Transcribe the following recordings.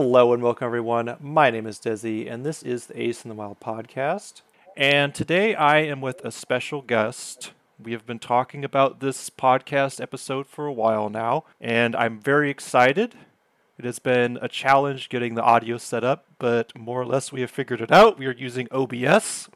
Hello and welcome, everyone. My name is Desi, and this is the Ace in the Wild podcast. And today I am with a special guest. We have been talking about this podcast episode for a while now, and I'm very excited. It has been a challenge getting the audio set up, but more or less we have figured it out. We are using OBS,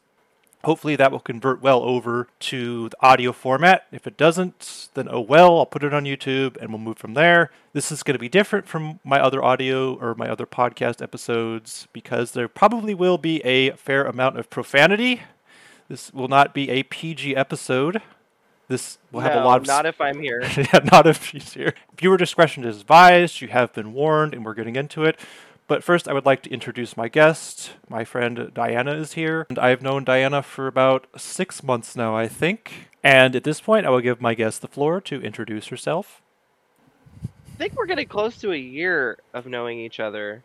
Hopefully that will convert well over to the audio format. If it doesn't, then oh well, I'll put it on YouTube and we'll move from there. This is going to be different from my other audio or my other podcast episodes because there probably will be a fair amount of profanity. This will not be a PG episode. This will have No, a lot of not if I'm here. yeah, not if she's here. Viewer discretion is advised. You have been warned, and we're getting into it. But first, I would like to introduce my guest. My friend Diana is here, and I've known Diana for about six months now, I think. And at this point, I will give my guest the floor to introduce herself. I think we're getting close to a year of knowing each other.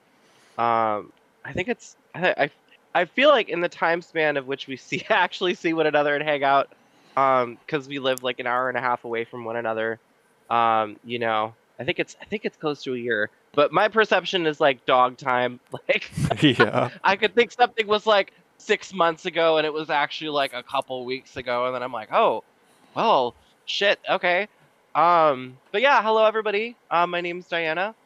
Um, I think it's I, I I feel like in the time span of which we see actually see one another and hang out, um, because we live like an hour and a half away from one another. Um, you know, I think it's I think it's close to a year. But my perception is like dog time. Like yeah. I could think something was like six months ago and it was actually like a couple weeks ago, and then I'm like, oh, well, shit, okay. Um, but yeah, hello everybody. Uh, my name's Diana.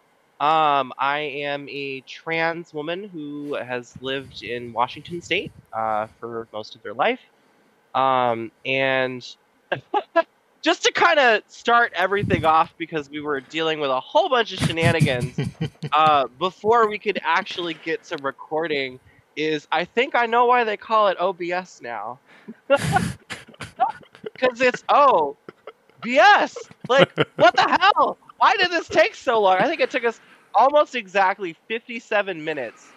Um, I am a trans woman who has lived in Washington State uh, for most of their life. Um, and just to kind of start everything off, because we were dealing with a whole bunch of shenanigans uh, before we could actually get to recording, is I think I know why they call it OBS now. Because it's oh, BS. Like, what the hell? Why did this take so long? I think it took us almost exactly 57 minutes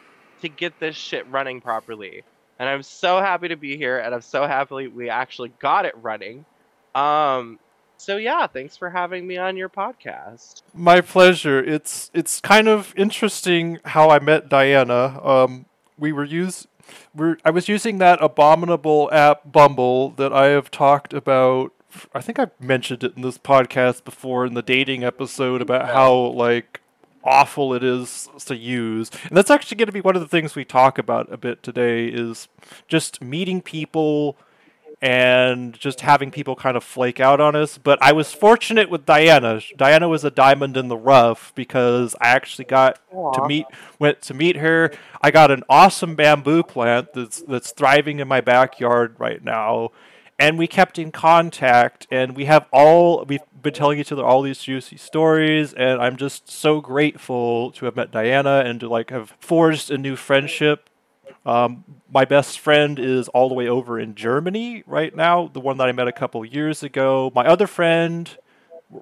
to get this shit running properly. And I'm so happy to be here, and I'm so happy we actually got it running. Um, so yeah, thanks for having me on your podcast. My pleasure. It's it's kind of interesting how I met Diana. Um, we were use we're I was using that abominable app Bumble that I have talked about. I think I've mentioned it in this podcast before in the dating episode about how like awful it is to use. And that's actually going to be one of the things we talk about a bit today is just meeting people and just having people kind of flake out on us. But I was fortunate with Diana. Diana was a diamond in the rough because I actually got to meet went to meet her. I got an awesome bamboo plant that's that's thriving in my backyard right now. And we kept in contact and we have all we've been telling each other all these juicy stories and I'm just so grateful to have met Diana and to like have forged a new friendship um, my best friend is all the way over in Germany right now, the one that I met a couple years ago. My other friend,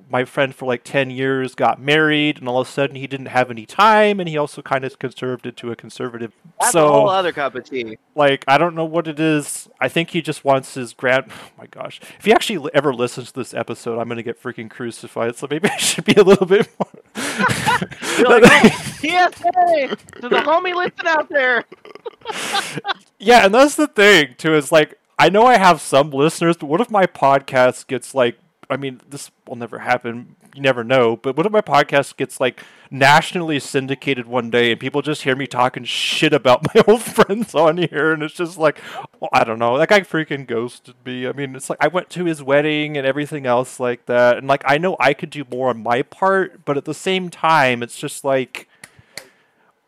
my friend for like 10 years, got married, and all of a sudden he didn't have any time, and he also kind of conserved into a conservative. That's so, a whole other cup of tea. like, I don't know what it is. I think he just wants his grand. Oh my gosh. If he actually ever listens to this episode, I'm going to get freaking crucified, so maybe I should be a little bit more. Like, PSA to the homie listen out there. Yeah, and that's the thing too. Is like I know I have some listeners, but what if my podcast gets like? I mean, this will never happen. You never know. But what if my podcast gets like nationally syndicated one day, and people just hear me talking shit about my old friends on here, and it's just like, well, I don't know. That guy freaking ghosted me. I mean, it's like I went to his wedding and everything else like that, and like I know I could do more on my part, but at the same time, it's just like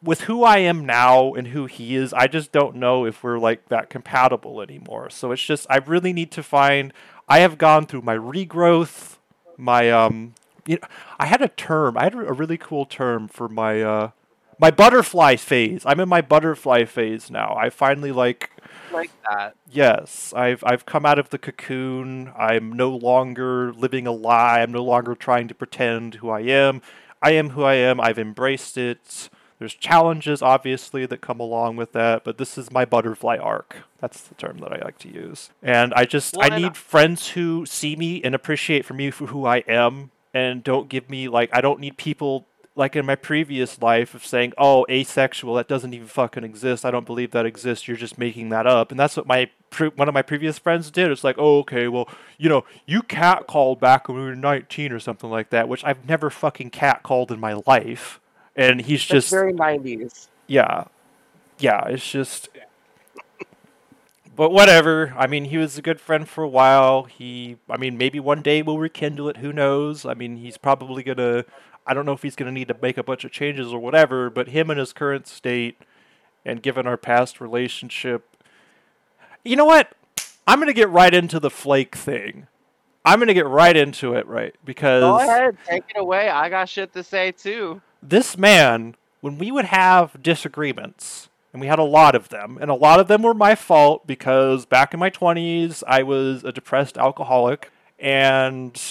with who I am now and who he is, I just don't know if we're like that compatible anymore. So it's just I really need to find. I have gone through my regrowth, my um, you know, I had a term. I had a really cool term for my uh, my butterfly phase. I'm in my butterfly phase now. I finally like Like that. Yes, I've I've come out of the cocoon. I'm no longer living a lie. I'm no longer trying to pretend who I am. I am who I am. I've embraced it. There's challenges obviously that come along with that, but this is my butterfly arc. That's the term that I like to use. And I just Well, I need uh, friends who see me and appreciate for me for who I am and don't give me like I don't need people like in my previous life of saying, "Oh, asexual, that doesn't even fucking exist. I don't believe that exists. You're just making that up." And that's what my pre- one of my previous friends did. It's like, "Oh, okay, well, you know, you cat called back when we were 19 or something like that," which I've never fucking cat called in my life. And he's That's just very 90s. yeah, yeah. It's just, but whatever. I mean, he was a good friend for a while. He, I mean, maybe one day we'll rekindle it. Who knows? I mean, he's probably gonna. I don't know if he's gonna need to make a bunch of changes or whatever. But him in his current state, and given our past relationship, you know what? I'm gonna get right into the flake thing. I'm gonna get right into it, right? Because Go ahead, take it away. I got shit to say too. This man, when we would have disagreements, and we had a lot of them, and a lot of them were my fault because back in my 20s, I was a depressed alcoholic, and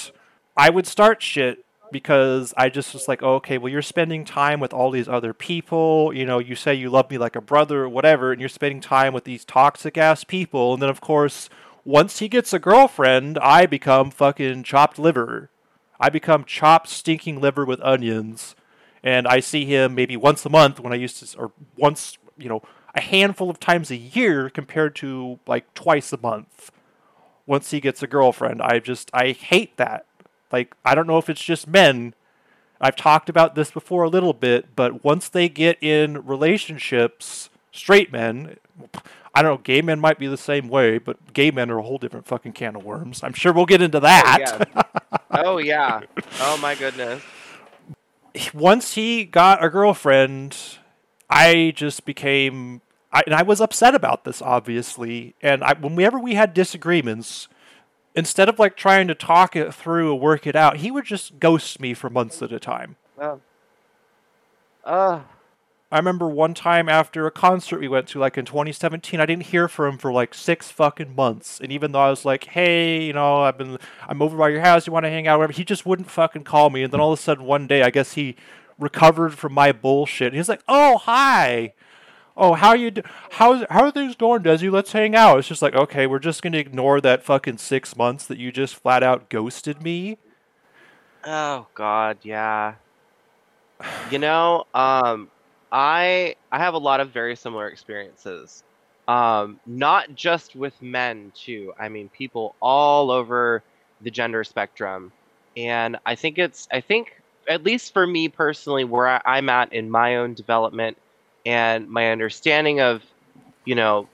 I would start shit because I just was like, oh, okay, well, you're spending time with all these other people. You know, you say you love me like a brother or whatever, and you're spending time with these toxic ass people. And then, of course, once he gets a girlfriend, I become fucking chopped liver. I become chopped stinking liver with onions. And I see him maybe once a month when I used to, or once, you know, a handful of times a year compared to like twice a month. Once he gets a girlfriend, I just, I hate that. Like, I don't know if it's just men. I've talked about this before a little bit, but once they get in relationships, straight men, I don't know, gay men might be the same way, but gay men are a whole different fucking can of worms. I'm sure we'll get into oh, that. Oh yeah. Oh my goodness. Once he got a girlfriend, I just became, I, and I was upset about this, obviously. And I, whenever we had disagreements, instead of like trying to talk it through or work it out, he would just ghost me for months at a time. Uh, uh, I remember one time after a concert we went to, like in 2017, I didn't hear from him for like six fucking months. And even though I was like, "Hey, you know, I've been, I'm over by your house. You want to hang out?" Whatever, he just wouldn't fucking call me. And then all of a sudden, one day, I guess he recovered from my bullshit. And he's like, "Oh, hi. Oh, how you? Do- how's how are things going, Desi? Let's hang out." It's just like, okay, we're just gonna ignore that fucking six months that you just flat out ghosted me. oh god, yeah. You know, um I I have a lot of very similar experiences. Um not just with men too. I mean people all over the gender spectrum. And I think it's I think at least for me personally where I, I'm at in my own development and my understanding of, you know,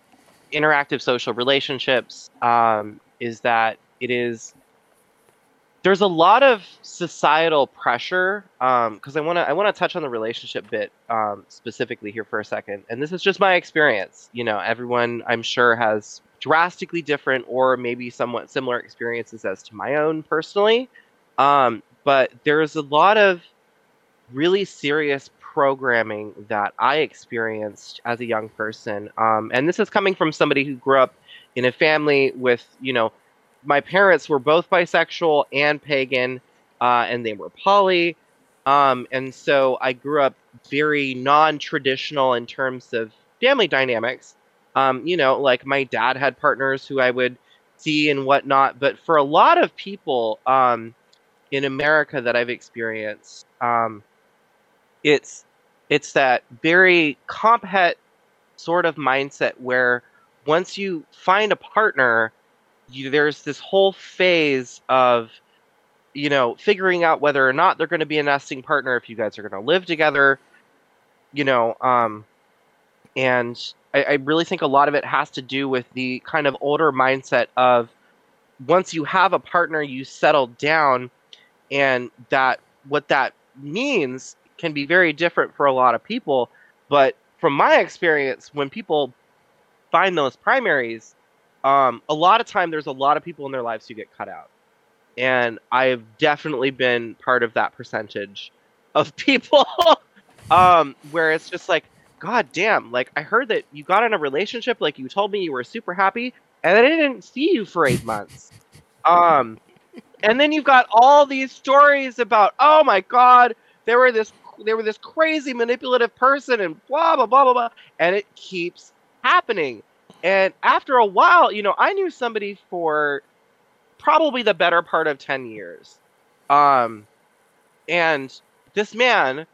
interactive social relationships um, is that it is there's a lot of societal pressure because I want to I want to touch on the relationship bit um, specifically here for a second, and this is just my experience. You know, everyone I'm sure has drastically different or maybe somewhat similar experiences as to my own personally, um, but there's a lot of really serious programming that I experienced as a young person, um, and this is coming from somebody who grew up in a family with you know my parents were both bisexual and pagan, uh, and they were poly. Um, and so I grew up very non-traditional in terms of family dynamics. Um, you know, like my dad had partners who I would see and whatnot. But for a lot of people um, in America that I've experienced, um, it's it's that very comp het sort of mindset where once you find a partner, you, there's this whole phase of you know figuring out whether or not they're going to be a nesting partner if you guys are going to live together you know um and I, I really think a lot of it has to do with the kind of older mindset of once you have a partner you settle down and that what that means can be very different for a lot of people. But from my experience when people find those primaries um, a lot of time there's a lot of people in their lives who get cut out. And i've definitely been part of that percentage of people um, where it's just like god damn like i heard that you got in a relationship like you told me you were super happy and i didn't see you for eight months. Um, and then you've got all these stories about oh my god there were this they were this crazy manipulative person and blah blah blah blah blah and it keeps happening and after a while, you know, I knew somebody for probably the better part of 10 years. Um, and this man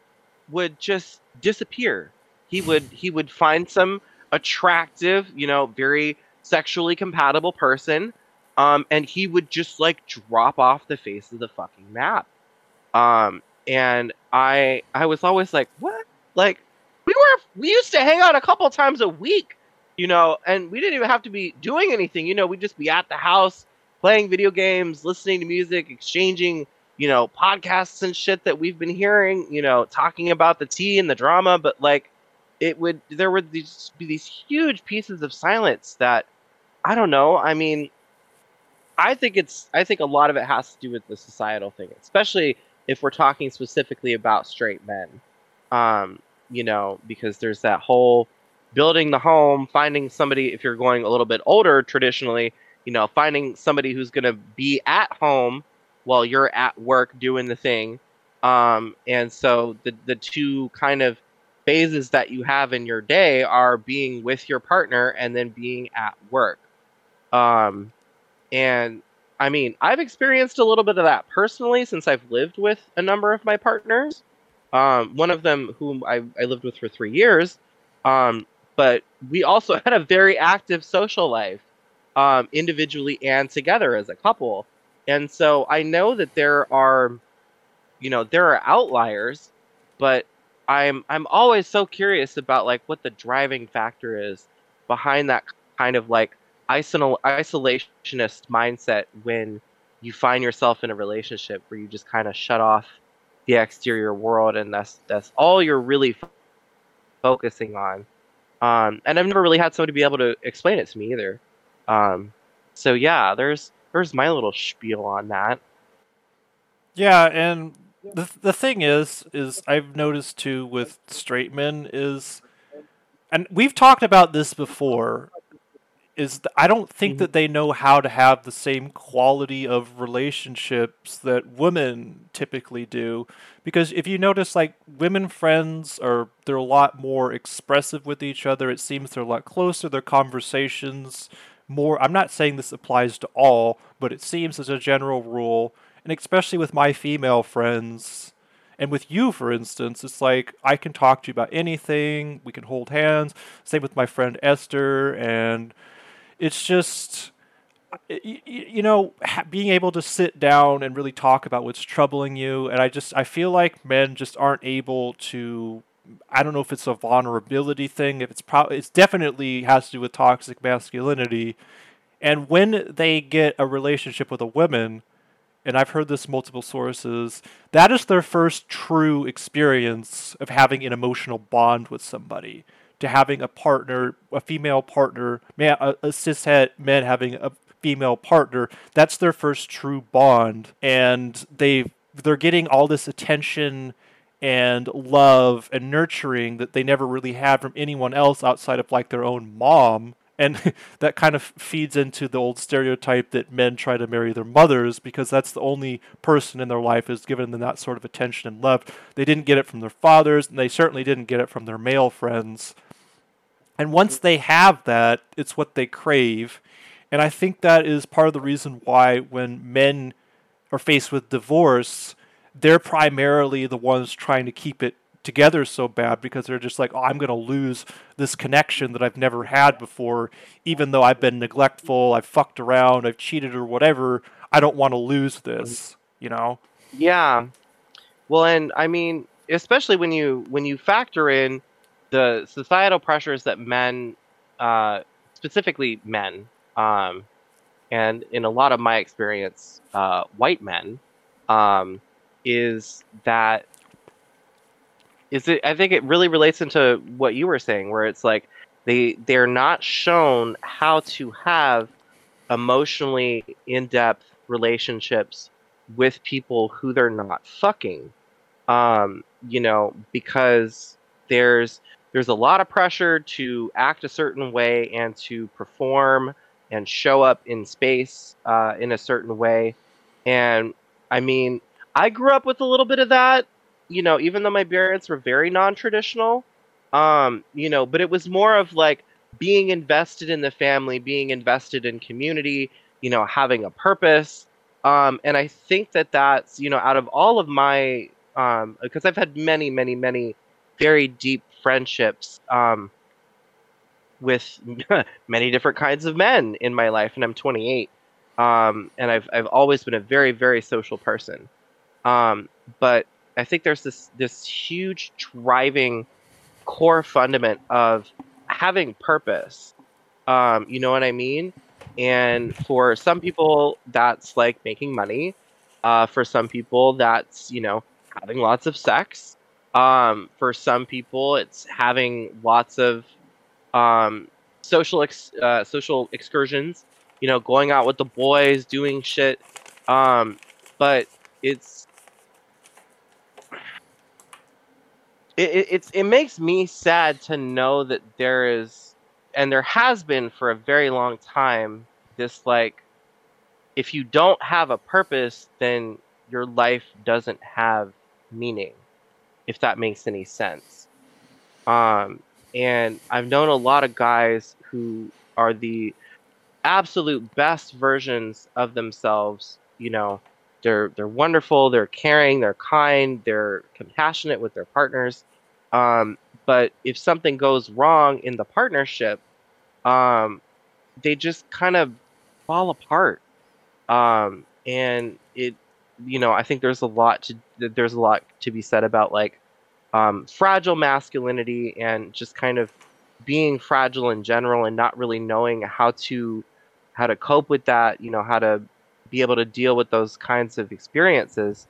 would just disappear. He would he would find some attractive, you know, very sexually compatible person, um, and he would just like drop off the face of the fucking map. Um, and I I was always like, what? like we were we used to hang out a couple times a week, you know, and we didn't even have to be doing anything. You know, we'd just be at the house playing video games, listening to music, exchanging, you know, podcasts and shit that we've been hearing, you know, talking about the tea and the drama, but like it would there would these be these huge pieces of silence that I don't know. I mean, I think it's I think a lot of it has to do with the societal thing, especially if we're talking specifically about straight men. Um, you know, because there's that whole building the home, finding somebody if you're going a little bit older traditionally, you know, finding somebody who's going to be at home while you're at work doing the thing. Um, and so the the two kind of phases that you have in your day are being with your partner and then being at work. Um, and I mean, I've experienced a little bit of that personally since I've lived with a number of my partners. Um, one of them, whom I, I lived with for three years, um, but we also had a very active social life, um, individually and together as a couple. And so I know that there are, you know, there are outliers, but I'm I'm always so curious about like what the driving factor is behind that kind of like isol- isolationist mindset when you find yourself in a relationship where you just kind of shut off the exterior world and that's that's all you're really f- focusing on um, and i've never really had somebody be able to explain it to me either. Um, so yeah there's there's my little spiel on that. Yeah and the the thing is is i've noticed too with straight men is and we've talked about this before is th- I don't think mm-hmm. that they know how to have the same quality of relationships that women typically do because if you notice like women friends are they're a lot more expressive with each other it seems they're a lot closer their conversations more I'm not saying this applies to all but it seems as a general rule and especially with my female friends and with you, for instance, it's like I can talk to you about anything. We can hold hands. Same with my friend Esther, and it's just you know being able to sit down and really talk about what's troubling you and i just i feel like men just aren't able to i don't know if it's a vulnerability thing if it's probably it's definitely has to do with toxic masculinity and when they get a relationship with a woman and i've heard this multiple sources that is their first true experience of having an emotional bond with somebody to having a partner, a female partner, man, a, a cishet men having a female partner. That's their first true bond, and they they're getting all this attention and love and nurturing that they never really had from anyone else outside of like their own mom. And that kind of feeds into the old stereotype that men try to marry their mothers because that's the only person in their life who's given them that sort of attention and love. They didn't get it from their fathers, and they certainly didn't get it from their male friends. And once they have that, it's what they crave. And I think that is part of the reason why when men are faced with divorce, they're primarily the ones trying to keep it together so bad because they're just like, oh, I'm going to lose this connection that I've never had before, even though I've been neglectful, I've fucked around, I've cheated or whatever. I don't want to lose this, you know? Yeah. Well, and I mean, especially when you when you factor in the societal pressures that men, uh, specifically men, um, and in a lot of my experience, uh, white men, um, is that is it? I think it really relates into what you were saying, where it's like they they're not shown how to have emotionally in-depth relationships with people who they're not fucking. Um, you know, because there's there's a lot of pressure to act a certain way and to perform and show up in space uh, in a certain way. And I mean, I grew up with a little bit of that, you know, even though my parents were very non traditional, um, you know, but it was more of like being invested in the family, being invested in community, you know, having a purpose. Um, and I think that that's, you know, out of all of my, because um, I've had many, many, many very deep friendships um, with many different kinds of men in my life, and I'm 28. Um, and I've I've always been a very very social person. Um, but I think there's this this huge driving core fundament of having purpose. Um, you know what I mean? And for some people, that's like making money. Uh, for some people, that's you know having lots of sex. Um, for some people, it's having lots of um, social ex- uh, social excursions. You know, going out with the boys, doing shit. Um, but it's it, it, it's it makes me sad to know that there is and there has been for a very long time this like if you don't have a purpose then your life doesn't have meaning if that makes any sense. Um and i've known a lot of guys who are the absolute best versions of themselves. You know they're they're wonderful they're caring they're kind they're compassionate with their partners. Um, but if something goes wrong in the partnership um, they just kind of fall apart. Um, and it you know i think there's a lot to there's a lot to be said about like um, fragile masculinity and just kind of being fragile in general and not really knowing how to how to cope with that you know how to be able to deal with those kinds of experiences.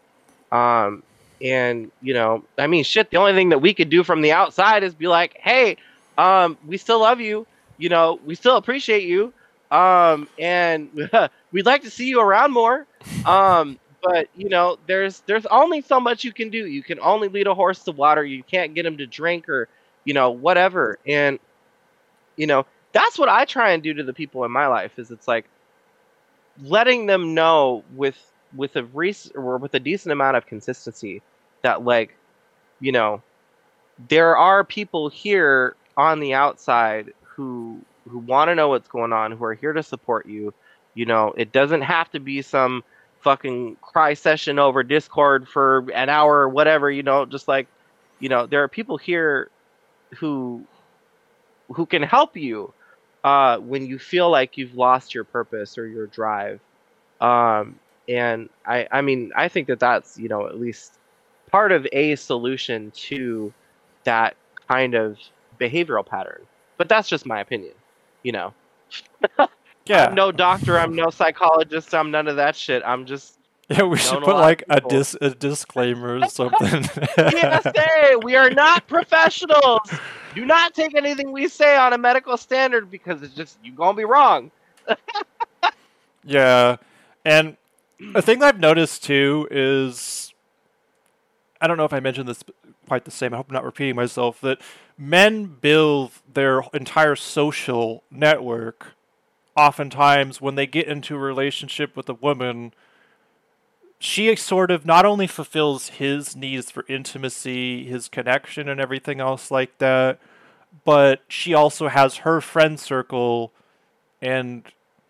Um, and you know, I mean, shit. The only thing that we could do from the outside is be like, "Hey, um, we still love you. You know, we still appreciate you, um, and we'd like to see you around more." Um, but you know, there's there's only so much you can do. You can only lead a horse to water. You can't get him to drink or you know whatever. And you know, that's what I try and do to the people in my life. Is it's like letting them know with with a rec- or with a decent amount of consistency that like you know there are people here on the outside who who want to know what's going on who are here to support you you know it doesn't have to be some fucking cry session over discord for an hour or whatever you know just like you know there are people here who who can help you uh, when you feel like you've lost your purpose or your drive. Um, and I, I mean, I think that that's you know at least part of a solution to that kind of behavioral pattern. But that's just my opinion, you know. yeah. I'm no doctor. I'm no psychologist. I'm none of that shit. I'm just yeah, we should put like a dis a disclaimer or something. PSA: We are not professionals. Do not take anything we say on a medical standard because it's just you're gonna be wrong. yeah, and a thing I've noticed too is I don't know if I mentioned this quite the same. I hope I'm not repeating myself. That men build their entire social network oftentimes when they get into a relationship with a woman she sort of not only fulfills his needs for intimacy, his connection, and everything else like that, but she also has her friend circle, and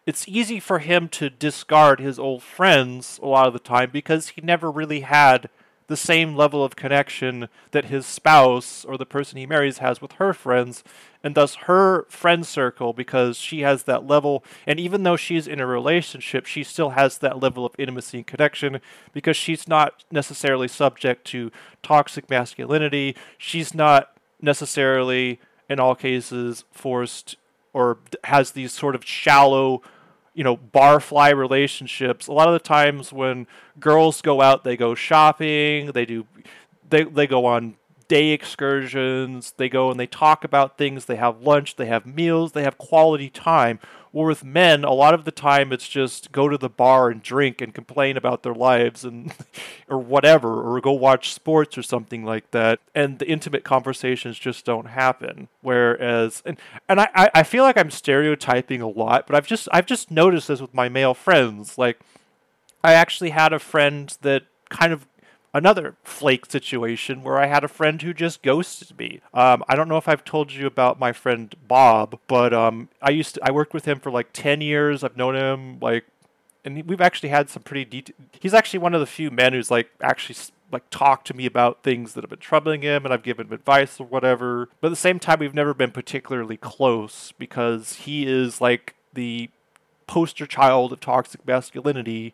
it's easy for him to discard his old friends a lot of the time because he never really had the same level of connection that his spouse or the person he marries has with her friends, and thus her friend circle, because she has that level, and even though she's in a relationship, she still has that level of intimacy and connection because she's not necessarily subject to toxic masculinity. She's not necessarily, in all cases, forced or has these sort of shallow you know barfly relationships a lot of the times when girls go out they go shopping they do they they go on day excursions they go and they talk about things they have lunch they have meals they have quality time or with men a lot of the time it's just go to the bar and drink and complain about their lives and or whatever or go watch sports or something like that and the intimate conversations just don't happen. Whereas and and I, I feel like i'm stereotyping a lot but i've just i've just noticed this with my male friends. Like i actually had a friend that kind of another flake situation where I had a friend who just ghosted me. Um, I don't know if I've told you about my friend Bob, but um, I used to, I worked with him for like ten years. I've known him like, and we've actually had some pretty. Det- he's actually one of the few men who's like actually like talked to me about things that have been troubling him, and I've given him advice or whatever. But at the same time, we've never been particularly close because he is like the poster child of toxic masculinity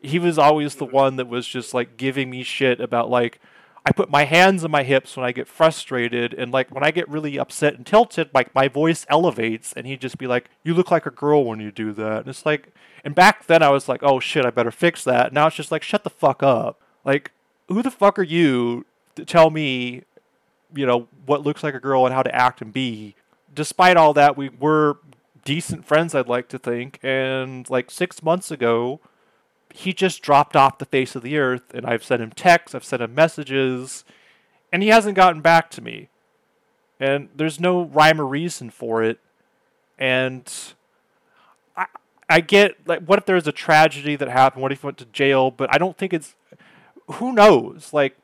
he was always the one that was just like giving me shit about like I put my hands on my hips when I get frustrated, and like when I get really upset and tilted, like my voice elevates, and he'd just be like, "You look like a girl when you do that." And it's like, and back then I was like, "Oh shit, I better fix that." Now it's just like, "Shut the fuck up!" Like, who the fuck are you to tell me, you know, what looks like a girl and how to act and be? Despite all that, we were decent friends, I'd like to think, and like six months ago he just dropped off the face of the earth and I've sent him texts, I've sent him messages, and he hasn't gotten back to me. And there's no rhyme or reason for it. And I I get like what if there's a tragedy that happened? What if he went to jail? But I don't think it's who knows? Like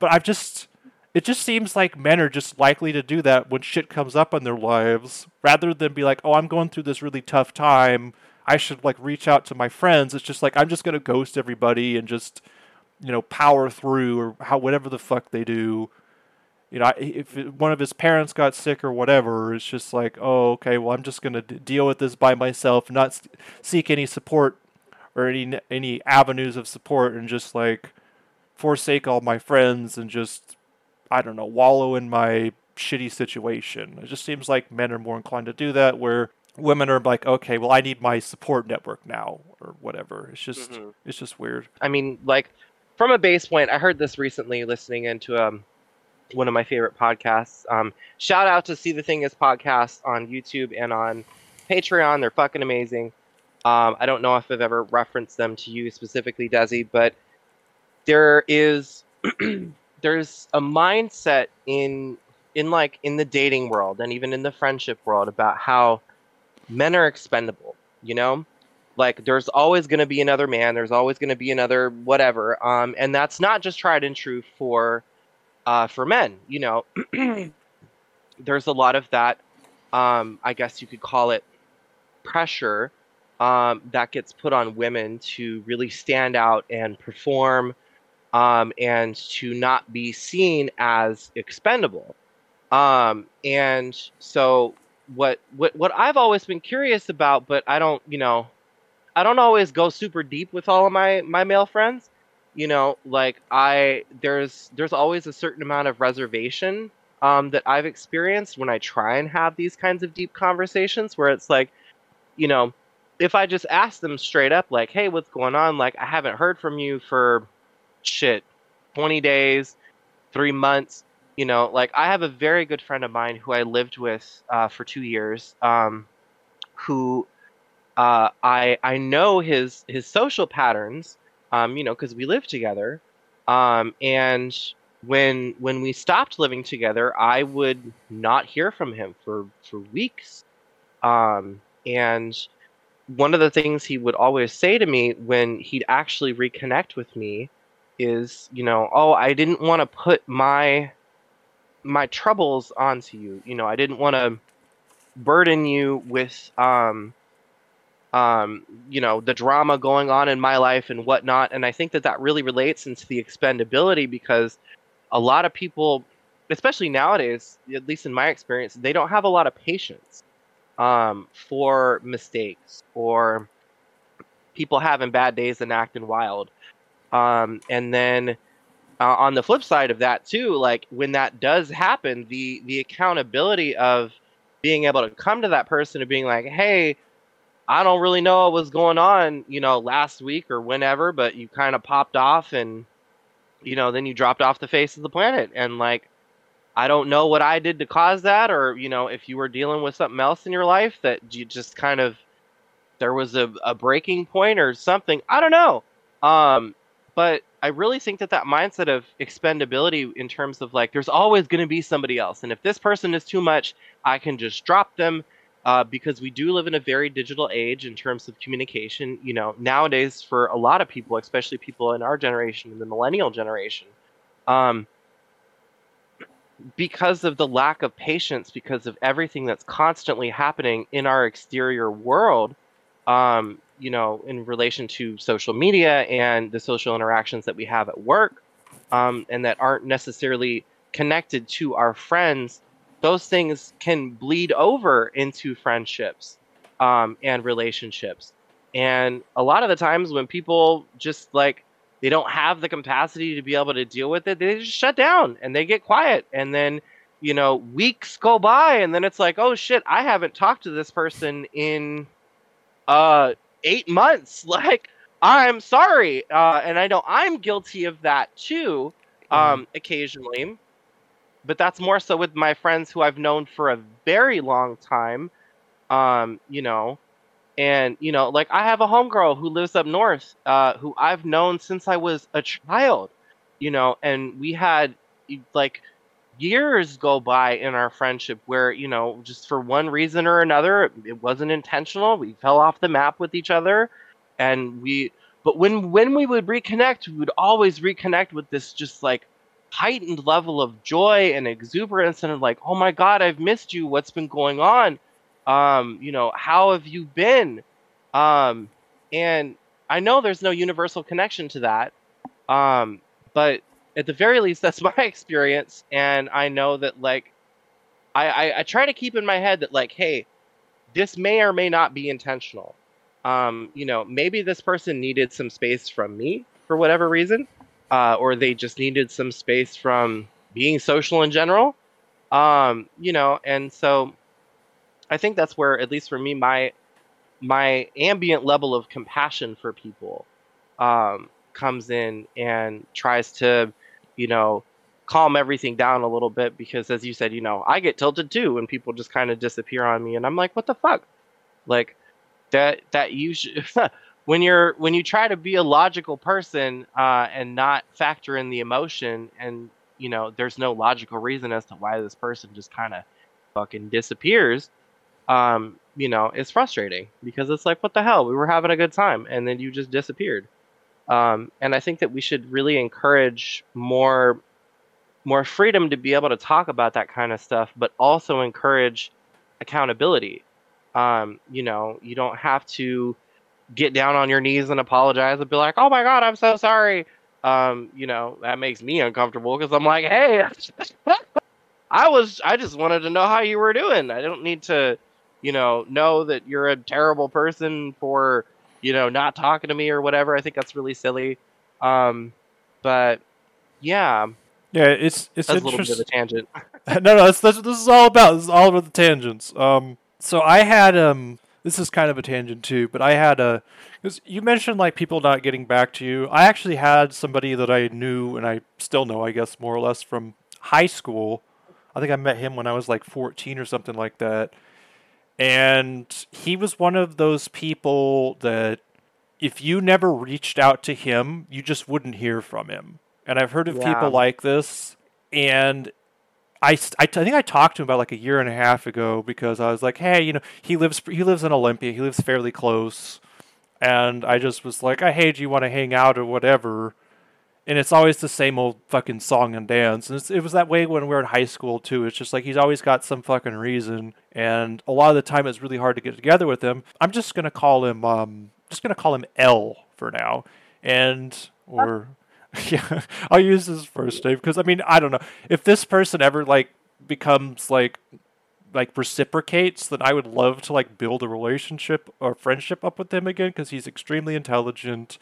but I've just it just seems like men are just likely to do that when shit comes up in their lives rather than be like, "Oh, I'm going through this really tough time." I should like reach out to my friends. It's just like I'm just gonna ghost everybody and just you know power through or how whatever the fuck they do. You know, if one of his parents got sick or whatever, it's just like, oh, okay, well, I'm just gonna d- deal with this by myself, not seek any support or any any avenues of support, and just like forsake all my friends and just I don't know wallow in my shitty situation. It just seems like men are more inclined to do that, where women are like, okay, well, I need my support network now, or whatever. It's just, mm-hmm. it's just weird. I mean, like, from a base point, I heard this recently listening into um, one of my favorite podcasts. Um, shout out to See the Thing Is podcast on YouTube and on Patreon. They're fucking amazing. Um, I don't know if I've ever referenced them to you specifically, Desi, but there is there's a mindset in in like in the dating world and even in the friendship world about how men are expendable, you know? Like there's always going to be another man, there's always going to be another whatever. Um and that's not just tried and true for uh for men, you know. there's a lot of that um I guess you could call it pressure um that gets put on women to really stand out and perform um and to not be seen as expendable. Um and so what what what I've always been curious about, but I don't, you know, I don't always go super deep with all of my my male friends. You know, like I there's there's always a certain amount of reservation um, that I've experienced when I try and have these kinds of deep conversations, where it's like, you know, if I just ask them straight up, like, "Hey, what's going on?" Like, I haven't heard from you for shit, twenty days, three months you know, like I have a very good friend of mine who I lived with uh, for two years, um, who uh, I I know his his social patterns, um, you know, because we live together, um, and when when we stopped living together, I would not hear from him for for weeks, um, and one of the things he would always say to me when he'd actually reconnect with me is, you know, oh, I didn't want to put my my troubles onto you. You know, I didn't want to burden you with um um you know the drama going on in my life and whatnot and i think that that really relates into the expendability because a lot of people especially nowadays at least in my experience they don't have a lot of patience um for mistakes or people having bad days and acting wild um and then uh, on the flip side of that too like when that does happen the the accountability of being able to come to that person and being like hey i don't really know what was going on you know last week or whenever but you kind of popped off and you know then you dropped off the face of the planet. And like i don't know what i did to cause that or you know if you were dealing with something else in your life that you just kind of there was a, a breaking point or something i don't know. Um but I really think that that mindset of expendability in terms of like there's always going to be somebody else, and if this person is too much, I can just drop them. Uh, because we do live in a very digital age in terms of communication. You know, nowadays for a lot of people, especially people in our generation, in the millennial generation, um, because of the lack of patience, because of everything that's constantly happening in our exterior world, um, you know, in relation to social media and the social interactions that we have at work, um, and that aren't necessarily connected to our friends, those things can bleed over into friendships um, and relationships. And a lot of the times when people just like they don't have the capacity to be able to deal with it, they just shut down and they get quiet. And then, you know, weeks go by and then it's like, oh shit, I haven't talked to this person in uh eight months. Like, I'm sorry. Uh, and I know I'm guilty of that too, um, mm. occasionally. But that's more so with my friends who I've known for a very long time. Um, you know, and you know, like I have a homegirl who lives up north, uh, who I've known since I was a child, you know, and we had like years go by in our friendship where you know just for one reason or another it wasn't intentional. We fell off the map with each other and we but when when we would reconnect we would always reconnect with this just like heightened level of joy and exuberance and like oh my god i've missed you. What's been going on? Um, you know, how have you been? Um, and I know there's no universal connection to that, um, but at the very least, that's my experience. And I know that, like, I, I, I try to keep in my head that, like, hey, this may or may not be intentional. Um, you know, maybe this person needed some space from me for whatever reason, uh, or they just needed some space from being social in general. Um, you know, and so I think that's where, at least for me, my my ambient level of compassion for people um, comes in and tries to, you know, calm everything down a little bit because, as you said, you know, I get tilted too when people just kind of disappear on me, and I'm like, what the fuck, like that that you should. when you're when you try to be a logical person uh, and not factor in the emotion and you know there's no logical reason as to why this person just kind of fucking disappears um, you know, it's frustrating because it's like, what the hell? We were having a good time and then you just disappeared. Um, and I think that we should really encourage more more freedom to be able to talk about that kind of stuff, but also encourage accountability. Um, you know, you don't have to get down on your knees and apologize and be like, "Oh my god, I'm so sorry." Um, you know, that makes me uncomfortable because I'm like, "Hey, I was I just wanted to know how you were doing. I don't need to you know, know that you're a terrible person for, you know, not talking to me or whatever. I think that's really silly. Um, but yeah. Yeah, it's it's that's a little bit of a tangent. no, no, that's, that's this is all about. This is all about the tangents. Um, so I had um, this is kind of a tangent too, but I had a because you mentioned like people not getting back to you. I actually had somebody that I knew and I still know, I guess, more or less from high school. I think I met him when I was like 14 or something like that. And he was one of those people that if you never reached out to him, you just wouldn't hear from him. And I've heard of yeah. people like this. And I, I, I think I talked to him about like a year and a half ago because I was like, hey, you know, he lives he lives in Olympia. He lives fairly close. And I just was like, hey, do you want to hang out or whatever? And it's always the same old fucking song and dance. And it was that way when we were in high school too. It's just like he's always got some fucking reason, and a lot of the time it's really hard to get together with him. I'm just gonna call him, um, just gonna call him L for now, and or yeah, I'll use his first name because I mean I don't know if this person ever like becomes like like reciprocates, then I would love to like build a relationship or friendship up with him again because he's extremely intelligent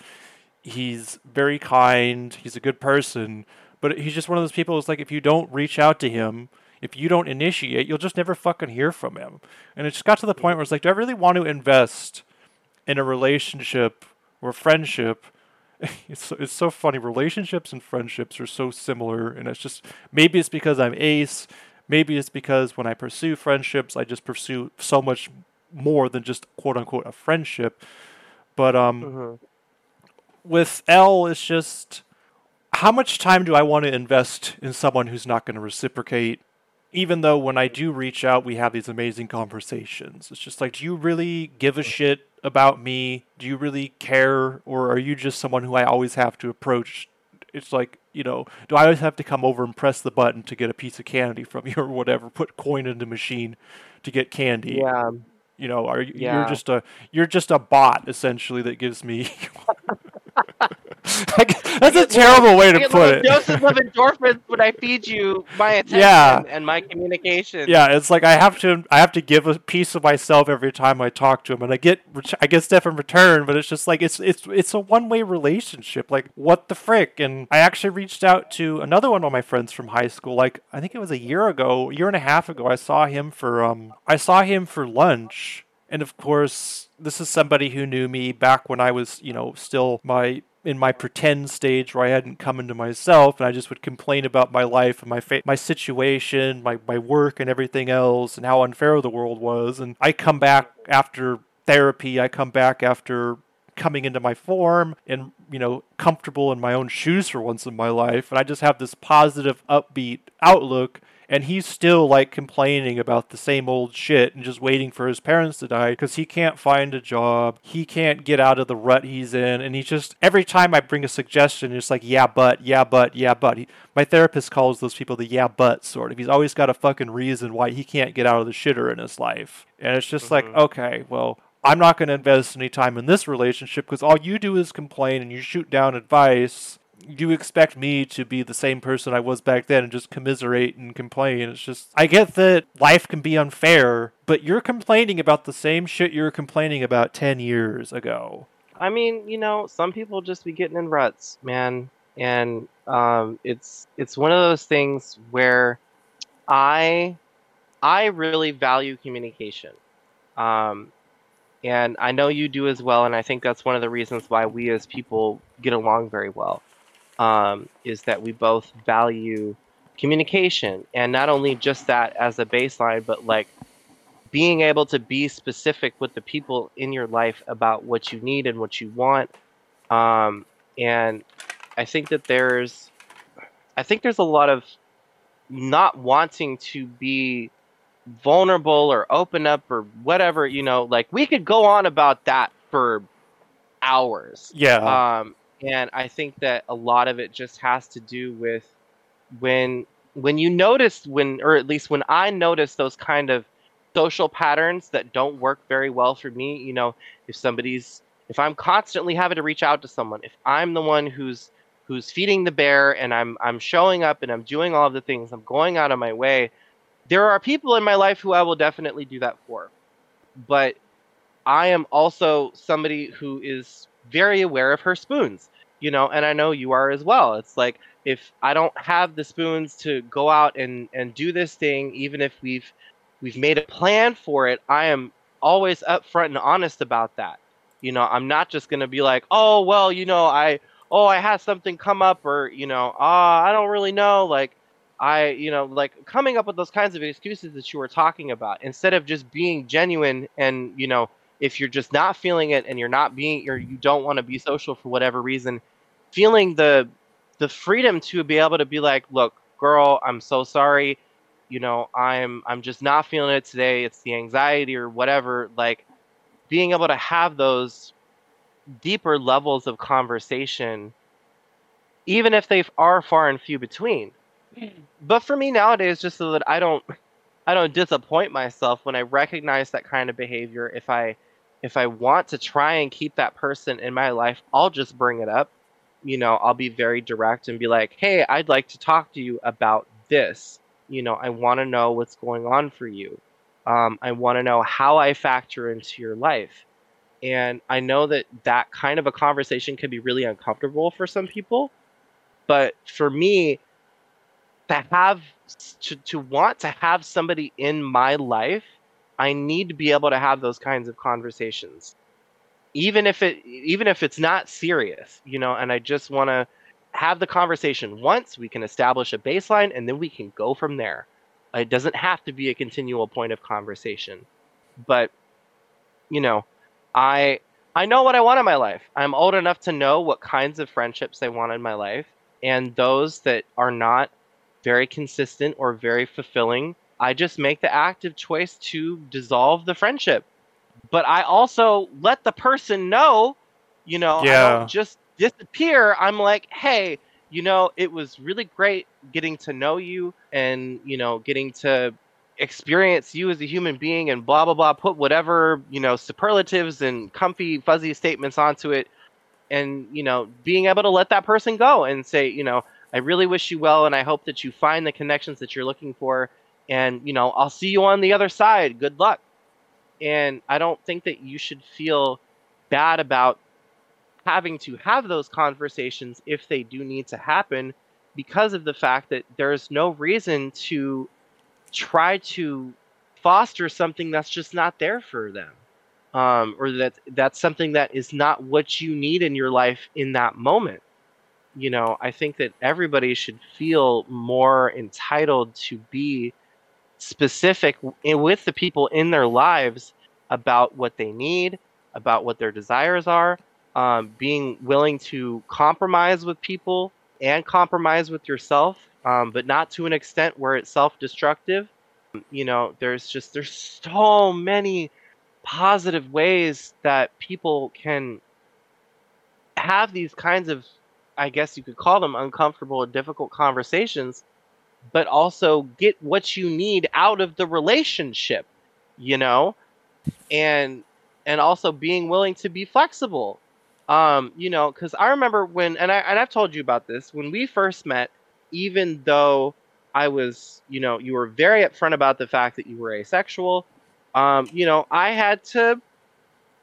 he's very kind, he's a good person, but he's just one of those people who's like if you don't reach out to him, if you don't initiate, you'll just never fucking hear from him. And it just got to the point where it's like, do I really want to invest in a relationship or friendship? It's so, it's so funny. Relationships and friendships are so similar, and it's just maybe it's because I'm ace. Maybe it's because when I pursue friendships, I just pursue so much more than just quote unquote a friendship. But um, mm-hmm with L, it's just how much time do I want to invest in someone who's not going to reciprocate? Even though when I do reach out, we have these amazing conversations. It's just like, do you really give a shit about me? Do you really care? Or are you just someone who I always have to approach? It's like, you know, do I always have to come over and press the button to get a piece of candy from you or whatever? Put coin in the machine to get candy. Yeah. You know, are you, yeah. you're just a you're just a bot essentially that gives me that's a terrible way to put it. doses of endorphins when I feed you my attention Yeah. and my communication. Yeah, it's like I have to I have to give a piece of myself every time I talk to him, and I get I get stuff in return, but it's just like it's it's it's a one way relationship. Like what the frick? And I actually reached out to another one of my friends from high school. Like I think it was a year ago, a year and a half ago. I saw him for um I saw him for lunch, and of course this is somebody who knew me back when I was you know still my in my pretend stage where I hadn't come into myself and I just would complain about my life and my fa- my situation, my, my work and everything else and how unfair the world was. And I come back after therapy, I come back after coming into my form and you know comfortable in my own shoes for once in my life. And I just have this positive upbeat outlook and he's still like complaining about the same old shit and just waiting for his parents to die because he can't find a job. He can't get out of the rut he's in. And he's just every time i bring a suggestion it's like yeah but yeah but yeah but. He, my therapist calls those people the yeah but sort of. He's always got a fucking reason why he can't get out of the shitter in his life. And it's just like Mhm. okay well i'm not going to invest any time in this relationship because all you do is complain and you shoot down advice you expect me to be the same person I was back then and just commiserate and complain. It's just, I get that life can be unfair, but you're complaining about the same shit you were complaining about 10 years ago. I mean, you know, some people just be getting in ruts, man, and um, it's it's one of those things where I I really value communication, um, and I know you do as well, and I think that's one of the reasons why we as people get along very well, um, is that we both value communication, and not only just that as a baseline, but like being able to be specific with the people in your life about what you need and what you want. Um, and I think that there's, I think there's a lot of not wanting to be vulnerable or open up or whatever, you know, like we could go on about that for hours. Yeah. Um, and I think that a lot of it just has to do with when when you notice when or at least when I notice those kind of social patterns that don't work very well for me, you know, if somebody's if I'm constantly having to reach out to someone, if I'm the one who's who's feeding the bear and I'm I'm showing up and I'm doing all of the things, I'm going out of my way, there are people in my life who I will definitely do that for. But I am also somebody who is very aware of her spoons, you know, and I know you are as well. It's like if I don't have the spoons to go out and and do this thing, even if we've we've made a plan for it, I am always upfront and honest about that. You know, I'm not just gonna be like, oh well, you know, I oh I had something come up, or you know, ah, I don't really know, like. I, you know, like coming up with those kinds of excuses that you were talking about, instead of just being genuine and, you know, if you're just not feeling it and you're not being or you don't want to be social for whatever reason feeling the the freedom to be able to be like look girl i'm so sorry. You know i'm i'm just not feeling it today. It's the anxiety or whatever. Like being able to have those deeper levels of conversation even if they are far and few between. Mm. But for me nowadays just so that i don't i don't disappoint myself when i recognize that kind of behavior if i if I want to try and keep that person in my life, I'll just bring it up. You know, I'll be very direct and be like, hey, I'd like to talk to you about this. You know, I want to know what's going on for you. Um, I want to know how I factor into your life. And I know that that kind of a conversation can be really uncomfortable for some people. But for me, to have to, to want to have somebody in my life I need to be able to have those kinds of conversations. Even if it even if it's not serious, you know, and I just want to have the conversation once, we can establish a baseline and then we can go from there. It doesn't have to be a continual point of conversation. But you know, I I know what I want in my life. I'm old enough to know what kinds of friendships I want in my life and those that are not very consistent or very fulfilling I just make the active choice to dissolve the friendship. But I also let the person know, you know, I Yeah. don't just disappear. I'm like, hey, you know, it was really great getting to know you and, you know, getting to experience you as a human being and blah, blah, blah. Put whatever, you know, superlatives and comfy, fuzzy statements onto it. and you know being able to let that person go and say you know i really wish you well and i hope that you find the connections that you're looking for and you know i'll see you on the other side good luck and i don't think that you should feel bad about having to have those conversations if they do need to happen because of the fact that there's no reason to try to foster something that's just not there for them um, or that that's something that is not what you need in your life in that moment. You know i think that everybody should feel more entitled to be specific with the people in their lives about what they need about what their desires are um, being willing to compromise with people and compromise with yourself, um, but not to an extent where it's self-destructive. You know, there's just there's so many positive ways that people can have these kinds of, I guess you could call them uncomfortable and difficult conversations, but also get what you need out of the relationship. You know, and and also being willing to be flexible um, you know, because I remember when, and I and I've told you about this when we first met. Even though I was, you know, you were very upfront about the fact that you were asexual. Um, you know, I had to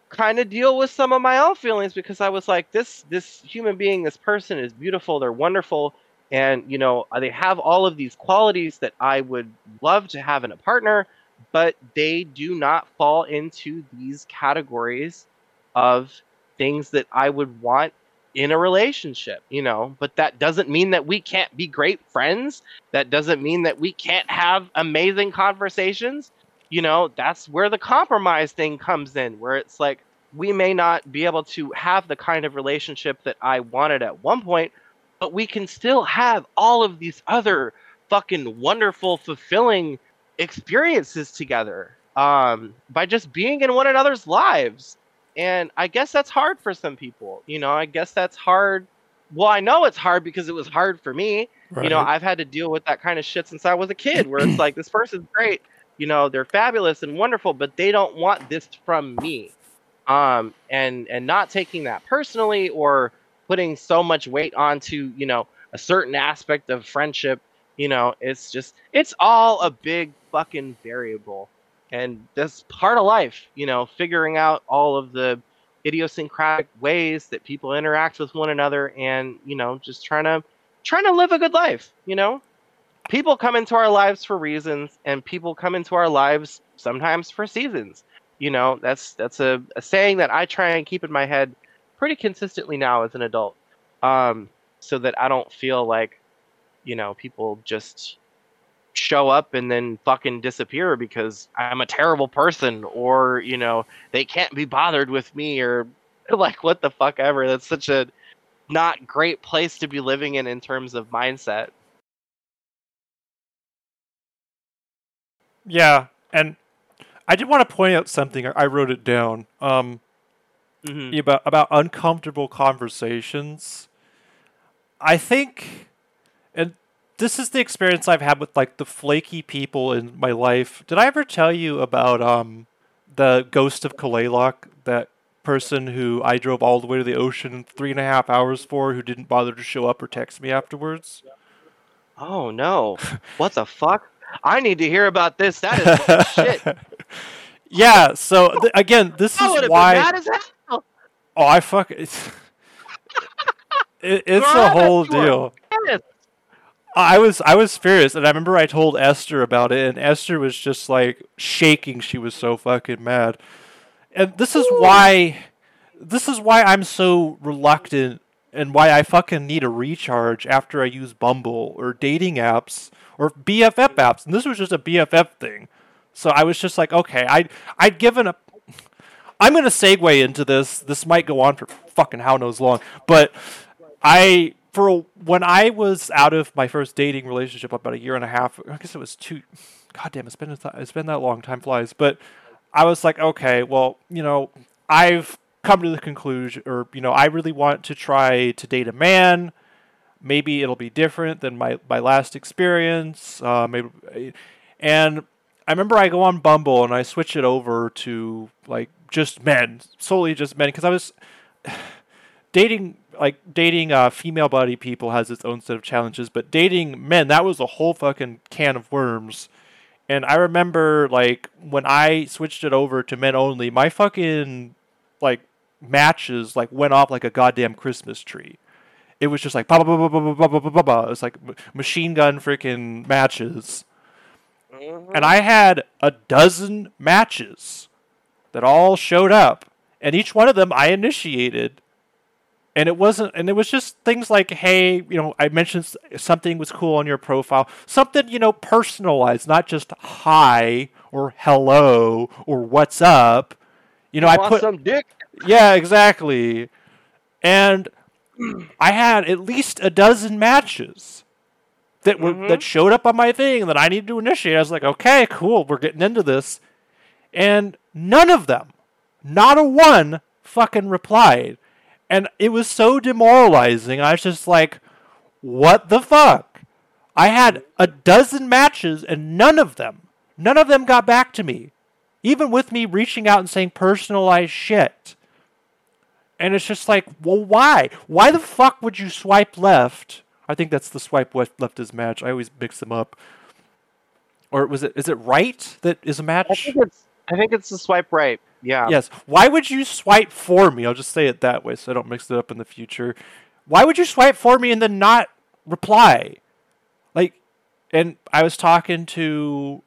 kind of deal with some of my own feelings because I was like, this this human being, this person is beautiful. They're wonderful, and you know, uh, they have all of these qualities that I would love to have in a partner, but they do not fall into these categories of things that I would want in a relationship, you know, but that doesn't mean that we can't be great friends. That doesn't mean that we can't have amazing conversations. You know, that's where the compromise thing comes in, where it's like we may not be able to have the kind of relationship that I wanted at one point, but we can still have all of these other fucking wonderful, fulfilling experiences together um, by just being in one another's lives and I guess that's hard for some people. You know, I guess that's hard. Well, I know it's hard because it was hard for me. Right. You know, I've had to deal with that kind of shit since I was a kid where it's like this person's great, you know, they're fabulous and wonderful, but they don't want this from me. Um and and not taking that personally or putting so much weight onto, you know, a certain aspect of friendship, you know, it's just it's all a big fucking variable. And that's part of life you know figuring out all of the idiosyncratic ways that people interact with one another and you know just trying to trying to live a good life you know? People come into our lives for reasons and people come into our lives sometimes for seasons. You know that's that's a, a saying that i try and keep in my head pretty consistently now as an adult um, so that i don't feel like you know people just show up and then fucking disappear because I'm a terrible person or, you know, they can't be bothered with me or like what the fuck ever. That's such a not great place to be living in in terms of mindset. Yeah, and I did want to point out something. I wrote it down. Um, mm-hmm. about about uncomfortable conversations. I think, and this is the experience I've had with like the flaky people in my life. Did I ever tell you about um the ghost of Kalaloch, that person who I drove all the way to the ocean three and a half hours for, who didn't bother to show up or text me afterwards? Oh no! what the fuck? I need to hear about this. That is shit. Yeah. So th- again, this is why. Oh, I fuck. It's, it, it's a whole deal. I was I was furious, and I remember I told Esther about it, and Esther was just like shaking. She was so fucking mad, and this is why this is why I'm so reluctant, and why I fucking need a recharge after I use Bumble or dating apps or BFF apps, and this was just a BFF thing. So I was just like, okay, I I'd given a. I'm gonna segue into this. This might go on for fucking how knows long, but I for when I was out of my first dating relationship about a year and a half, I guess it was two. God damn, it's been it's been that long. Time flies. But I was like, okay, well, you know, I've come to the conclusion, or you know, I really want to try to date a man. Maybe it'll be different than my my last experience. Uh, maybe, and I remember I go on Bumble and I switch it over to like just men, solely just men, because I was dating like dating uh, female body people has its own set of challenges, but dating men that was a whole fucking can of worms. And I remember like when I switched it over to men only, my fucking like matches like went off like a goddamn Christmas tree. It was just like ba ba ba ba ba ba ba ba ba ba. It's like m- machine gun freaking matches. Mhm. And I had a dozen matches that all showed up, and each one of them I initiated. And it wasn't, and it was just things like, hey, you know, I mentioned something was cool on your profile, something, you know, personalized, not just hi or hello or what's up. You know, I Want put, some dick. yeah, exactly. And I had at least a dozen matches that were Mhm. that showed up on my thing that I needed to initiate. I was like, okay, cool, we're getting into this. And none of them, not a one, fucking replied. And it was so demoralizing. I was just like, what the fuck? I had a dozen matches and none of them, none of them got back to me. Even with me reaching out and saying personalized shit. And it's just like, well, why? Why the fuck would you swipe left? I think that's the swipe left, is match. I always mix them up. Or was it? Is it right that is a match? think it's I think it's the swipe right. Yeah. Yes. Why would you swipe for me? I'll just say it that way so I don't mix it up in the future. Why would you swipe for me and then not reply? Like, and I was talking to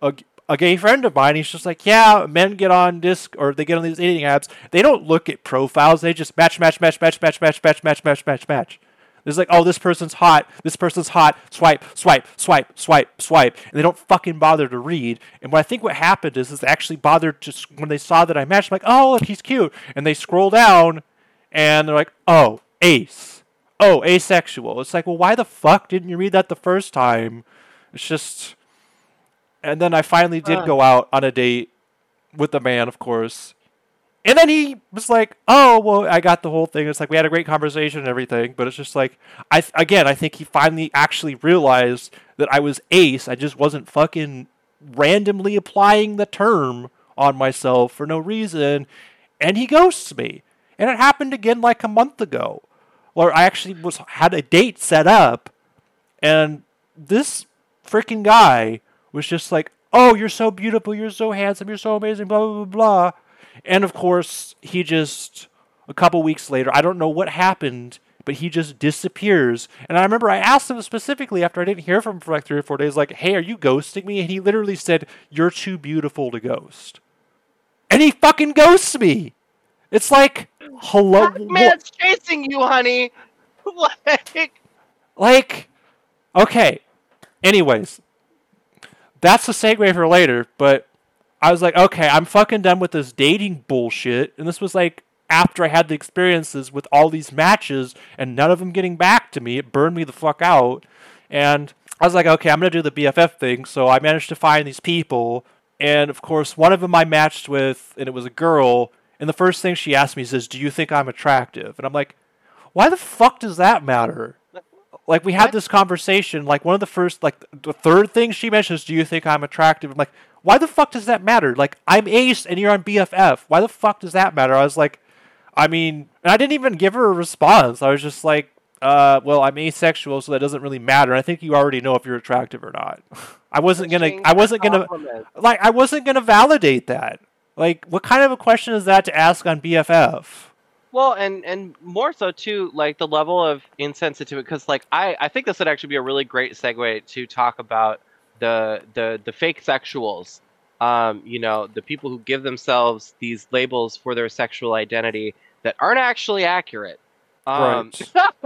a, a gay friend of mine. He's just like, yeah, men get on disc or they get on these dating apps. They don't look at profiles. They just match, match, match, match, match, match, match, match, match, match, match. There's like, oh, this person's hot. This person's hot. Swipe, swipe, swipe, swipe, swipe, and they don't fucking bother to read. And what I think what happened is, is they actually bothered to when they saw that I matched, like, oh, look, he's cute, and they scroll down, and they're like, oh, ace, oh, asexual. It's like, well, why the fuck didn't you read that the first time? It's just, and then I finally did Huh. go out on a date with a man, of course. And then he was like, "Oh, well, I got the whole thing." It's like we had a great conversation and everything, but it's just like I th- again, I think he finally actually realized that I was ace. I just wasn't fucking randomly applying the term on myself for no reason, and he ghosts me. And it happened again like a month ago, where I actually was had a date set up, and this freaking guy was just like, "Oh, you're so beautiful, you're so handsome, you're so amazing, blah blah blah blah." And of course, he just a couple weeks later, I don't know what happened, but he just disappears. And I remember I asked him specifically after I didn't hear from him for like three or four days, like, "Hey, are you ghosting me?" And he literally said, "You're too beautiful to ghost." And he fucking ghosts me. It's like, hello, That man's chasing you, honey. like Like, okay. Anyways, that's a segue for later, but I was like, okay, I'm fucking done with this dating bullshit. And this was like after I had the experiences with all these matches and none of them getting back to me. It burned me the fuck out. And I was like, okay, I'm going to do the BFF thing. So I managed to find these people. And of course, one of them I matched with, and it was a girl. And the first thing she asked me is, Do you think I'm attractive? And I'm like, Why the fuck does that matter? like we had What? this conversation like one of the first like the third thing she mentions do you think i'm attractive i'm like why the fuck does that matter? Like i'm ace and you're on bff why the fuck does that matter? I was like i mean and i didn't even give her a response. I was just like uh well i'm asexual so that doesn't really matter. I think you already know if you're attractive or not. I wasn't gonna i wasn't gonna like i wasn't gonna validate that. Like what kind of a question is that to ask on bff Well, and and more so too, like the level of insensitivity, because like I I think this would actually be a really great segue to talk about the the the fake sexuals. Um, you know, the people who give themselves these labels for their sexual identity that aren't actually accurate. Um,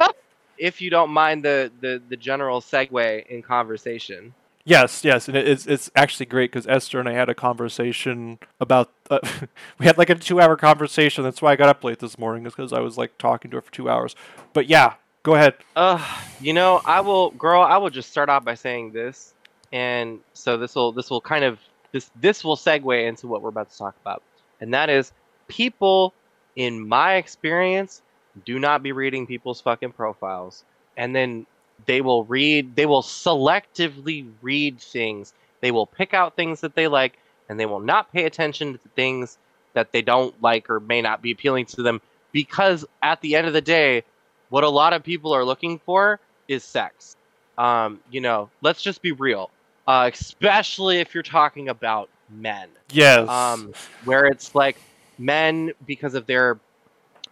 if you don't mind the the the general segue in conversation. Yes, yes, and it's it's actually great because Esther and I had a conversation about. Uh, we had like a two-hour conversation. That's why I got up late this morning, is because I was like talking to her for two hours. But yeah, go ahead. Uh, you know, I will, girl. I will just start off by saying this, and so this will this will kind of this this will segue into what we're about to talk about, and that is people, in my experience, do not be reading people's fucking profiles, and then they will read, they will selectively read things. They will pick out things that they like, and they will not pay attention to things that they don't like or may not be appealing to them because at the end of the day, what a lot of people are looking for is sex. Um, you know, let's just be real, uh, especially if you're talking about men. Yes. Um, where it's like men because of their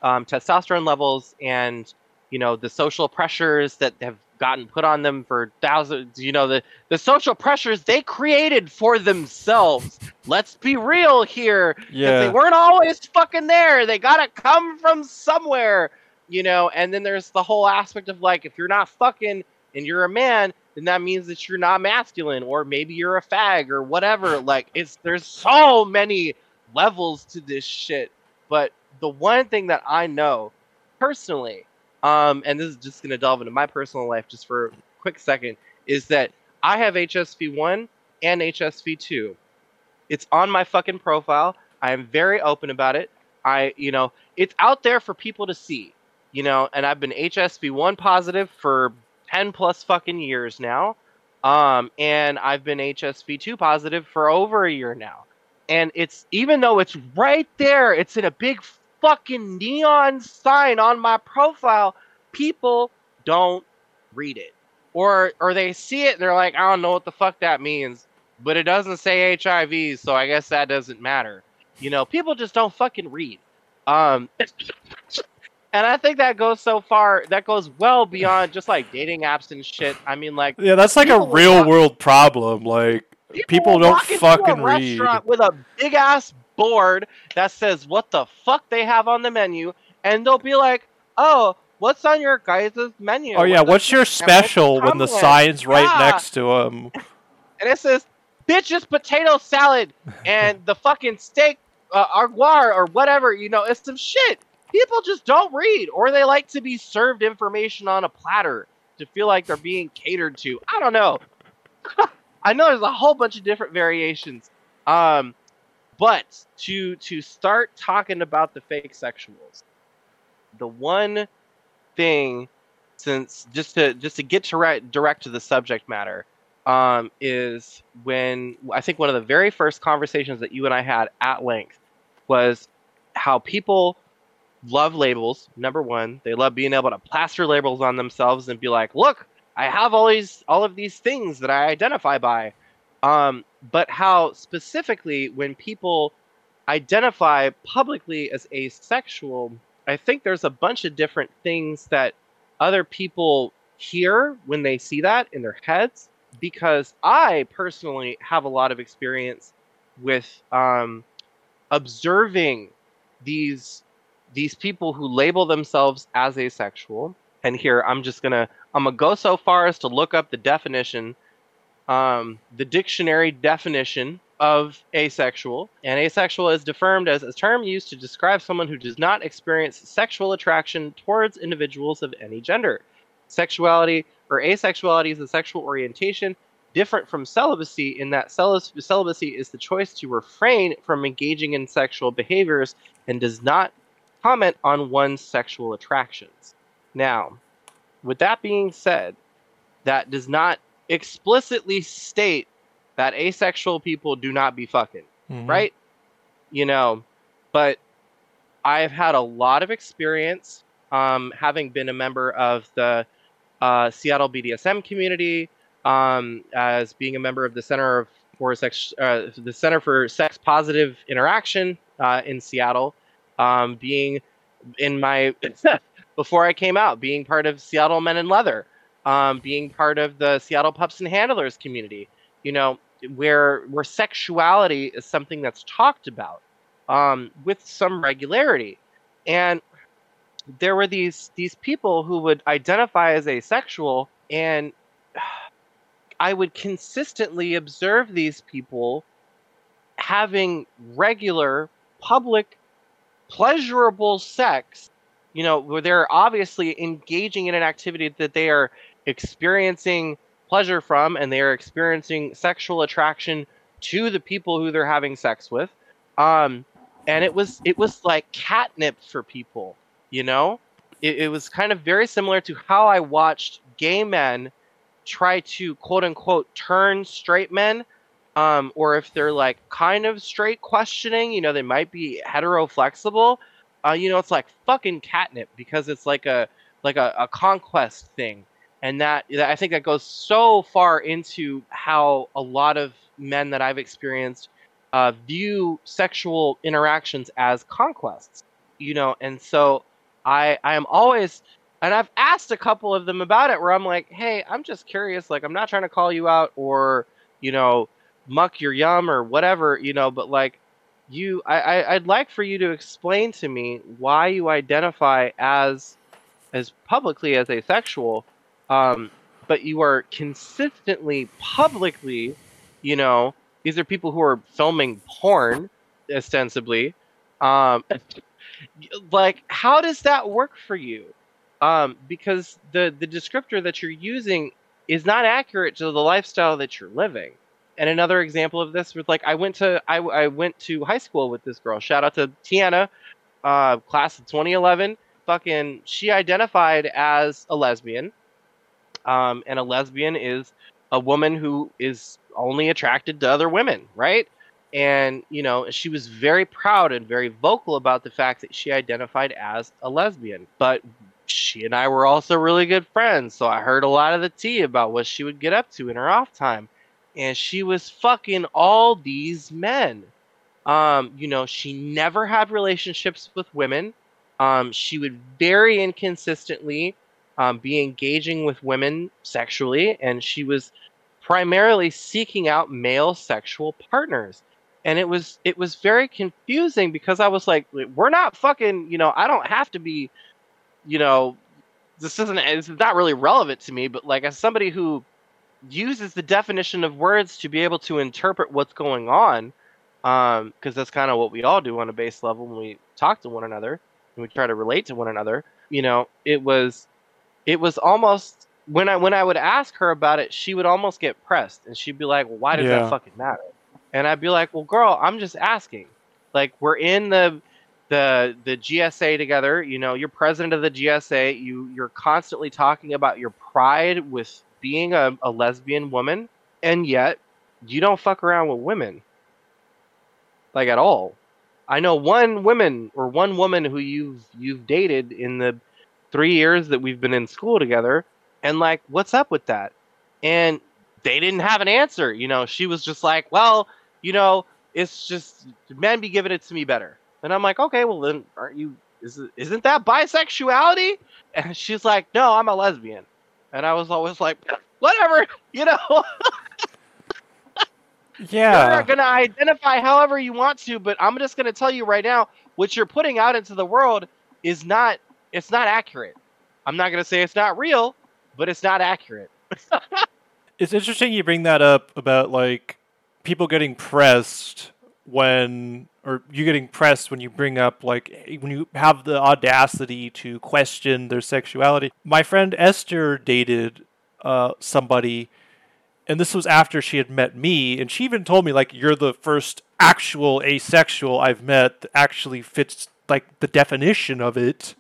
um, testosterone levels and you know the social pressures that have gotten put on them for thousands you know the the social pressures they created for themselves let's be real here yeah. they weren't always fucking there they gotta come from somewhere you know and then there's the whole aspect of like if you're not fucking and you're a man then that means that you're not masculine or maybe you're a fag or whatever like it's there's so many levels to this shit but the one thing that i know personally um, and this is just going to delve into my personal life just for a quick second, is that I have HSV1 and HSV2. It's on my fucking profile. I am very open about it. I, you know, it's out there for people to see, you know, and I've been HSV1 positive for 10 plus fucking years now. Um, and I've been HSV2 positive for over a year now. And it's even though it's right there, it's in a big fucking neon sign on my profile, people don't read it. Or or they see it and they're like, I don't know what the fuck that means, but it doesn't say HIV, so I guess that doesn't matter. You know, people just don't fucking read. Um and I think that goes so far that goes well beyond just like dating apps and shit. I mean like yeah, that's like a real walk- world problem. Like people will don't walk into a fucking read. restaurant with a big ass board that says what the fuck they have on the menu, and they'll be like, "Oh, what's on your guys' menu?" Oh yeah, What what's your special when the coming?" sign's right next to them? And it says, "Bitches potato salad," and the fucking steak uh, arguar or whatever. You know, it's some shit. People just don't read, or they like to be served information on a platter to feel like they're being catered to. I don't know. I know there's a whole bunch of different variations. Um, but to to start talking about the fake sexuals, the one thing, since just to just to get to right, direct to the subject matter, um, is when I think one of the very first conversations that you and I had at length was how people love labels. Number one, they love being able to plaster labels on themselves and be like, "Look, I have all these all of these things that I identify by." Um, but how specifically when people identify publicly as asexual, I think there's a bunch of different things that other people hear when they see that in their heads. Because I personally have a lot of experience with um, observing these these people who label themselves as asexual. And here I'm just gonna I'm gonna go so far as to look up the definition um, the dictionary definition of asexual. And asexual is defined as a term used to describe someone who does not experience sexual attraction towards individuals of any gender. Sexuality or asexuality is a sexual orientation different from celibacy in that celibacy is the choice to refrain from engaging in sexual behaviors and does not comment on one's sexual attractions. Now, with that being said, that does not explicitly state that asexual people do not be fucking, Mhm. right? You know, but I've had a lot of experience um, having been a member of the uh, Seattle BDSM community, um, as being a member of the Center of for Sex, uh, the Center for Sex Positive Interaction uh, in Seattle, um, being in my before I came out, being part of Seattle Men in Leather, um, being part of the Seattle Pups and Handlers community. You know, where where sexuality is something that's talked about um, with some regularity, and there were these these people who would identify as asexual, and I would consistently observe these people having regular public pleasurable sex you know where they're obviously engaging in an activity that they are experiencing pleasure from and they are experiencing sexual attraction to the people who they're having sex with. Um and it was it was like catnip for people you know? It, it was kind of very similar to how i watched gay men try to quote unquote turn straight men um, or if they're like kind of straight questioning you know they might be hetero flexible uh, you know, it's like fucking catnip because it's like a like a, a conquest thing, and that, that I think that goes so far into how a lot of men that I've experienced uh, view sexual interactions as conquests, you know, and so I I am always and I've asked a couple of them about it where I'm like, hey, I'm just curious, like I'm not trying to call you out or you know muck your yum or whatever, you know, but like you I, I I'd like for you to explain to me why you identify as as publicly as asexual, um, but you are consistently publicly, you know, these are people who are filming porn ostensibly. Um, like, how does that work for you? Um, because the the descriptor that you're using is not accurate to the lifestyle that you're living. And another example of this was like I went to I, I went to high school with this girl. Shout out to Tiana, uh, class of 2011. Fucking, she identified as a lesbian, um, and a lesbian is a woman who is only attracted to other women, right? And you know, she was very proud and very vocal about the fact that she identified as a lesbian. But she and I were also really good friends, so I heard a lot of the tea about what she would get up to in her off time and she was fucking all these men. Um, you know, she never had relationships with women. Um, she would very inconsistently um, be engaging with women sexually, and she was primarily seeking out male sexual partners. And it was it was very confusing because I was like, we're not fucking, you know, I don't have to be, you know, this isn't is not really relevant to me, but like as somebody who uses the definition of words to be able to interpret what's going on because um, that's kind of what we all do on a base level when we talk to one another and we try to relate to one another you know it was it was almost when i when i would ask her about it she would almost get pressed and she'd be like well, why does yeah. that fucking matter and i'd be like well girl i'm just asking like we're in the the the GSA together. You know, you're president of the GSA. You you're constantly talking about your pride with being a, a lesbian woman, and yet you don't fuck around with women. Like at all. I know one woman or one woman who you've you've dated in the three years that we've been in school together, and like, what's up with that? And they didn't have an answer. You know, she was just like, well, you know, it's just men be giving it to me better. And I'm like, okay, well then, aren't you? Is isn't that bisexuality? And she's like, no, I'm a lesbian. And I was always like, whatever, you know. yeah. You're going to identify however you want to, but I'm just going to tell you right now, what you're putting out into the world is not it's not accurate. I'm not going to say it's not real, but it's not accurate. it's interesting you bring that up about like people getting pressed when or you getting pressed when you bring up like when you have the audacity to question their sexuality. My friend Esther dated uh, somebody, and this was after she had met me, and she even told me like you're the first actual asexual I've met that actually fits like the definition of it.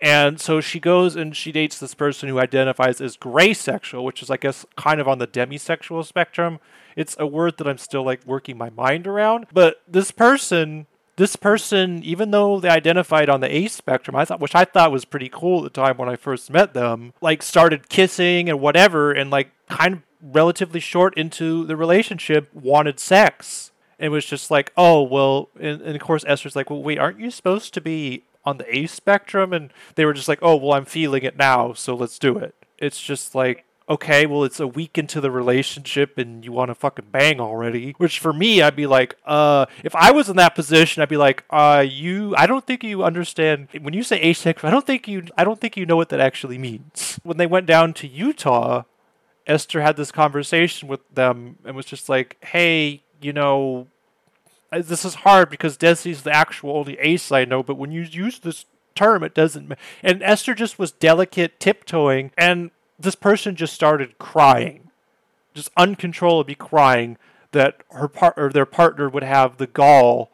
And so she goes and she dates this person who identifies as gray sexual, which is, I guess, kind of on the demisexual spectrum. It's a word that I'm still like working my mind around. But this person, this person, even though they identified on the ace spectrum, I thought, which I thought was pretty cool at the time when I first met them, like started kissing and whatever, and like kind of relatively short into the relationship, wanted sex. It was just like, oh well, and, and of course Esther's like, well, wait, aren't you supposed to be on the A spectrum, and they were just like, "Oh, well, I'm feeling it now, so let's do it." It's just like, okay, well, it's a week into the relationship, and you want to fucking bang already. Which for me, I'd be like, uh, if I was in that position, I'd be like, uh, you, I don't think you understand when you say asexual. I don't think you, I don't think you know what that actually means. When they went down to Utah, Esther had this conversation with them and was just like, hey, you know, this is hard because Desi's the actual only ace I know, but when you use this term, it doesn't. And Esther just was delicate, tiptoeing, and this person just started crying, just uncontrollably crying that her part or their partner would have the gall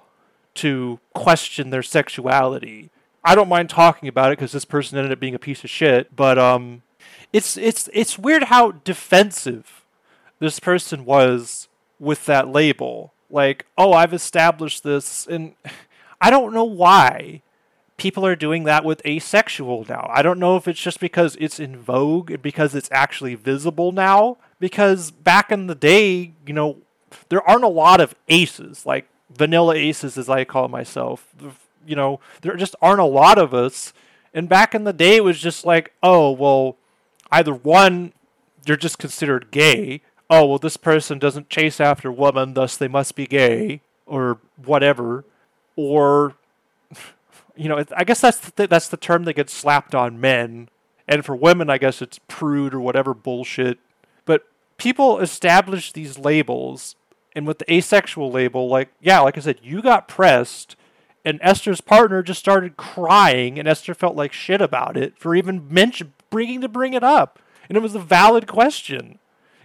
to question their sexuality. I don't mind talking about it because this person ended up being a piece of shit, but um, it's it's it's weird how defensive this person was with that label like, oh, I've established this, and I don't know why. people are doing that with asexual now. I don't know if it's just because it's in vogue because it's actually visible now. Because back in the day, you know, there aren't a lot of aces, like vanilla aces, as I call myself. You know, there just aren't a lot of us. And back in the day, it was just like, oh, well, either one, you're just considered gay. Oh, well, this person doesn't chase after women, thus they must be gay, or whatever. Or you know, I guess that's the, that's the term that gets slapped on men, and for women, I guess it's prude or whatever bullshit. But people establish these labels, and with the asexual label, like yeah, like I said, you got pressed, and Esther's partner just started crying, and Esther felt like shit about it for even mention bringing to bring it up, and it was a valid question,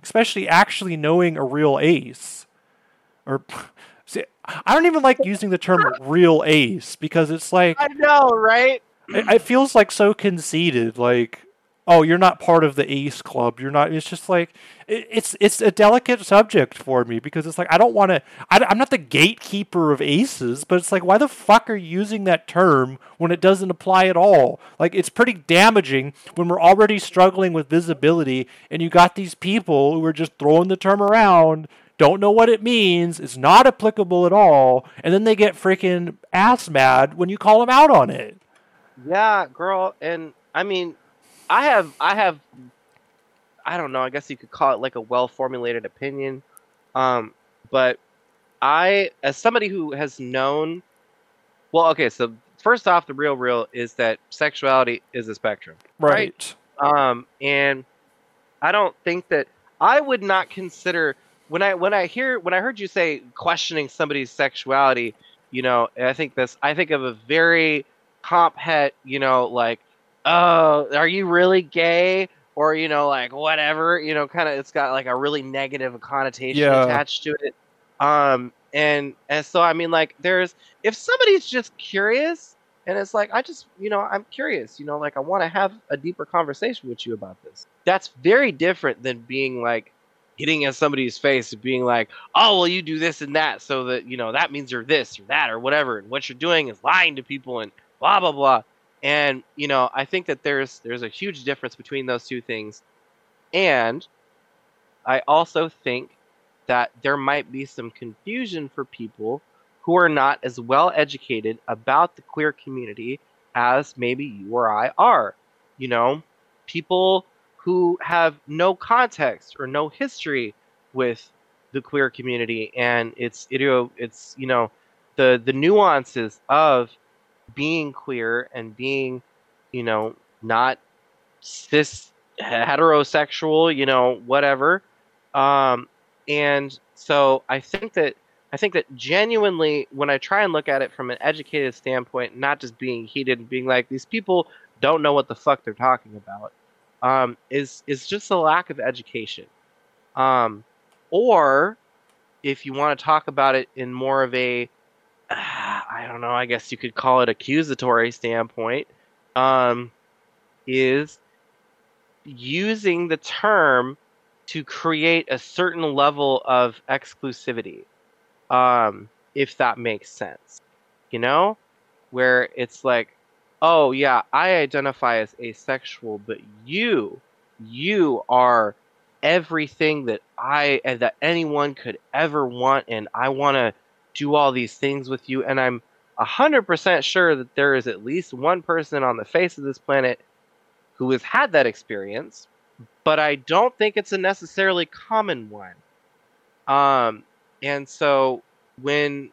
especially actually knowing a real ace, or See, I don't even like using the term real ace because it's like I know, right? It, it, feels like so conceited. Like, oh, you're not part of the ace club. You're not. It's just like it's it's a delicate subject for me because it's like I don't want to. I'm not the gatekeeper of aces, but it's like why the fuck are you using that term when it doesn't apply at all? Like, it's pretty damaging when we're already struggling with visibility, and you got these people who are just throwing the term around don't know what it means, it's not applicable at all, and then they get freaking ass mad when you call them out on it. Yeah, girl, and I mean, I have I have I don't know, I guess you could call it like a well-formulated opinion. Um, but I as somebody who has known well, okay, so first off the real real is that sexuality is a spectrum. Right. right? Um and I don't think that I would not consider when I when I hear when I heard you say questioning somebody's sexuality, you know, I think this I think of a very comp het, you know, like, oh, are you really gay? Or you know, like whatever, you know, kind of it's got like a really negative connotation yeah. attached to it. Um, and and so I mean, like, there's if somebody's just curious and it's like I just you know I'm curious, you know, like I want to have a deeper conversation with you about this. That's very different than being like getting at somebody's face and being like, oh, well, you do this and that, so that, you know, that means you're this or that or whatever. And what you're doing is lying to people and blah, blah, blah. And, you know, I think that there's there's a huge difference between those two things. And I also think that there might be some confusion for people who are not as well educated about the queer community as maybe you or I are. You know, people who have no context or no history with the queer community and its idio it's you know the the nuances of being queer and being you know not cis heterosexual you know whatever um and so i think that i think that genuinely when i try and look at it from an educated standpoint not just being heated and being like these people don't know what the fuck they're talking about um, is is just a lack of education. Um, or if you want to talk about it in more of a, I don't know, I guess you could call it accusatory standpoint, um, is using the term to create a certain level of exclusivity, um, if that makes sense. You know, where it's like, oh yeah, I identify as asexual, but you, you are everything that I that anyone could ever want, and I want to do all these things with you, and I'm a hundred percent sure that there is at least one person on the face of this planet who has had that experience, but I don't think it's a necessarily common one. Um, and so when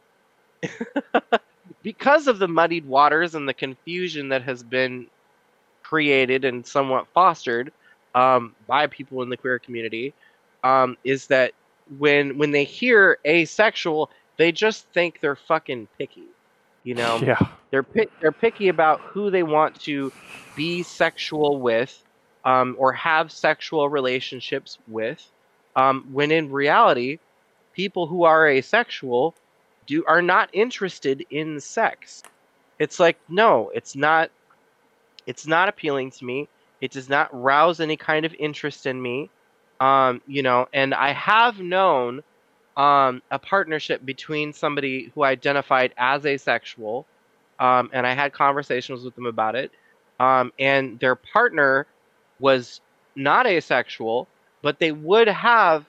because of the muddied waters and the confusion that has been created and somewhat fostered um, by people in the queer community, um, is that when when they hear asexual, they just think they're fucking picky. You know, yeah. they're pi- they're picky about who they want to be sexual with, um, or have sexual relationships with. Um, when in reality, people who are asexual do are not interested in sex. It's like no, it's not it's not appealing to me. It does not rouse any kind of interest in me. Um, you know, and I have known um, a partnership between somebody who identified as asexual um, and I had conversations with them about it. Um, and their partner was not asexual, but they would have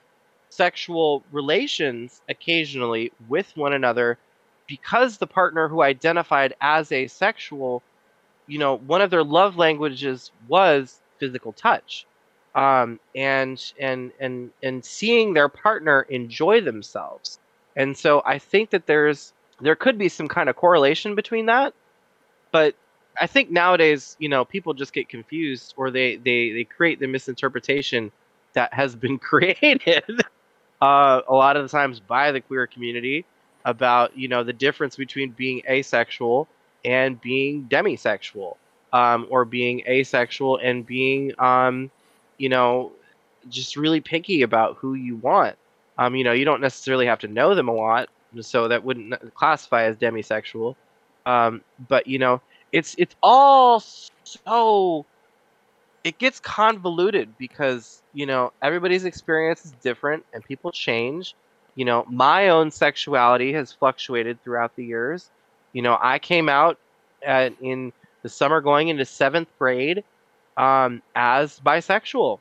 sexual relations occasionally with one another because the partner who identified as asexual, you know, one of their love languages was physical touch. Um, and and and and seeing their partner enjoy themselves. And so I think that there's there could be some kind of correlation between that, but I think nowadays, you know, people just get confused or they they they create the misinterpretation that has been created uh, a lot of the times by the queer community about you know the difference between being asexual and being demisexual um, or being asexual and being um, you know just really picky about who you want. Um, you know you don't necessarily have to know them a lot so that wouldn't classify as demisexual. Um, but you know it's it's all so it gets convoluted because you know everybody's experience is different and people change. You know my own sexuality has fluctuated throughout the years. You know i came out at, in the summer going into seventh grade um, as bisexual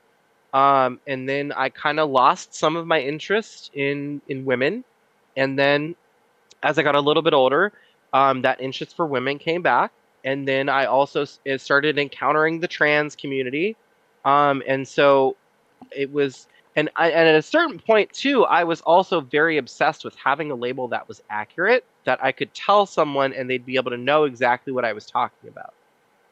um, and then i kind of lost some of my interest in in women and then as i got a little bit older um, that interest for women came back and then I also started encountering the trans community, um, and so it was. And, I, and at a certain point too, I was also very obsessed with having a label that was accurate, that I could tell someone and they'd be able to know exactly what I was talking about.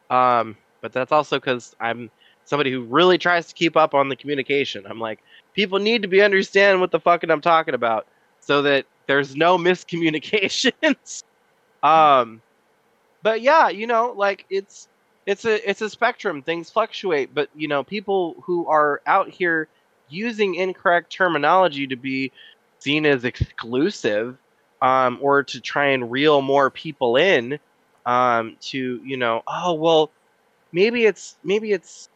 Um, but that's also because I'm somebody who really tries to keep up on the communication. I'm like, people need to be understand what the fucking I'm talking about, so that there's no miscommunications. um, but yeah, you know, like it's it's a it's a spectrum. Things fluctuate, but you know, people who are out here using incorrect terminology to be seen as exclusive, um, or to try and reel more people in, um, to you know, oh well, maybe it's maybe it's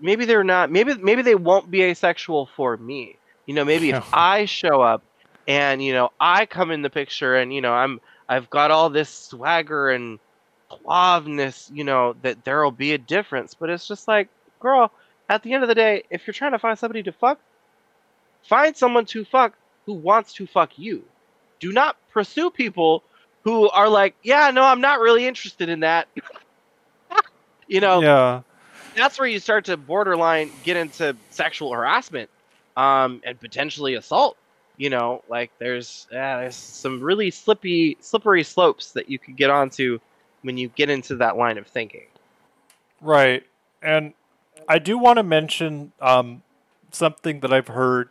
maybe they're not maybe maybe they won't be asexual for me. You know, maybe if I show up and you know I come in the picture and you know I'm I've got all this swagger and suaveness, you know, that there will be a difference. But it's just like, girl, at the end of the day, if you're trying to find somebody to fuck, find someone to fuck who wants to fuck you. Do not pursue people who are like, yeah, no, I'm not really interested in that. You know, yeah, that's where you start to borderline get into sexual harassment um, and potentially assault. You know, like there's uh, there's some really slippy, slippery slopes that you could get onto when you get into that line of thinking. Right. And I do want to mention um, something that I've heard,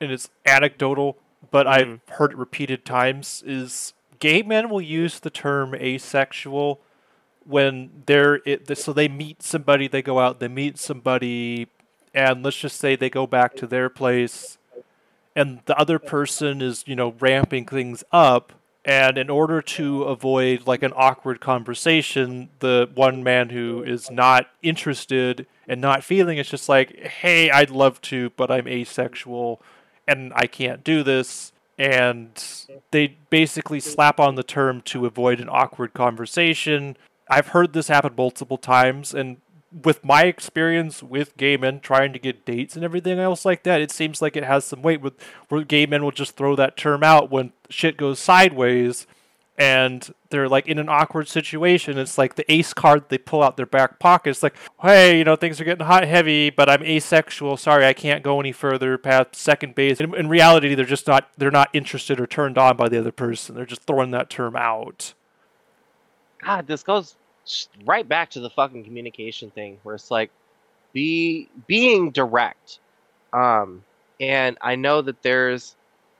and it's anecdotal, but mm-hmm. I've heard it repeated times, is gay men will use the term asexual when they're it, so they meet somebody, they go out, they meet somebody, and let's just say they go back to their place, and the other person is you know ramping things up and in order to avoid like an awkward conversation, the one man who is not interested and not feeling it's just like, hey, I'd love to, but I'm asexual and I can't do this. And they basically slap on the term to avoid an awkward conversation. I've heard this happen multiple times, and with my experience with gay men trying to get dates and everything else like that, it seems like it has some weight with where gay men will just throw that term out when shit goes sideways and they're like in an awkward situation. It's like the ace card they pull out their back pocket. It's like, hey, you know, things are getting hot heavy, but I'm asexual. Sorry, I can't go any further past second base. In, in reality, they're just not they're not interested or turned on by the other person. They're just throwing that term out. God, this goes right back to the fucking communication thing where it's like be being direct. Um and i know that there's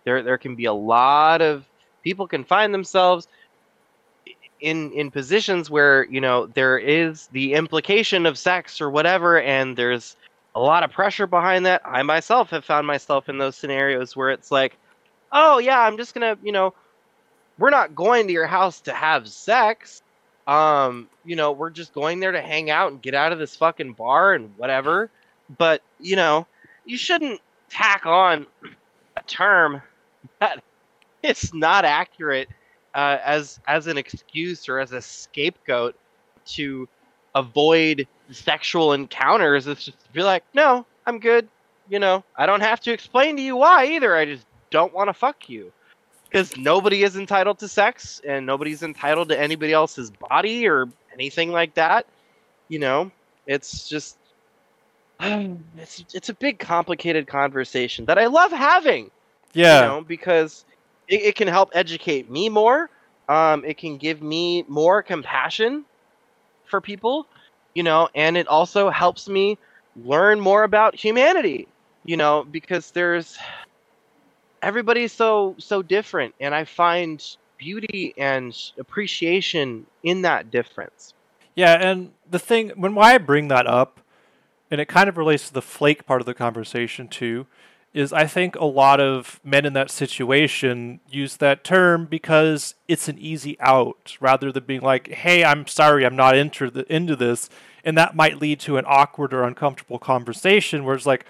there there can be a lot of people can find themselves in in positions where you know there is the implication of sex or whatever and there's a lot of pressure behind that. I myself have found myself in those scenarios where it's like oh yeah i'm just gonna you know we're not going to your house to have sex um, you know, we're just going there to hang out and get out of this fucking bar and whatever. But, you know, you shouldn't tack on a term that it's not accurate uh, as as an excuse or as a scapegoat to avoid sexual encounters. It's just to be like, no, I'm good. You know, I don't have to explain to you why either. I just don't want to fuck you. Because nobody is entitled to sex and nobody's entitled to anybody else's body or anything like that. You know, it's just it's it's a big complicated conversation that I love having. Yeah. You know, because it, it can help educate me more. Um, it can give me more compassion for people, you know, and it also helps me learn more about humanity, you know, because there's everybody's so so different and I find beauty and appreciation in that difference. Yeah, and the thing when why I bring that up, and it kind of relates to the flake part of the conversation too, is I think a lot of men in that situation use that term because it's an easy out rather than being like, "Hey, I'm sorry, I'm not into the, into this," and that might lead to an awkward or uncomfortable conversation where it's like,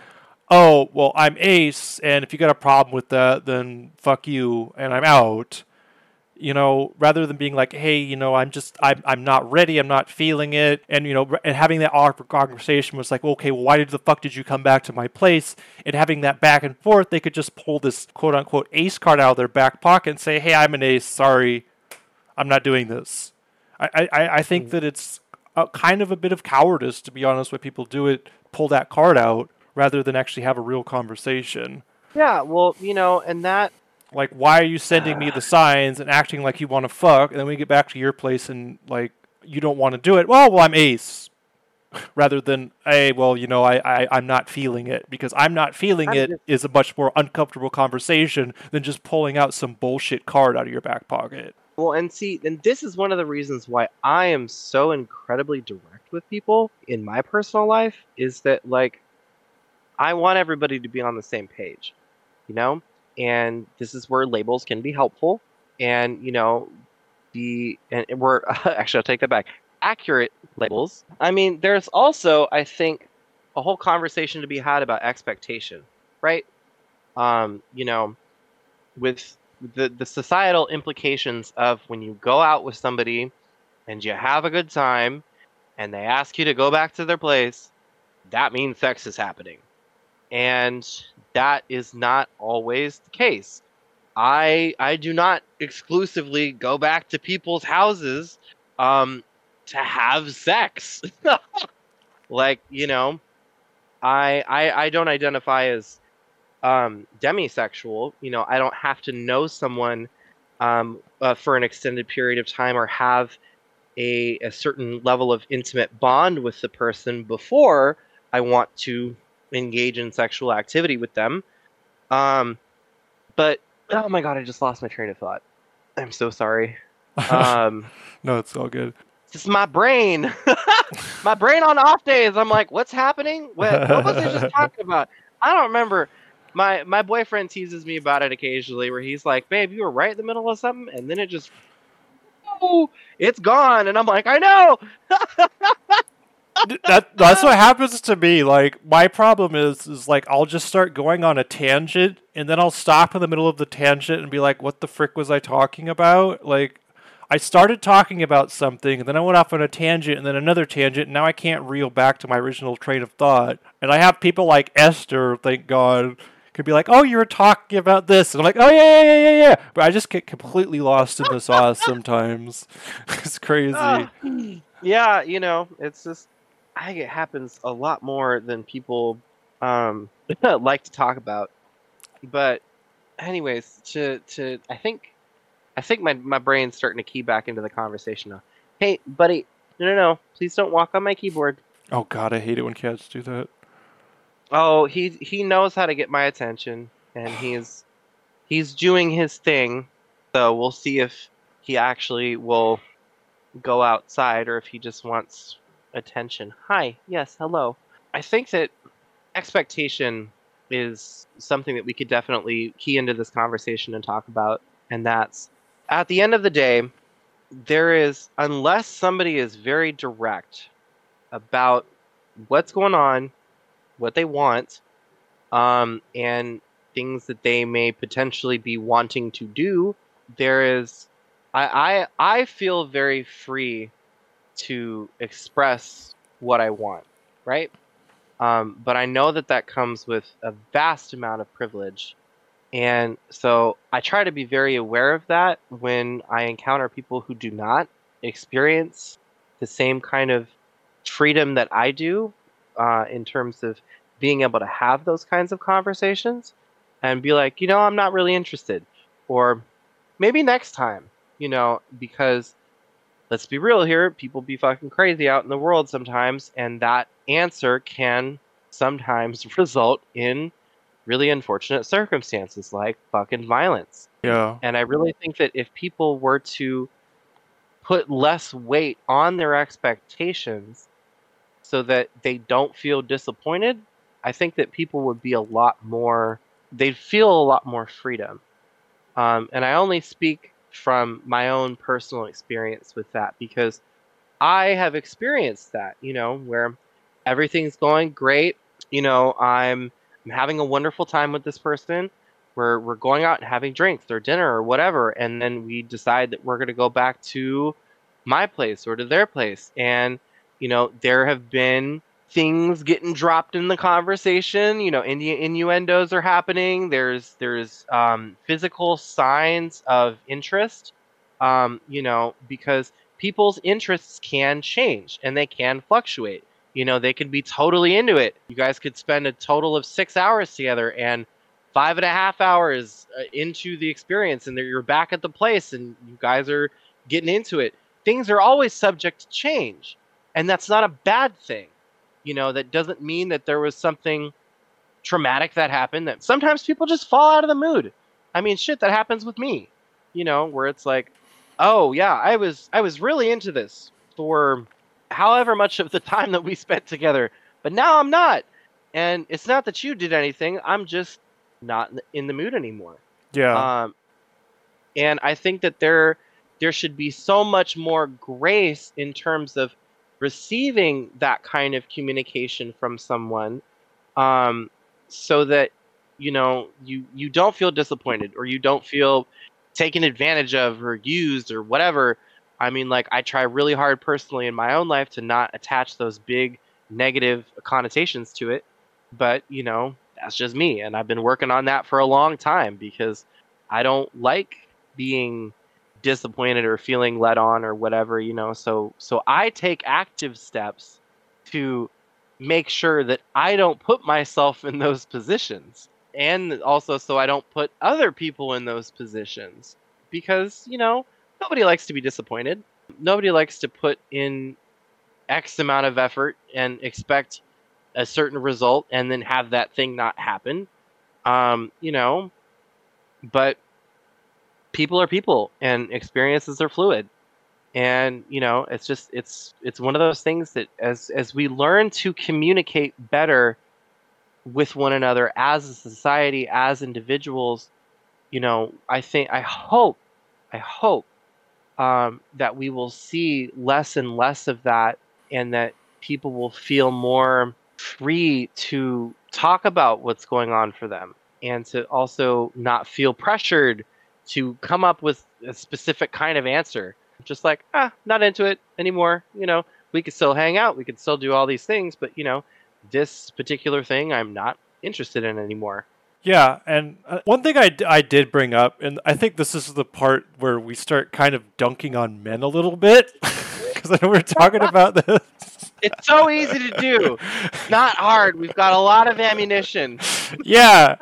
"Oh, well, I'm Ace, and if you got a problem with that, then fuck you, and I'm out." you know, rather than being like, hey, you know, I'm just, I'm, I'm not ready, I'm not feeling it, and you know, and having that awkward conversation was like, okay, well, why did the fuck did you come back to my place? And having that back and forth, they could just pull this quote unquote ace card out of their back pocket and say, hey, I'm an ace, sorry, I'm not doing this. I, I, I think mm. that it's a, kind of a bit of cowardice, to be honest, when people do it, pull that card out rather than actually have a real conversation. Yeah, well, you know, and that like, why are you sending me the signs and acting like you want to fuck, and then we get back to your place and like you don't want to do it? Well, well, I'm Ace. Rather than, hey, well, you know, I, I I'm not feeling it because I'm not feeling I'm it just- is a much more uncomfortable conversation than just pulling out some bullshit card out of your back pocket. Well, and see, and this is one of the reasons why I am so incredibly direct with people in my personal life is that like I want everybody to be on the same page, you know? And this is where labels can be helpful and, you know, be, and we're actually I'll take that back. Accurate labels. I mean, there's also I think a whole conversation to be had about expectation, right? Um, you know, with the the societal implications of when you go out with somebody and you have a good time and they ask you to go back to their place, that means sex is happening. And that is not always the case. I I do not exclusively go back to people's houses um to have sex. like, you know, I I I don't identify as um, demisexual, you know, I don't have to know someone um, uh, for an extended period of time or have a, a certain level of intimate bond with the person before I want to engage in sexual activity with them. Um, but oh my god, I just lost my train of thought. I'm so sorry. Um, no, it's all good. It's my brain, my brain on off days. I'm like, what's happening? What, what was I just talking about? I don't remember. My my boyfriend teases me about it occasionally, where he's like, "Babe, you were right in the middle of something, and then it just, oh, it's gone." And I'm like, "I know." That that's what happens to me. Like my problem is is like I'll just start going on a tangent and then I'll stop in the middle of the tangent and be like, "What the frick was I talking about?" Like I started talking about something and then I went off on a tangent and then another tangent and now I can't reel back to my original train of thought. And I have people like Esther, thank God, could be like, "Oh, you were talking about this," and I'm like, "Oh yeah, yeah, yeah, yeah, yeah." But I just get completely lost in the sauce sometimes. it's crazy. Ah, yeah, you know, it's just I think it happens a lot more than people um, like to talk about. But, anyways, to to I think I think my my brain's starting to key back into the conversation now. Hey, buddy, no, no, no, please don't walk on my keyboard. Oh God, I hate it when cats do that. Oh, he he knows how to get my attention, and he's he's doing his thing. So we'll see if he actually will go outside or if he just wants attention. Hi, yes, hello. I think that expectation is something that we could definitely key into this conversation and talk about, and that's at the end of the day, there is unless somebody is very direct about what's going on what they want, um, and things that they may potentially be wanting to do, there is I, I I feel very free to express what I want, right? Um, but I know that that comes with a vast amount of privilege. And so I try to be very aware of that when I encounter people who do not experience the same kind of freedom that I do uh, in terms of being able to have those kinds of conversations and be like, you know, I'm not really interested. Or maybe next time, you know, because let's be real here, people be fucking crazy out in the world sometimes, and that answer can sometimes result in really unfortunate circumstances like fucking violence. Yeah. And I really think that if people were to put less weight on their expectations so that they don't feel disappointed, I think that people would be a lot more, they'd feel a lot more freedom. Um, and I only speak from my own personal experience with that because I have experienced that, you know, where everything's going great. You know, I'm, I'm having a wonderful time with this person. We're, we're going out and having drinks or dinner or whatever. And then we decide that we're going to go back to my place or to their place. And, you know, there have been things getting dropped in the conversation. You know, innu- innuendos are happening. There's there's um, physical signs of interest. Um, you know, because people's interests can change and they can fluctuate. You know, they can be totally into it. You guys could spend a total of six hours together and five and a half hours uh, into the experience, and you're back at the place and you guys are getting into it. Things are always subject to change, and that's not a bad thing you know that doesn't mean that there was something traumatic that happened that sometimes people just fall out of the mood. I mean shit that happens with me you know where it's like oh yeah i was i was really into this for however much of the time that we spent together but now i'm not. And it's not that you did anything i'm just not in the mood anymore. Yeah. um, and I think that there there should be so much more grace in terms of receiving that kind of communication from someone, um, so that you know you you don't feel disappointed or you don't feel taken advantage of or used or whatever. I mean, like I try really hard personally in my own life to not attach those big negative connotations to it, but you know that's just me, and I've been working on that for a long time because I don't like being disappointed or feeling let on or whatever, you know. So so I take active steps to make sure that I don't put myself in those positions and also so I don't put other people in those positions because, you know, nobody likes to be disappointed. Nobody likes to put in X amount of effort and expect a certain result and then have that thing not happen. Um, you know, but people are people and experiences are fluid. And, you know, it's just it's it's one of those things that as as we learn to communicate better with one another as a society, as individuals, you know, I think I hope I hope um, that we will see less and less of that and that people will feel more free to talk about what's going on for them and to also not feel pressured to come up with a specific kind of answer. Just like, ah, not into it anymore. You know, we could still hang out, we could still do all these things, but you know, this particular thing I'm not interested in anymore. Yeah, and uh, one thing I, d- I did bring up, and I think this is the part where we start kind of dunking on men a little bit, because I know we're talking about this. It's so easy to do. It's not hard. We've got a lot of ammunition. yeah,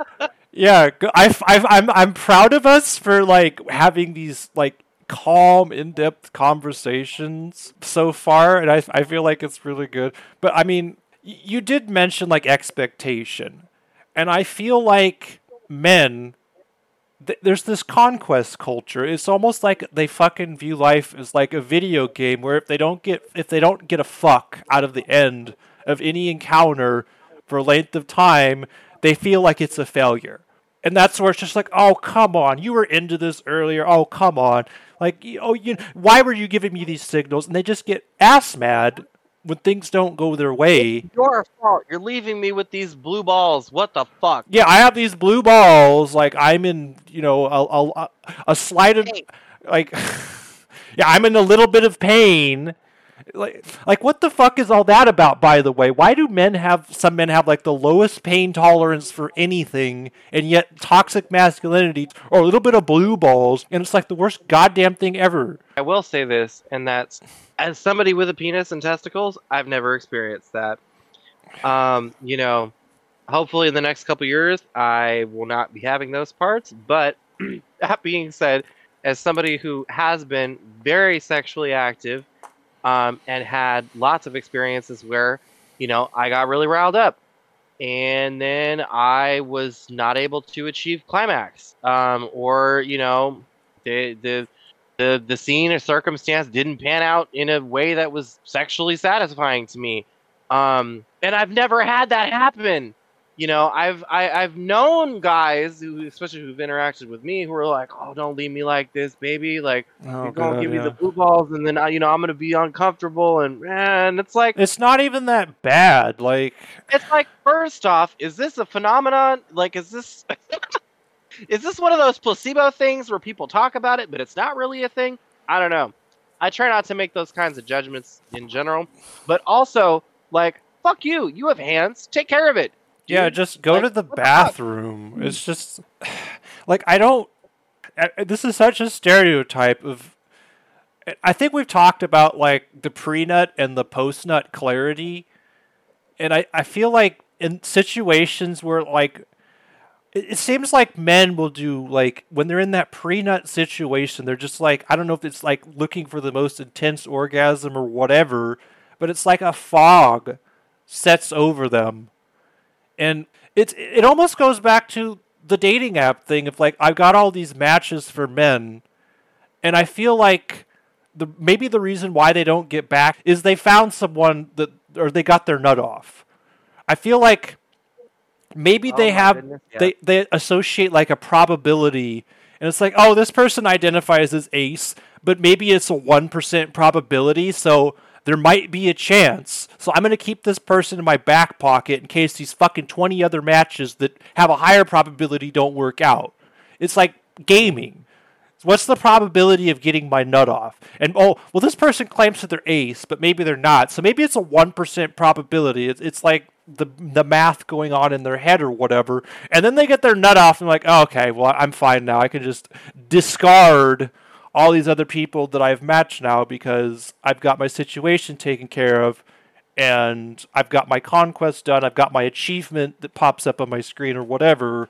yeah. I, I, I'm I'm proud of us for like having these like calm, in-depth conversations so far, and I I feel like it's really good. But I mean, you did mention like expectation, and I feel like men. th- There's this conquest culture. It's almost like they fucking view life as like a video game where if they don't get if they don't get a fuck out of the end of any encounter for a length of time, they feel like it's a failure. And that's where it's just like, oh come on, you were into this earlier. Oh come on, like oh you, why were you giving me these signals? And they just get ass mad when things don't go their way. Your fault. You're leaving me with these blue balls. What the fuck? Yeah, I have these blue balls. Like I'm in, you know, a a, a slighted Hey. like. yeah, I'm in a little bit of pain. Like, like what the fuck is all that about? By the way, why do men have some men have like the lowest pain tolerance for anything, and yet toxic masculinity or a little bit of blue balls, and it's like the worst goddamn thing ever. I will say this, and that's as somebody with a penis and testicles, I've never experienced that. Um, you know, hopefully in the next couple years, I will not be having those parts. But that being said, as somebody who has been very sexually active um, and had lots of experiences where, you know, I got really riled up. And then I was not able to achieve climax. Um, or, you know, the, the, the, the scene or circumstance didn't pan out in a way that was sexually satisfying to me. Um, and I've never had that happen you know, I've I, have i have known guys who, especially who've interacted with me, who are like, "Oh, don't leave me like this, baby. Like, oh, you're gonna God, give yeah. me the blue balls, and then I, you know I'm gonna be uncomfortable." And and it's like it's not even that bad. Like, it's like first off, is this a phenomenon? Like, is this is this one of those placebo things where people talk about it, but it's not really a thing? I don't know. I try not to make those kinds of judgments in general, but also like, fuck you. You have hands. Take care of it yeah, just go like, to the bathroom. The it's just like I don't. This is such a stereotype of. I think we've talked about like the pre-nut and the post-nut clarity, and I I feel like in situations where like it, seems like men will do like when they're in that pre-nut situation, they're just like I don't know if it's like looking for the most intense orgasm or whatever, but it's like a fog sets over them and it's it almost goes back to the dating app thing of like I've got all these matches for men, and I feel like the maybe the reason why they don't get back is they found someone that or they got their nut off. I feel like maybe oh they have goodness, yeah. they they associate like a probability and it's like oh this person identifies as ace but maybe it's a 1% probability so there might be a chance. So I'm going to keep this person in my back pocket in case these fucking 20 other matches that have a higher probability don't work out. It's like gaming. What's the probability of getting my nut off? And oh, well, this person claims that they're ace, but maybe they're not. So maybe it's a 1% probability. It's, it's like the the math going on in their head or whatever. And then they get their nut off and like, oh, okay, well, I'm fine now. I can just discard all these other people that I've matched now because I've got my situation taken care of and I've got my conquest done, I've got my achievement that pops up on my screen or whatever.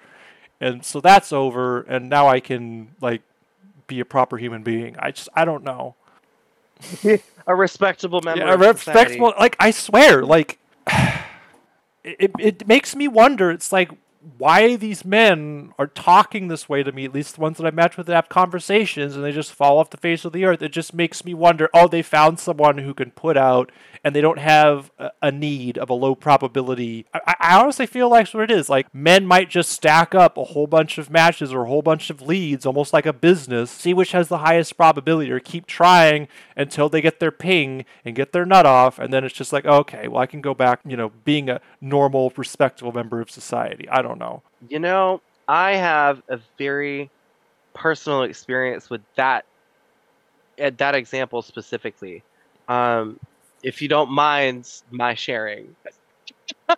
And so that's over and now I can like be a proper human being. I just I don't know. a respectable member yeah, a respectable like I swear like it it makes me wonder it's like why these men are talking this way to me, at least the ones that I match with that have conversations, and they just fall off the face of the earth. It just makes me wonder oh, they found someone who can put out, and they don't have a, need of a low probability. I, I, honestly feel like that's what it is. Like, men might just stack up a whole bunch of matches or a whole bunch of leads, almost like a business, see which has the highest probability, or keep trying until they get their ping and get their nut off, and then it's just like, okay, well, I can go back, you know, being a normal, respectable member of society. I don't don't know. You know, I have a very personal experience with that at that example specifically. Um, if you don't mind my sharing.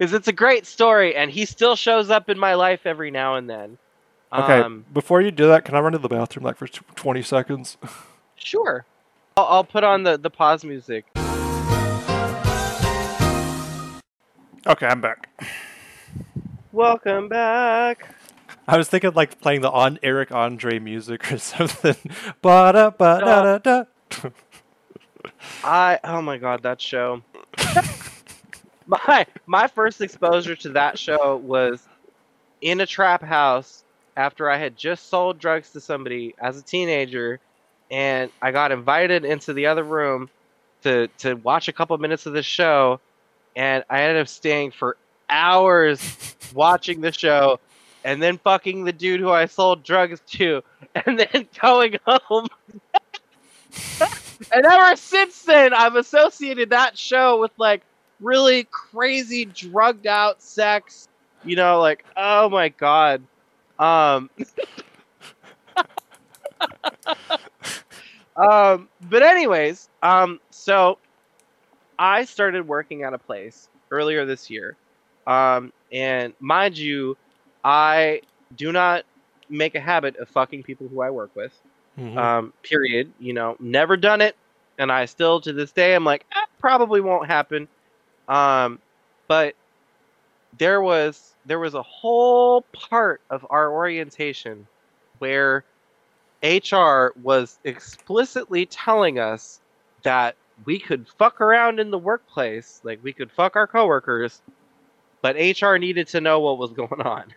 is it's a great story and he still shows up in my life every now and then. Okay, um, before you do that, can I run to the bathroom like for 20 seconds? sure. I'll, I'll put on the, the pause music. Okay, I'm back. Welcome back. I was thinking like playing the on Eric Andre music or something. ba da ba da da da. I oh my god, that show. my my first exposure to that show was in a trap house after I had just sold drugs to somebody as a teenager and I got invited into the other room to to watch a couple minutes of this show and I ended up staying for hours watching the show and then fucking the dude who I sold drugs to and then going home. and ever since then, I've associated that show with like really crazy drugged out sex. You know, like, oh my god. Um um, but anyways, um, so I started working at a place earlier this year, um, and mind you, I do not make a habit of fucking people who I work with. Mhm. Um, period. You know, never done it, and I still to this day I'm like, eh, probably won't happen. Um, but there was there was a whole part of our orientation where HR was explicitly telling us that we could fuck around in the workplace, like we could fuck our coworkers, but HR needed to know what was going on.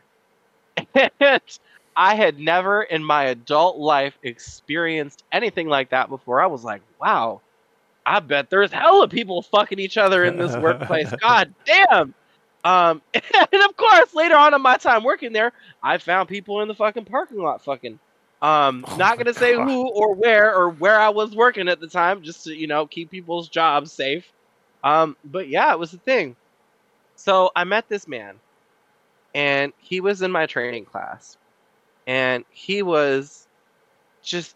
And I had never in my adult life experienced anything like that before. I was like, wow, I bet there's hella people fucking each other in this workplace. God damn. Um, and of course, later on in my time working there, I found people in the fucking parking lot fucking. Um, Oh not gonna say God. who or where or where I was working at the time, just to you know keep people's jobs safe. Um, but yeah, it was a thing. So I met this man, and he was in my training class, and he was just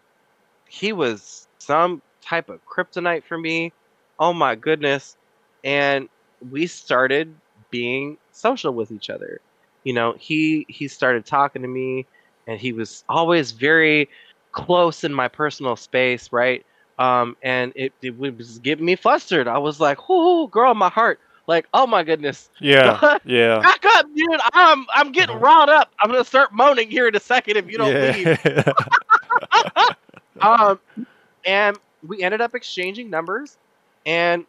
he was some type of kryptonite for me. Oh my goodness. And we started being social with each other. You know, he he started talking to me and he was always very close in my personal space, right? Um, and it, it was getting me flustered. I was like, "Whoo, girl, my heart!" Like, oh my goodness, Yeah, yeah. back up, dude! I'm I'm getting riled up. I'm gonna start moaning here in a second if you don't leave um, and we ended up exchanging numbers, and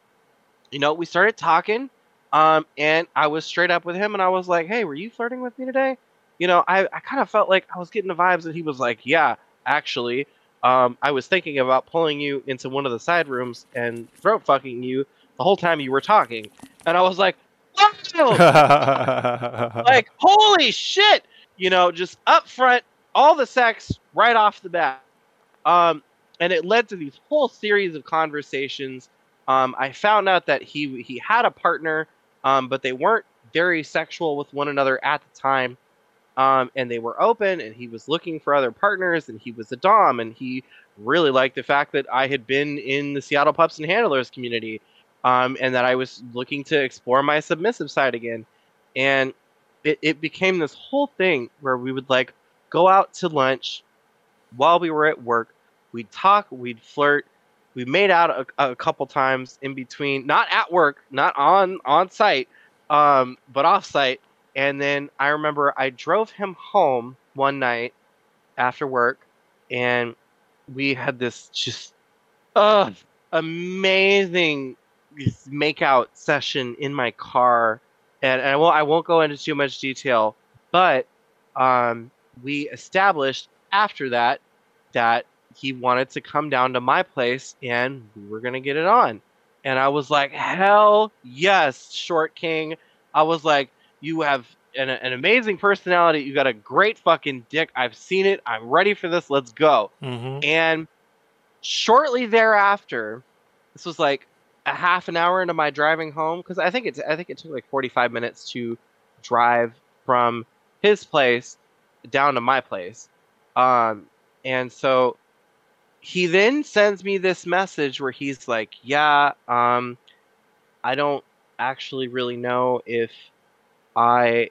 you know we started talking. Um, and I was straight up with him, and I was like, "Hey, were you flirting with me today?" You know, I I kind of felt like I was getting the vibes and he was like, "Yeah, actually." Um, I was thinking about pulling you into one of the side rooms and throat fucking you the whole time you were talking, and I was like, "Wow!" like holy shit! You know just up front all the sex right off the bat. Um and it led to these whole series of conversations. Um i found out that he he had a partner um but they weren't very sexual with one another at the time. Um and they were open and he was looking for other partners and he was a dom and he really liked the fact that i had been in the seattle pups and handlers community um, and that I was looking to explore my submissive side again. And it, it became this whole thing where we would like go out to lunch while we were at work. We'd talk, we'd flirt. We made out a, a couple times in between, not at work, not on on site, um, but off site. And then I remember I drove him home one night after work, and we had this just uh, amazing makeout session in my car, and, and I won't I won't go into too much detail, but um, we established after that that he wanted to come down to my place and we were gonna get it on, and I was like, hell yes, Short King. I was like, you have an, an amazing personality. You got a great fucking dick. I've seen it. I'm ready for this. Let's go. hmm And shortly thereafter, this was like a half an hour into my driving home because I think it's I think it took like 45 minutes to drive from his place down to my place. Um, and so he then sends me this message where he's like, "Yeah, um, I don't actually really know if I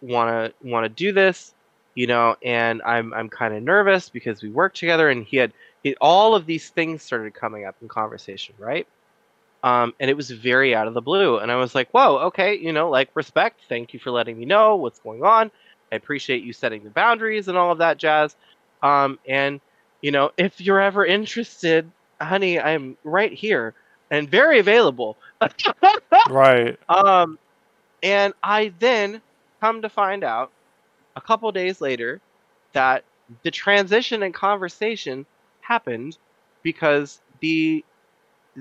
want to want to do this, you know, and I'm I'm kind of nervous because we work together and he had he, all of these things started coming up in conversation, right? Um, and it was very out of the blue, and I was like, "Whoa, okay, you know, like respect. Thank you for letting me know what's going on. I appreciate you setting the boundaries and all of that jazz. Um, and you know, if you're ever interested, honey, I'm right here and very available." Right. Um, and I then come to find out a couple days later that the transition and conversation happened because the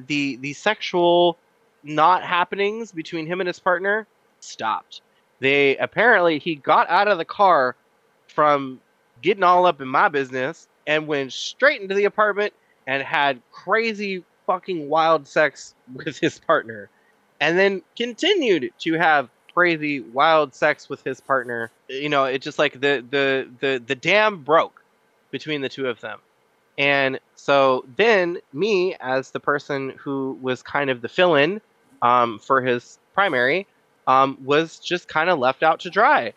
the the sexual not happenings between him and his partner stopped. They apparently he got out of the car from getting all up in my business and went straight into the apartment and had crazy fucking wild sex with his partner. And then continued to have crazy wild sex with his partner. You know it just like the the the the dam broke between the two of them And so then me, as the person who was kind of the fill-in um, for his primary, um, was just kind of left out to dry.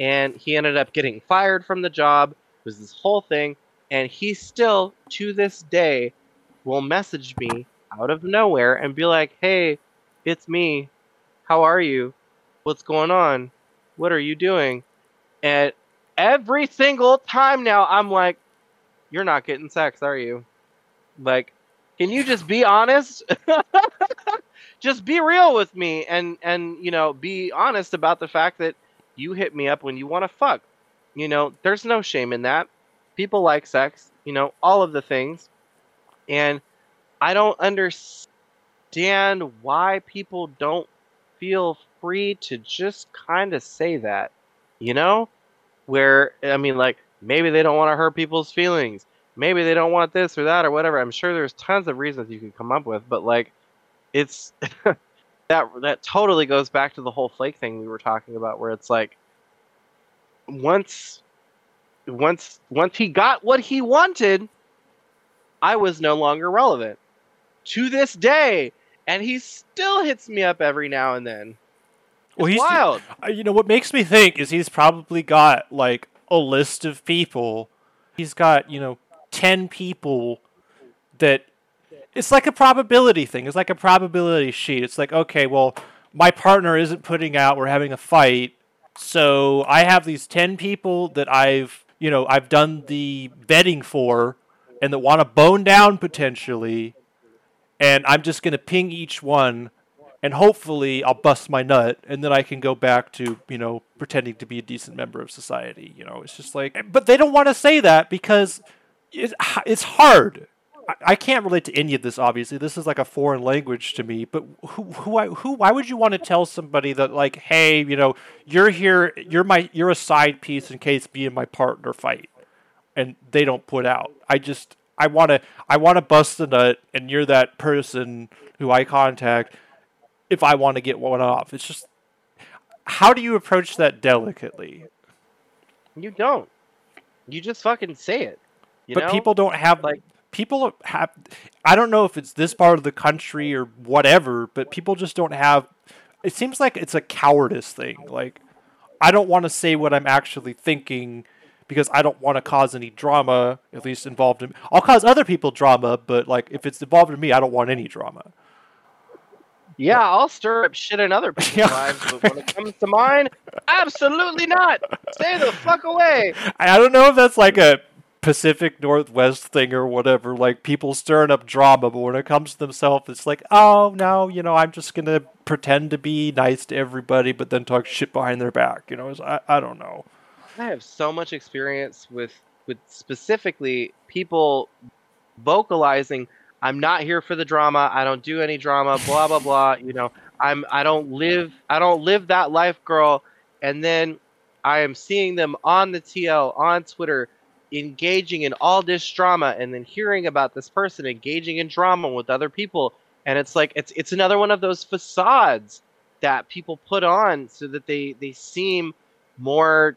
And he ended up getting fired from the job. It was this whole thing. And he still, to this day, will message me out of nowhere and be like, hey, it's me. How are you? What's going on? What are you doing? And every single time now, I'm like, you're not getting sex, are you? Like, can you just be honest? just be real with me and and you know, be honest about the fact that you hit me up when you want to fuck. You know, there's no shame in that. People like sex, you know, all of the things. And I don't understand why people don't feel free to just kind of say that, you know? Where, I mean, like, maybe they don't want to hurt people's feelings. Maybe they don't want this or that or whatever. I'm sure there's tons of reasons you could come up with, but like, it's that that totally goes back to the whole flake thing we were talking about, where it's like, once, once, once he got what he wanted, I was no longer relevant to this day, and he still hits me up every now and then. It's Well, he's- wild. You know what makes me think is he's probably got like a list of people. He's got you know ten people that it's like a probability thing. It's like a probability sheet. It's like okay, well, my partner isn't putting out. We're having a fight, so I have these ten people that I've you know I've done the vetting for, and that want to bone down potentially, and I'm just gonna ping each one and hopefully I'll bust my nut, and then I can go back to you know pretending to be a decent member of society. You know, it's just like, but they don't want to say that because it's hard. I, can't relate to any of this. Obviously, this is like a foreign language to me. But who who who why would you want to tell somebody that like, hey, you know, you're here, you're my you're a side piece in case me and my partner fight, and they don't put out. I just I want to I want to bust the nut, and you're that person who I contact if I want to get one off. It's just how do you approach that delicately? You don't. You just fucking say it. You but know? people don't have Like- people have I don't know if it's this part of the country or whatever, but people just don't have it seems like it's a cowardice thing. Like I don't want to say what I'm actually thinking because I don't want to cause any drama, at least involved in I'll cause other people drama, but like if it's involved in me, I don't want any drama. Yeah, I'll stir up shit in other people's lives, but when it comes to mine, absolutely not. Stay the fuck away. I don't know if that's like a Pacific Northwest thing or whatever, like people stirring up drama, but when it comes to themselves, it's like, oh no, you know, I'm just gonna pretend to be nice to everybody, but then talk shit behind their back. You know, it's, I I don't know. I have so much experience with with specifically people vocalizing I'm not here for the drama. I don't do any drama, blah blah blah, you know. I'm I don't live I don't live that life, girl. And then I am seeing them on the TL on Twitter engaging in all this drama and then hearing about this person engaging in drama with other people and it's like it's it's another one of those facades that people put on so that they they seem more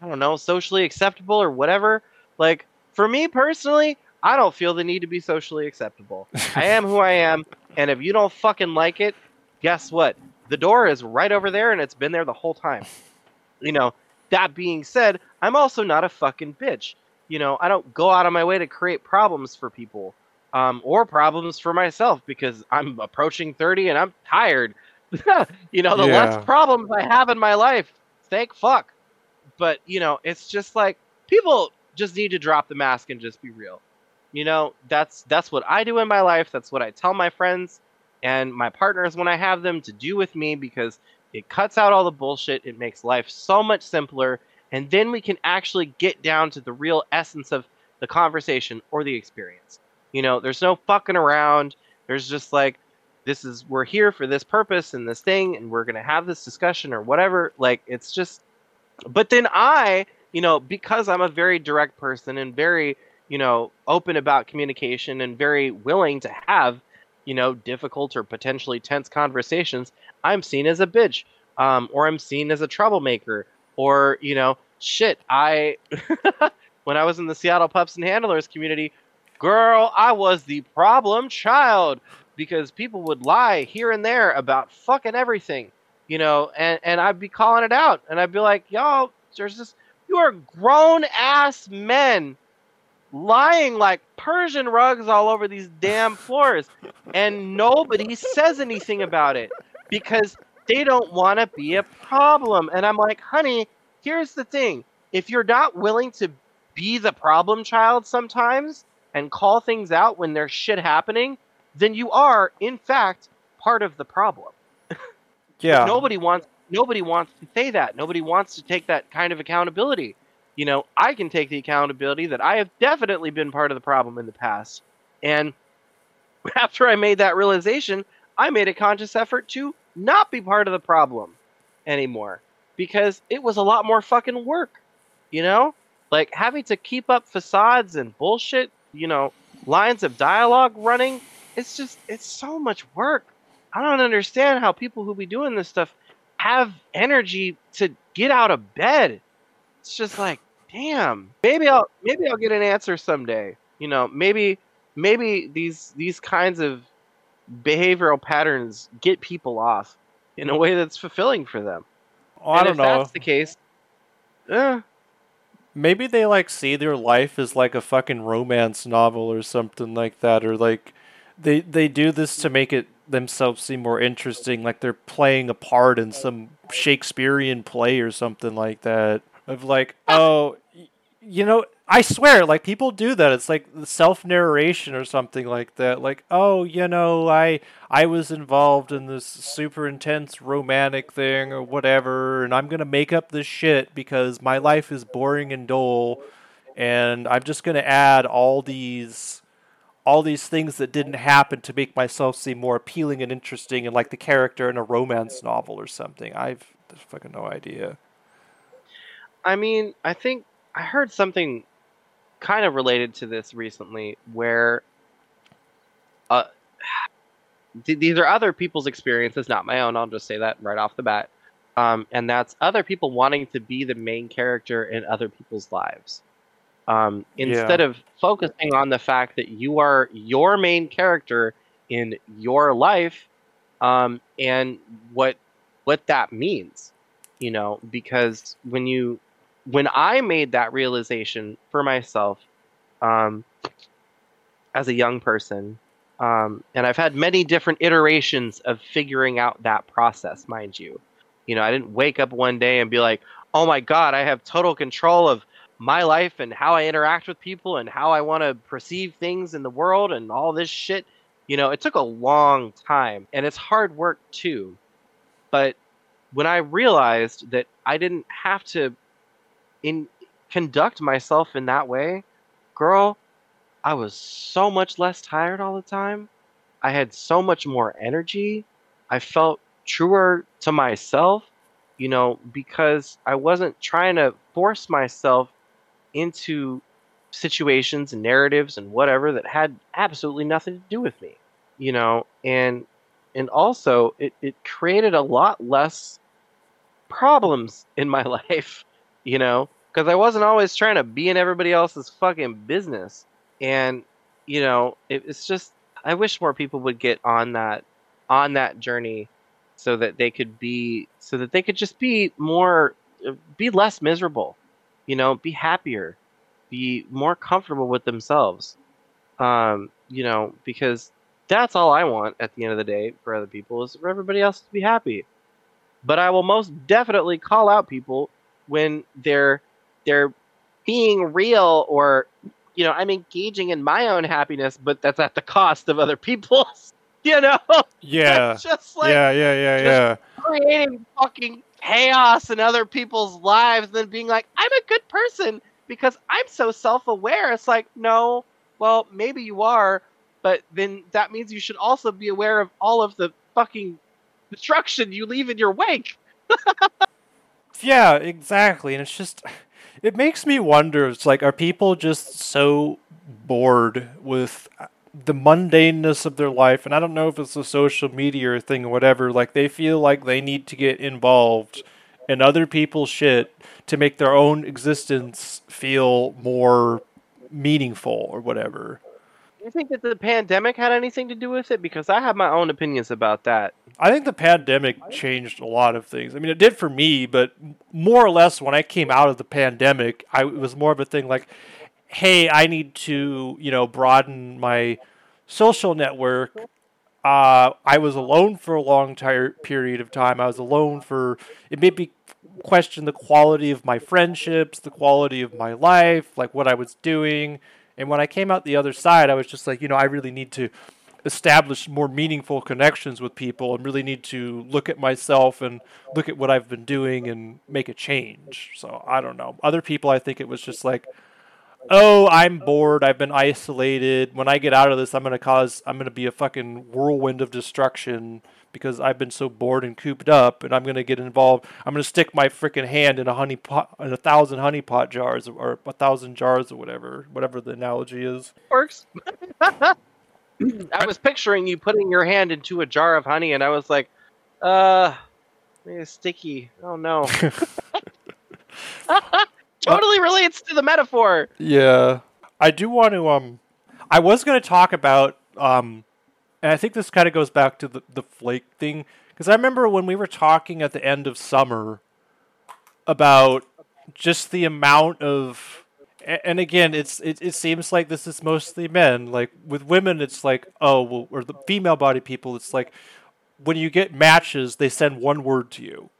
I don't know, socially acceptable or whatever. Like for me personally, I don't feel the need to be socially acceptable. I am who I am, and if you don't fucking like it, guess what? The door is right over there and it's been there the whole time. You know, that being said, I'm also not a fucking bitch. You know, I don't go out of my way to create problems for people um, or problems for myself because I'm approaching 30 and I'm tired. you know, the Yeah. less problems I have in my life, thank fuck. But, you know, it's just like people just need to drop the mask and just be real. You know, that's that's what I do in my life. That's what I tell my friends and my partners when I have them to do with me because it cuts out all the bullshit. It makes life so much simpler. And then we can actually get down to the real essence of the conversation or the experience. You know, there's no fucking around. There's just like, this is, we're here for this purpose and this thing, and we're going to have this discussion or whatever. Like, it's just, but then I, you know, because I'm a very direct person and very, you know, open about communication and very willing to have, you know, difficult or potentially tense conversations, I'm seen as a bitch, um, or I'm seen as a troublemaker, or you know, shit. I when I was in the Seattle Pups and Handlers community, girl, I was the problem child because people would lie here and there about fucking everything, you know, and, and I'd be calling it out and I'd be like, y'all, there's this, you are grown ass men lying like Persian rugs all over these damn floors and nobody says anything about it because they don't want to be a problem. And I'm like, honey, here's the thing. If you're not willing to be the problem child sometimes and call things out when there's shit happening, then you are, in fact, part of the problem. Yeah. Nobody wants nobody wants to say that. Nobody wants to take that kind of accountability. You know, I can take the accountability that I have definitely been part of the problem in the past. And after I made that realization, I made a conscious effort to not be part of the problem anymore because it was a lot more fucking work. You know? Like having to keep up facades and bullshit, you know, lines of dialogue running, it's just it's so much work. I don't understand how people who be doing this stuff have energy to get out of bed. It's just like, damn. Maybe I'll maybe I'll get an answer someday. You know, maybe maybe these these kinds of behavioral patterns get people off in a way that's fulfilling for them. Oh, I don't if know. that's the case, eh, Maybe they like see their life as like a fucking romance novel or something like that, or like they they do this to make it themselves seem more interesting, like they're playing a part in some Shakespearean play or something like that. Of like, oh, you know, I swear, like people do that. It's like self narration or something like that. Like, oh, you know, I I was involved in this super intense romantic thing or whatever, and I'm gonna make up this shit because my life is boring and dull, and I'm just gonna add all these all these things that didn't happen to make myself seem more appealing and interesting and like the character in a romance novel or something. I've fucking no idea. I mean, I think I heard something kind of related to this recently where uh, th- these are other people's experiences, not my own. I'll just say that right off the bat. Um, and that's other people wanting to be the main character in other people's lives. Um, instead of focusing on the fact that you are your main character in your life um, and what what that means, you know, because when you when I made that realization for myself um, as a young person, um, and I've had many different iterations of figuring out that process, mind you. You know, I didn't wake up one day and be like, oh my God, I have total control of my life and how I interact with people and how I want to perceive things in the world and all this shit. You know, it took a long time and it's hard work too. But when I realized that I didn't have to in conduct myself in that way, girl, I was so much less tired all the time. I had so much more energy. I felt truer to myself, you know, because I wasn't trying to force myself into situations and narratives and whatever that had absolutely nothing to do with me, you know, and and also it, it created a lot less problems in my life, you know, because I wasn't always trying to be in everybody else's fucking business. And, you know, it, it's just I wish more people would get on that on that journey so that they could be so that they could just be more uh, be less miserable, you know, be happier, be more comfortable with themselves. Um, you know, because that's all I want at the end of the day for other people is for everybody else to be happy. But I will most definitely call out people when they're they're being real or you know, I'm engaging in my own happiness, but that's at the cost of other people's. You know, Yeah. Just like yeah, yeah, yeah, yeah. creating fucking chaos in other people's lives, and then being like, I'm a good person because I'm so self-aware. It's like, no, well, maybe you are, but then that means you should also be aware of all of the fucking destruction you leave in your wake. Yeah, exactly. And it's just it makes me wonder, it's like are people just so bored with uh, the mundaneness of their life and I don't know if it's a social media thing or whatever, like they feel like they need to get involved in other people's shit to make their own existence feel more meaningful or whatever. You think that the pandemic had anything to do with it? Because I have my own opinions about that. I think the pandemic changed a lot of things. I mean, it did for me, but more or less when I came out of the pandemic, I it was more of a thing like, hey, I need to, you know, broaden my social network. Uh, I was alone for a long tire- period of time. I was alone for it made me question the quality of my friendships, the quality of my life, like what I was doing. And when I came out the other side, I was just like, you know, I really need to establish more meaningful connections with people and really need to look at myself and look at what I've been doing and make a change. So I don't know. Other people, I think it was just like, oh, I'm bored. I've been isolated. When I get out of this, I'm going to cause, I'm going to be a fucking whirlwind of destruction because I've been so bored and cooped up, and I'm gonna get involved. I'm gonna stick my freaking hand in a honey pot, in a thousand honey pot jars, or a thousand jars, or whatever, whatever the analogy is. Works. I was picturing you putting your hand into a jar of honey, and I was like, uh, it's sticky. Oh no. totally relates to the metaphor. Yeah, I do want to. Um, I was gonna talk about um and I think this kind of goes back to the, the flake thing because I remember when we were talking at the end of summer about just the amount of and again it's it, it seems like this is mostly men like with women it's like oh well or the female body people it's like when you get matches they send one word to you.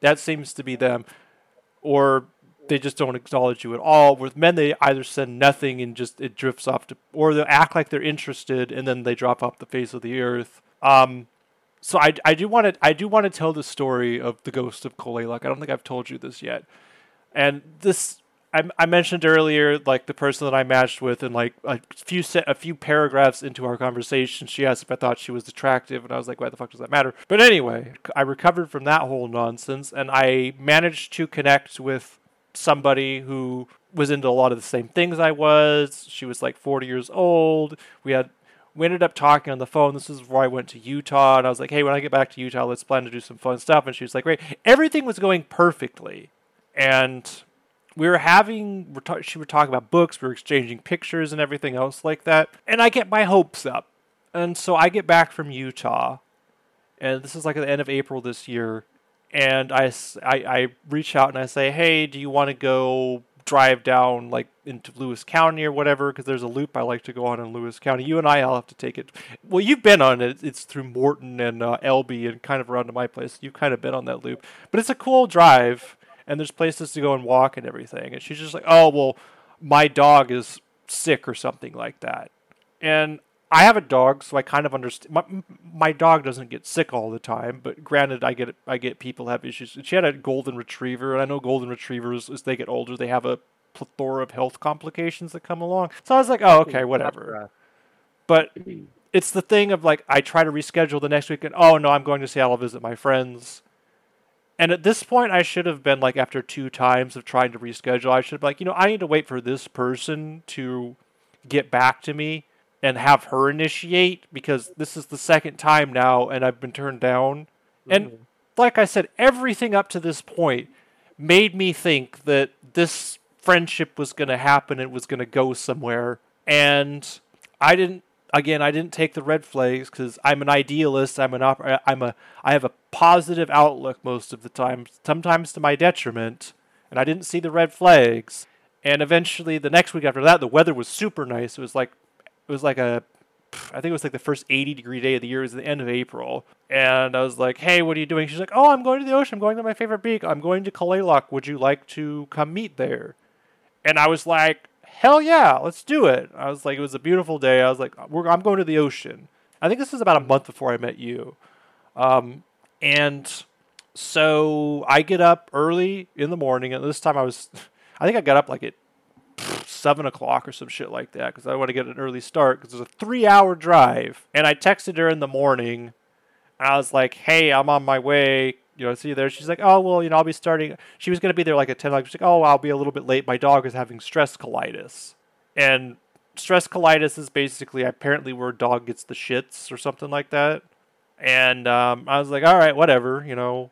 That seems to be them. Or they just don't acknowledge you at all. With men, they either send nothing and just it drifts off to, or they'll act like they're interested and then they drop off the face of the earth. Um, so I, I do want to I do want to tell the story of the ghost of Kalaloch. I don't think I've told you this yet, and this I, I mentioned earlier, like the person that I matched with, and like a few set, a few paragraphs into our conversation, she asked if I thought she was attractive, and I was like, "Why the fuck does that matter?" But anyway, I recovered from that whole nonsense, and I managed to connect with somebody who was into a lot of the same things I was. She was like 40 years old. We had we ended up talking on the phone. This is where I went to Utah, and I was like, "Hey, when I get back to Utah, let's plan to do some fun stuff." And she was like, "Great." Everything was going perfectly, and we were having. We're she were talking about books. We were exchanging pictures and everything else like that. And I get my hopes up, and so I get back from Utah, and this is like at the end of April this year, and I, I, I reach out and I say, hey, do you want to go drive down like into Lewis County or whatever? Because there's a loop I like to go on in Lewis County. You and I, I'll have to take it. Well, you've been on it. It's through Morton and uh, Elbe and kind of around to my place. You've kind of been on that loop, but it's a cool drive and there's places to go and walk and everything. And she's just like, oh well, my dog is sick or something like that. And I have a dog, so I kind of understand. My, my dog doesn't get sick all the time, but granted, I get I get people have issues. She had a golden retriever, and I know golden retrievers as they get older, they have a plethora of health complications that come along. So I was like, oh, okay, whatever. But it's the thing of like, I try to reschedule the next week, and oh no, I'm going to Seattle visit my friends. And at this point, I should have been like, after two times of trying to reschedule, I should have been like, you know, I need to wait for this person to get back to me and have her initiate because this is the second time now and I've been turned down. Mm-hmm. And like I said, everything up to this point made me think that this friendship was going to happen it was going to go somewhere. And I didn't again, I didn't take the red flags cuz I'm an idealist. I'm an op- I'm a I have a positive outlook most of the time, sometimes to my detriment, and I didn't see the red flags. And eventually, the next week after that, the weather was super nice. It was like it was like a I think it was like the first 80 degree day of the year. It was the end of April. And I was like, hey, what are you doing? She's like, oh, I'm going to the ocean. I'm going to my favorite beach. I'm going to Kalaloch. Would you like to come meet there? And I was like, hell yeah, let's do it. I was like, it was a beautiful day. I was like, I'm going to the ocean. I think this was about a month before I met you. Um, and so I get up early in the morning. And this time I was, I think I got up like at seven o'clock or some shit like that because I want to get an early start because it's a three hour drive. And I texted her in the morning. I was like, "Hey, I'm on my way. You know, see you there." She's like, "Oh, well, you know, I'll be starting." She was gonna be there like at ten. Like, she's like, "Oh, I'll be a little bit late. My dog is having stress colitis." And stress colitis is basically apparently where a dog gets the shits or something like that. And um, I was like, "All right, whatever." You know,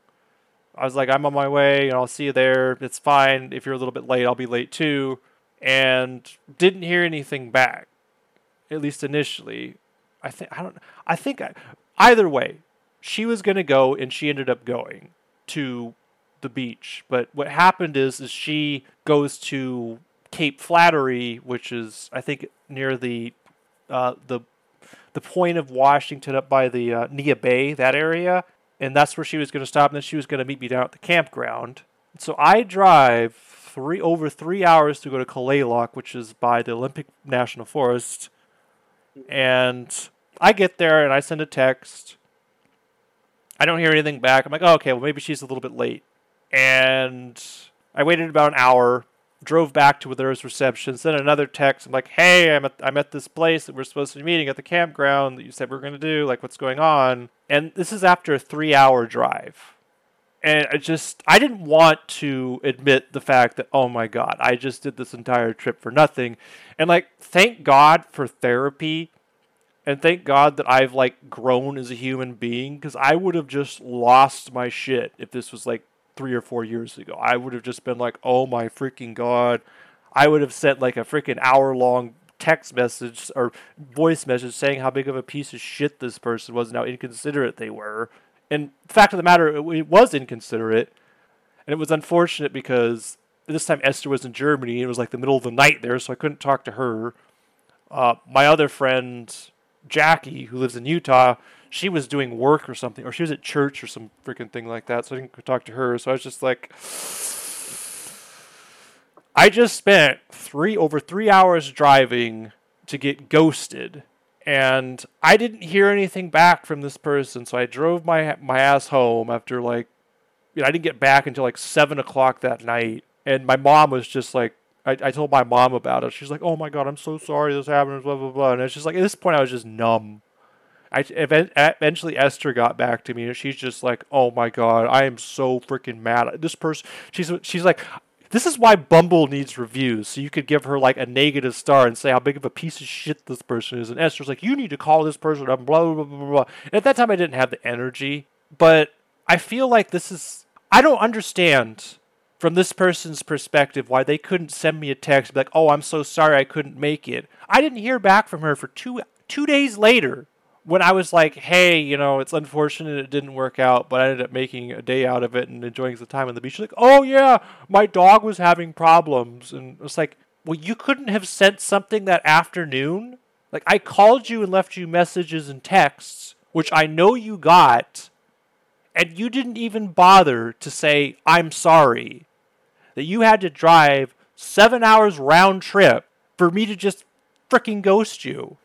I was like, "I'm on my way, and I'll see you there. It's fine. If you're a little bit late, I'll be late too." And didn't hear anything back. at least initially. I think I don't. I think I, either way, she was gonna go, and she ended up going to the beach. But what happened is, is she goes to Cape Flattery, which is I think near the uh, the the point of Washington up by the uh, Neah Bay, that area, and that's where she was going to stop. And then she was going to meet me down at the campground. So I drive three over three hours to go to Kalaloch, which is by the Olympic National Forest, and I get there and I send a text. I don't hear anything back. I'm like, oh, okay, well maybe she's a little bit late, and I waited about an hour drove back to where there was reception, sent another text. I'm like, hey, I'm at, I'm at this place that we're supposed to be meeting at the campground that you said we are going to do. Like, what's going on? And this is after a three hour drive. And I just, I didn't want to admit the fact that, oh my God, I just did this entire trip for nothing. And like, thank God for therapy. And thank God that I've like grown as a human being because I would have just lost my shit if this was like three or four years ago. I would have just been like, oh my freaking God. I would have sent like a freaking hour long text message or voice message saying how big of a piece of shit this person was and how inconsiderate they were. And fact of the matter, it was inconsiderate. And it was unfortunate because this time Esther was in Germany. It was like the middle of the night there, so I couldn't talk to her. Uh, my other friend, Jackie, who lives in Utah, she was doing work or something, or she was at church or some freaking thing like that. So I didn't talk to her. So I was just like, I just spent three over three hours driving to get ghosted, and I didn't hear anything back from this person. So I drove my my ass home after like, you know, I didn't get back until like seven o'clock that night, and my mom was just like. I, I told my mom about it. She's like, "Oh my god, I'm so sorry this happened." Blah blah blah. And it's just like at this point, I was just numb. I eventually Esther got back to me and she's just like, "Oh my god, I am so freaking mad this person." She's she's like, "This is why Bumble needs reviews, so you could give her like a negative star and say how big of a piece of shit this person is." And Esther's like, "You need to call this person up." Blah blah blah blah blah. And at that time, I didn't have the energy, but I feel like this is. I don't understand from this person's perspective why they couldn't send me a text like, "Oh, I'm so sorry I couldn't make it." I didn't hear back from her for two two days later when I was like, hey, you know, it's unfortunate it didn't work out, but I ended up making a day out of it and enjoying the time on the beach. Like, oh yeah, my dog was having problems, and it's like, well, you couldn't have sent something that afternoon. Like, I called you and left you messages and texts, which I know you got, and you didn't even bother to say I'm sorry. That you had to drive seven hours round trip for me to just freaking ghost you.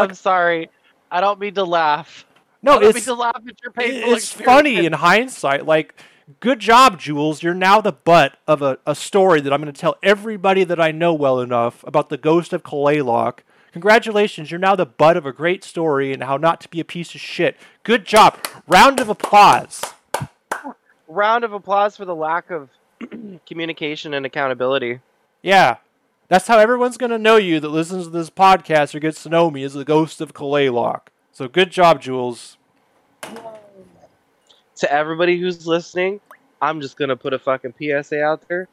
I'm sorry. I don't mean to laugh. No, it's to laugh at your painful it's funny in hindsight. Like, good job, Jules. You're now the butt of a, a story that I'm going to tell everybody that I know well enough about the ghost of Kalaloch. Congratulations, you're now the butt of a great story and how not to be a piece of shit. Good job. Round of applause. Round of applause for the lack of communication and accountability. Yeah. That's how everyone's going to know you that listens to this podcast or gets to know me is the ghost of Kalaloch. So good job, Jules. To everybody who's listening, I'm just gonna put a fucking PSA out there.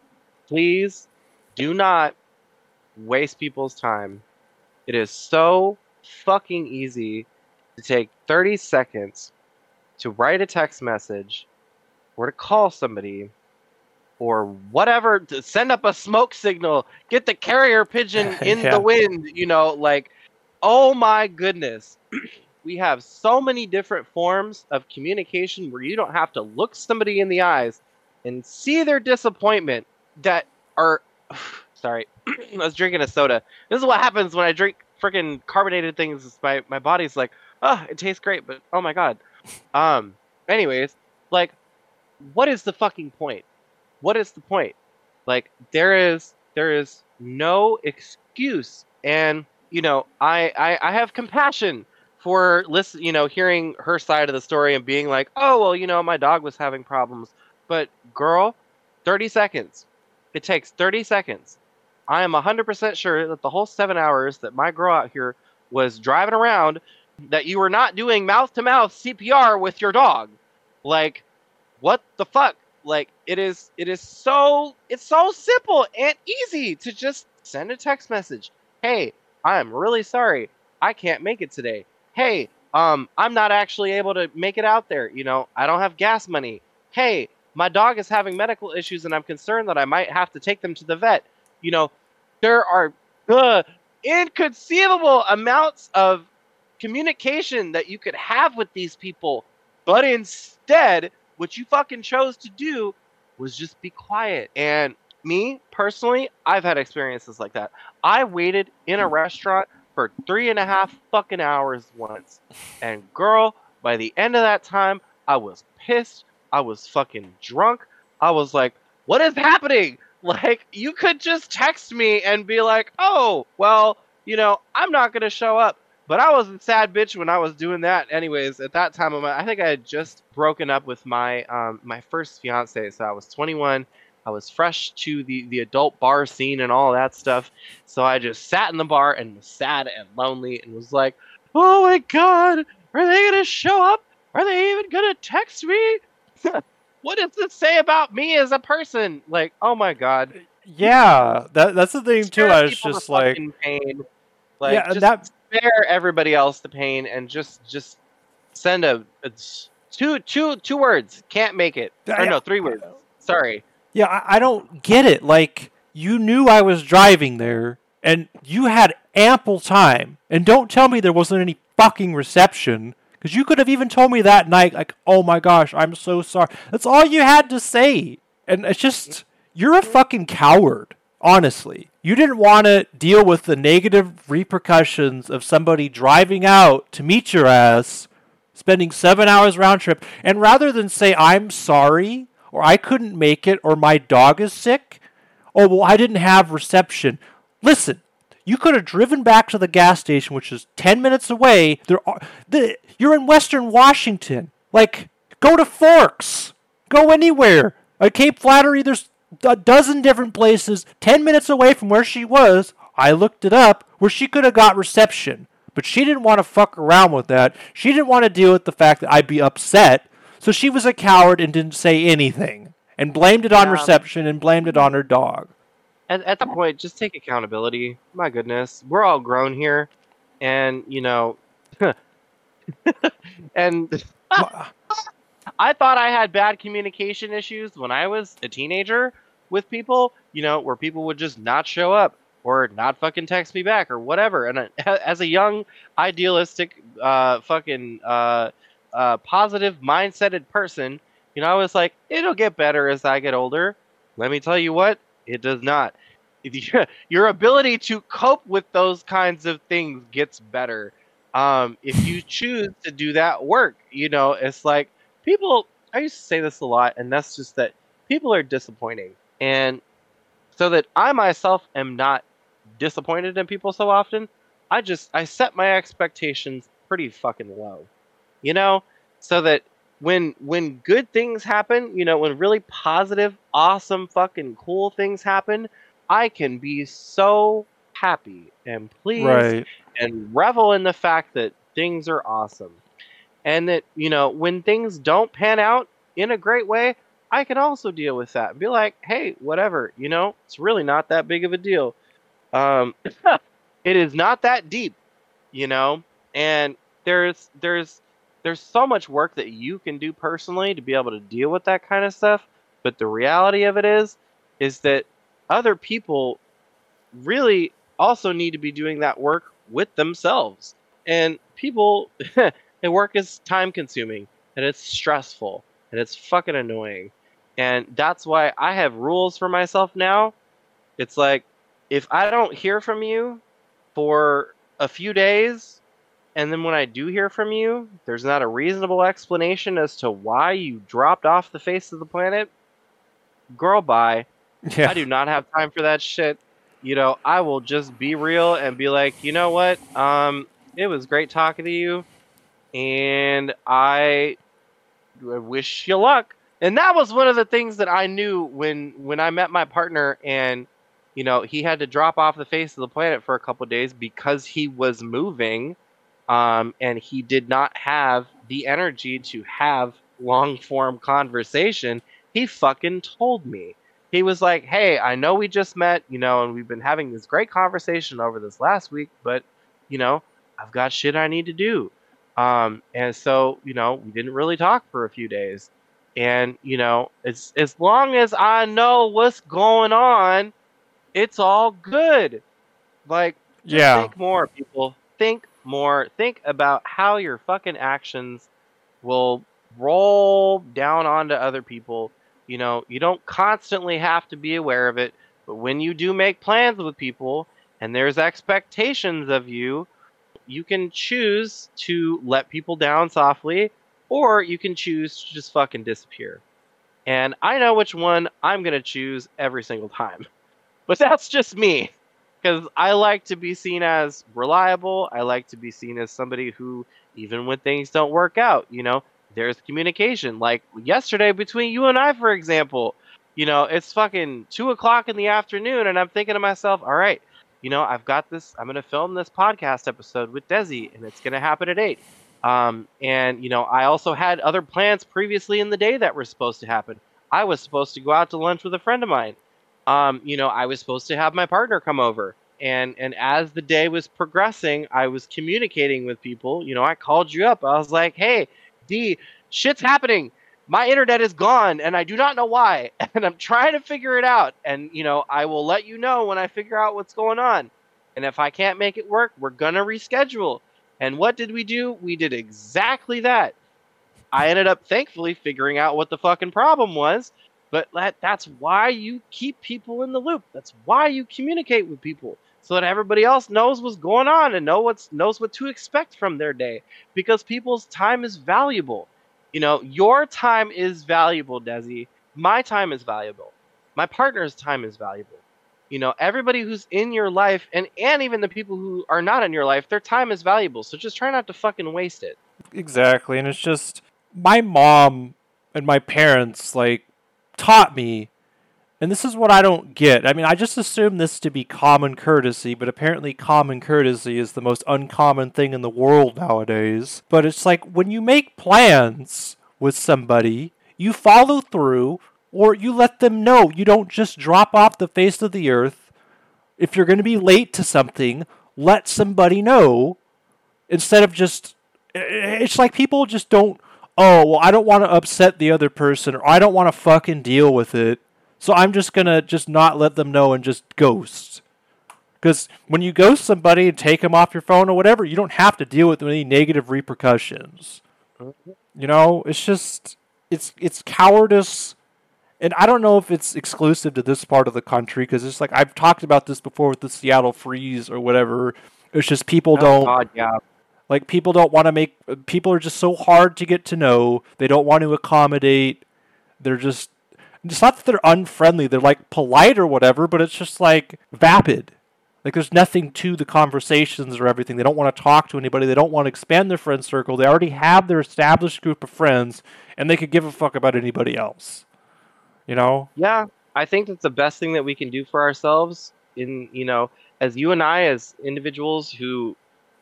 Please do not waste people's time. It is so fucking easy to take 30 seconds to write a text message or to call somebody or whatever to send up a smoke signal, get the carrier pigeon in Yeah. the wind, you know, like oh my goodness. we have so many different forms of communication where you don't have to look somebody in the eyes and see their disappointment that are sorry i was drinking a soda this is what happens when i drink freaking carbonated things my, my body's like oh it tastes great but oh my god um anyways like what is the fucking point what is the point like there is there is no excuse and you know i i, I have compassion for listen, you know, hearing her side of the story and being like, "Oh, well, you know, my dog was having problems." But girl, 30 seconds. It takes 30 seconds. I am 100% sure that the whole 7 hours that my girl out here was driving around that you were not doing mouth to mouth CPR with your dog. Like what the fuck? Like it is it is so it's so simple and easy to just send a text message. Hey, I'm really sorry. I can't make it today. Hey, um, I'm not actually able to make it out there. You know, I don't have gas money. Hey, my dog is having medical issues and I'm concerned that I might have to take them to the vet. You know, there are uh, inconceivable amounts of communication that you could have with these people, but instead, what you fucking chose to do was just be quiet. And me personally, I've had experiences like that. I waited in a restaurant for three and a half fucking hours once. And girl, by the end of that time, I was pissed. I was fucking drunk. I was like, what is happening? Like, you could just text me and be like, oh, well, you know, I'm not going to show up. But I was a sad bitch when I was doing that. Anyways, at that time, my, I think I had just broken up with my um, my first fiance. So I was 21. I was fresh to the, the adult bar scene and all that stuff. So I just sat in the bar and was sad and lonely and was like, oh my God, are they going to show up? Are they even going to text me? what does this say about me as a person? Like, oh my God. Yeah, that that's the thing too. I was just like, pain. Like, yeah, just that spare everybody else the pain and just just send a, a two two two words. Can't make it. Or no, three words. Sorry. Yeah, I, I don't get it. Like, you knew I was driving there, and you had ample time. And don't tell me there wasn't any fucking reception. Because you could have even told me that night, like, oh my gosh, I'm so sorry. That's all you had to say. And it's just, you're a fucking coward, honestly. You didn't want to deal with the negative repercussions of somebody driving out to meet your ass, spending seven hours round trip, and rather than say, I'm sorry, or I couldn't make it, or my dog is sick. Oh, well, I didn't have reception. Listen, you could have driven back to the gas station, which is 10 minutes away. There are, the, you're in Western Washington. Like, go to Forks. Go anywhere. At Cape Flattery, there's a dozen different places 10 minutes away from where she was. I looked it up where she could have got reception. But she didn't want to fuck around with that. She didn't want to deal with the fact that I'd be upset. So she was a coward and didn't say anything and blamed it on yeah. reception and blamed it on her dog. At, at the point, just take accountability. My goodness, we're all grown here, and you know, and I thought I had bad communication issues when I was a teenager with people. You know, where people would just not show up or not fucking text me back or whatever. And as a young, idealistic, uh, fucking uh, uh, positive mindseted person, you know, I was like, it'll get better as I get older. Let me tell you what, it does not. Your ability to cope with those kinds of things gets better um, if you choose to do that work. You know, it's like people. I used to say this a lot, and that's just that people are disappointing, and so that I myself am not disappointed in people so often, I just I set my expectations pretty fucking low you know, so that when when good things happen, you know, when really positive, awesome, fucking cool things happen, I can be so happy and pleased right. and revel in the fact that things are awesome. And that, you know, when things don't pan out in a great way, I can also deal with that. Be like, hey, whatever, you know, it's really not that big of a deal. Um, it is not that deep, you know, and there's there's there's so much work that you can do personally to be able to deal with that kind of stuff. But the reality of it is, is that other people really also need to be doing that work with themselves. And people, the work is time consuming and it's stressful and it's fucking annoying. And that's why I have rules for myself now. It's like, if I don't hear from you for a few days, and then when I do hear from you, there's not a reasonable explanation as to why you dropped off the face of the planet. Girl, bye. Yeah. I do not have time for that shit. You know, I will just be real and be like, you know what? Um, it was great talking to you, and I wish you luck. And that was one of the things that I knew when when I met my partner, and you know, he had to drop off the face of the planet for a couple days because he was moving um, and he did not have the energy to have long form conversation. He fucking told me. he was like, "Hey, I know we just met, you know, and we've been having this great conversation over this last week, but you know, I've got shit I need to do." Um, and so, you know, we didn't really talk for a few days. And, you know, as as long as I know what's going on, it's all good. Like, Yeah. think more, people. Think more. Think about how your fucking actions will roll down onto other people. You know, you don't constantly have to be aware of it, but when you do make plans with people and there's expectations of you, you can choose to let people down softly, or you can choose to just fucking disappear. And I know which one I'm going to choose every single time. But that's just me. Because I like to be seen as reliable. I like to be seen as somebody who, even when things don't work out, you know, there's communication. Like yesterday between you and I, for example, you know, it's fucking two o'clock in the afternoon, and I'm thinking to myself, all right, you know, I've got this, I'm going to film this podcast episode with Desi, and it's going to happen at eight. Um, and, you know, I also had other plans previously in the day that were supposed to happen. I was supposed to go out to lunch with a friend of mine. Um, you know, I was supposed to have my partner come over. And, and as the day was progressing, I was communicating with people. You know, I called you up. I was like, hey, D, shit's happening. My internet is gone and I do not know why. And I'm trying to figure it out. And, you know, I will let you know when I figure out what's going on. And if I can't make it work, we're to reschedule. And what did we do? We did exactly that. I ended up thankfully figuring out what the fucking problem was. But that, that's why you keep people in the loop. That's why you communicate with people so that everybody else knows what's going on and know what's knows what to expect from their day because people's time is valuable. You know, your time is valuable, Desi. My time is valuable. My partner's time is valuable. You know, everybody who's in your life and and even the people who are not in your life, their time is valuable. So just try not to fucking waste it. Exactly, and it's just my mom and my parents like taught me, and this is what I don't get. I mean, I just assume this to be common courtesy, but apparently, common courtesy is the most uncommon thing in the world nowadays. But it's like when you make plans with somebody, you follow through, or you let them know. You don't just drop off the face of the earth. If you're going to be late to something, let somebody know instead of just it's like people just don't oh well i don't want to upset the other person or i don't want to fucking deal with it. So i'm just gonna just not let them know and just ghost. Because when you ghost somebody and take them off your phone or whatever you don't have to deal with any negative repercussions. Mm-hmm. You know? It's just it's it's cowardice and i don't know if it's exclusive to this part of the country because it's like i've talked about this before with the seattle freeze or whatever it's just people Oh, don't God, yeah. like people don't want to make people are just so hard to get to know. They don't want to accommodate. They're just it's not that they're unfriendly. They're like polite or whatever, but it's just like vapid. Like there's nothing to the conversations or everything. They don't want to talk to anybody. They don't want to expand their friend circle. They already have their established group of friends, and they could give a fuck about anybody else. You know? Yeah, I think that's the best thing that we can do for ourselves. In you know, as you and I, as individuals who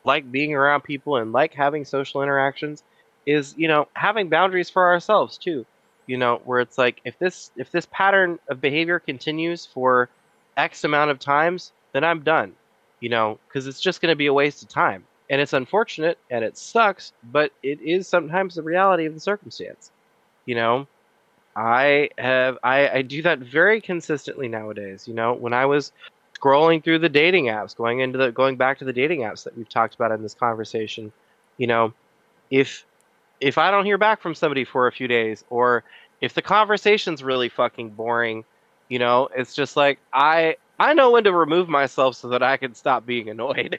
like being around people and like having social interactions, is you know having boundaries for ourselves too. You know, where it's like if this if this pattern of behavior continues for X amount of times, then I'm done. You know, because it's just going to be a waste of time, and it's unfortunate and it sucks, but it is sometimes the reality of the circumstance. You know, I have I, I do that very consistently nowadays. You know, when I was scrolling through the dating apps, going into the going back to the dating apps that we've talked about in this conversation, you know, if if I don't hear back from somebody for a few days, or if the conversation's really fucking boring, you know, it's just like I I know when to remove myself so that I can stop being annoyed.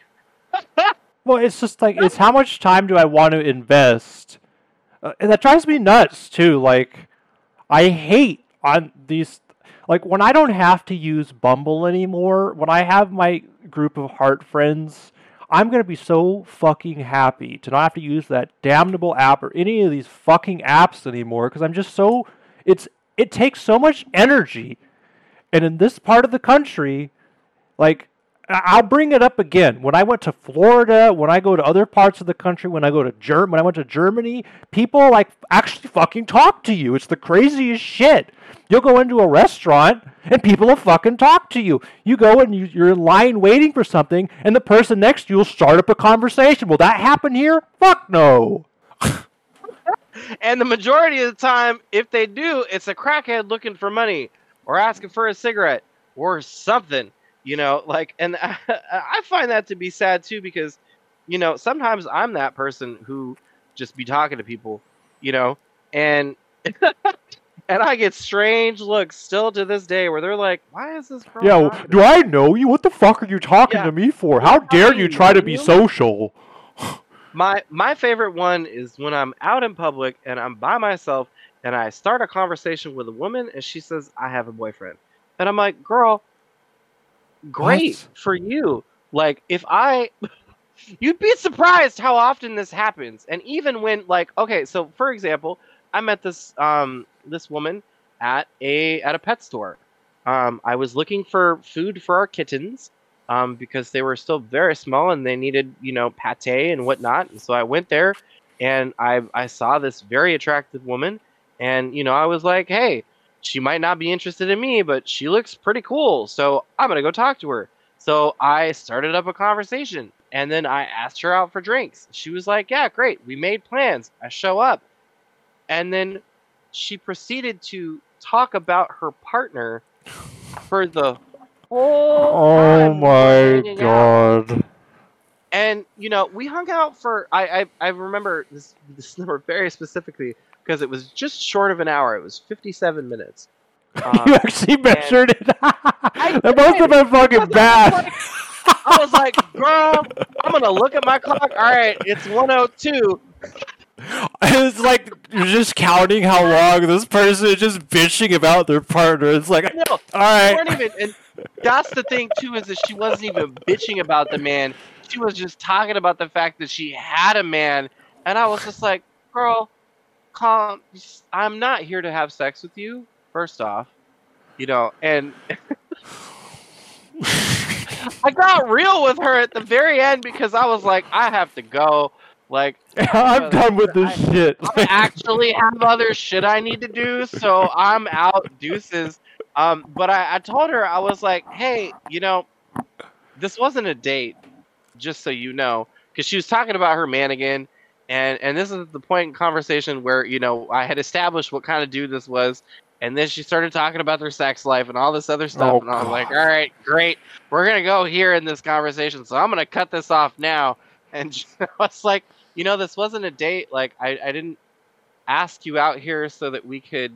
Well, it's just like it's how much time do I want to invest, uh, and that drives me nuts too. Like, I hate on these. Like when I don't have to use Bumble anymore, when I have my group of heart friends, I'm gonna be so fucking happy to not have to use that damnable app or any of these fucking apps anymore. Because I'm just so it's it takes so much energy, and in this part of the country, like I'll bring it up again. When I went to Florida, when I go to other parts of the country, when I go to Germ, when I went to Germany, people like actually fucking talk to you. It's the craziest shit. You'll go into a restaurant and people will fucking talk to you. You go and you, you're in line waiting for something, and the person next to you will start up a conversation. Will that happen here? Fuck no. And the majority of the time, if they do, it's a crackhead looking for money or asking for a cigarette or something, you know, like, and I, I find that to be sad too because, you know, sometimes I'm that person who just be talking to people, you know, and and I get strange looks still to this day where they're like, "Why is this?" Yeah, to do I know you? What the fuck are you talking Yeah. to me for? How What dare you try to be social? My my favorite one is when I'm out in public and I'm by myself and I start a conversation with a woman and she says I have a boyfriend. And I'm like, "Girl, great What? for you." Like if I you'd be surprised how often this happens. And even when like okay, so for example, I met this um this woman at a at a pet store. Um I was looking for food for our kittens um, because they were still very small and they needed, you know, pate and whatnot. And so I went there and I, I saw this very attractive woman. And, you know, I was like, hey, she might not be interested in me, but she looks pretty cool. So I'm going to go talk to her. So I started up a conversation and then I asked her out for drinks. She was like, yeah, great. We made plans. I show up. And then she proceeded to talk about her partner for the oh whole Oh my hanging out. god. And you know, we hung out for I I, I remember this this number very specifically because it was just short of an hour. It was 57 minutes. you Um, actually measured it. that must have been fucking I bad. like- I was like, girl, I'm gonna look at my clock. All right, it's 102. It's like you're just counting how long this person is just bitching about their partner. It's like, No, all we right, weren't even. And that's the thing too is that she wasn't even bitching about the man. She was just talking about the fact that she had a man, and I was just like, girl, calm. I'm not here to have sex with you. First off, you know, and I got real with her at the very end because I was like, I have to go. Like, I'm done with this shit. I actually have other shit I need to do, so I'm out. Deuces. Um, but I, I told her I was like, hey, you know, this wasn't a date, just so you know, because she was talking about her man again, and and this is the point in conversation where you know I had established what kind of dude this was, and then she started talking about their sex life and all this other stuff, Oh, and I was like, all right, great, we're gonna go here in this conversation, so I'm gonna cut this off now, and I was like, you know, this wasn't a date, like I I didn't ask you out here so that we could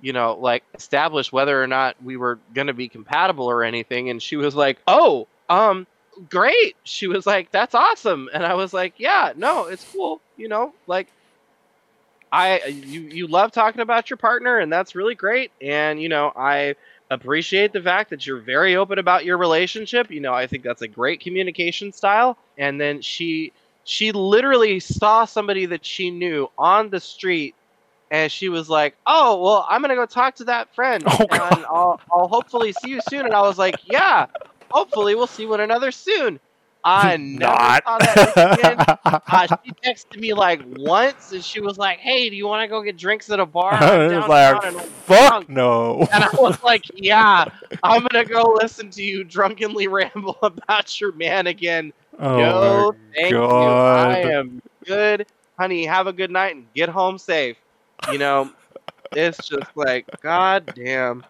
you know like establish whether or not we were going to be compatible or anything. And she was like oh um great. She was like that's awesome. And i was like yeah no it's cool you know like i you you love talking about your partner and that's really great. And you know i appreciate the fact that you're very open about your relationship. You know i think that's a great communication style. And then she she literally saw somebody that she knew on the street and she was like, "Oh, well, I'm gonna go talk to that friend, Oh, and I'll, I'll hopefully see you soon." And I was like, "Yeah, hopefully we'll see one another soon." I never Not. saw that again. Uh, she texted me like once, and she was like, "Hey, do you want to go get drinks at a bar?" I'm I was like, and I'm fuck drunk." no. And I was like, "Yeah, I'm gonna go listen to you drunkenly ramble about your man again." Oh no, thank God. you. I am good, honey. Have a good night and get home safe. You know, it's just like, god damn.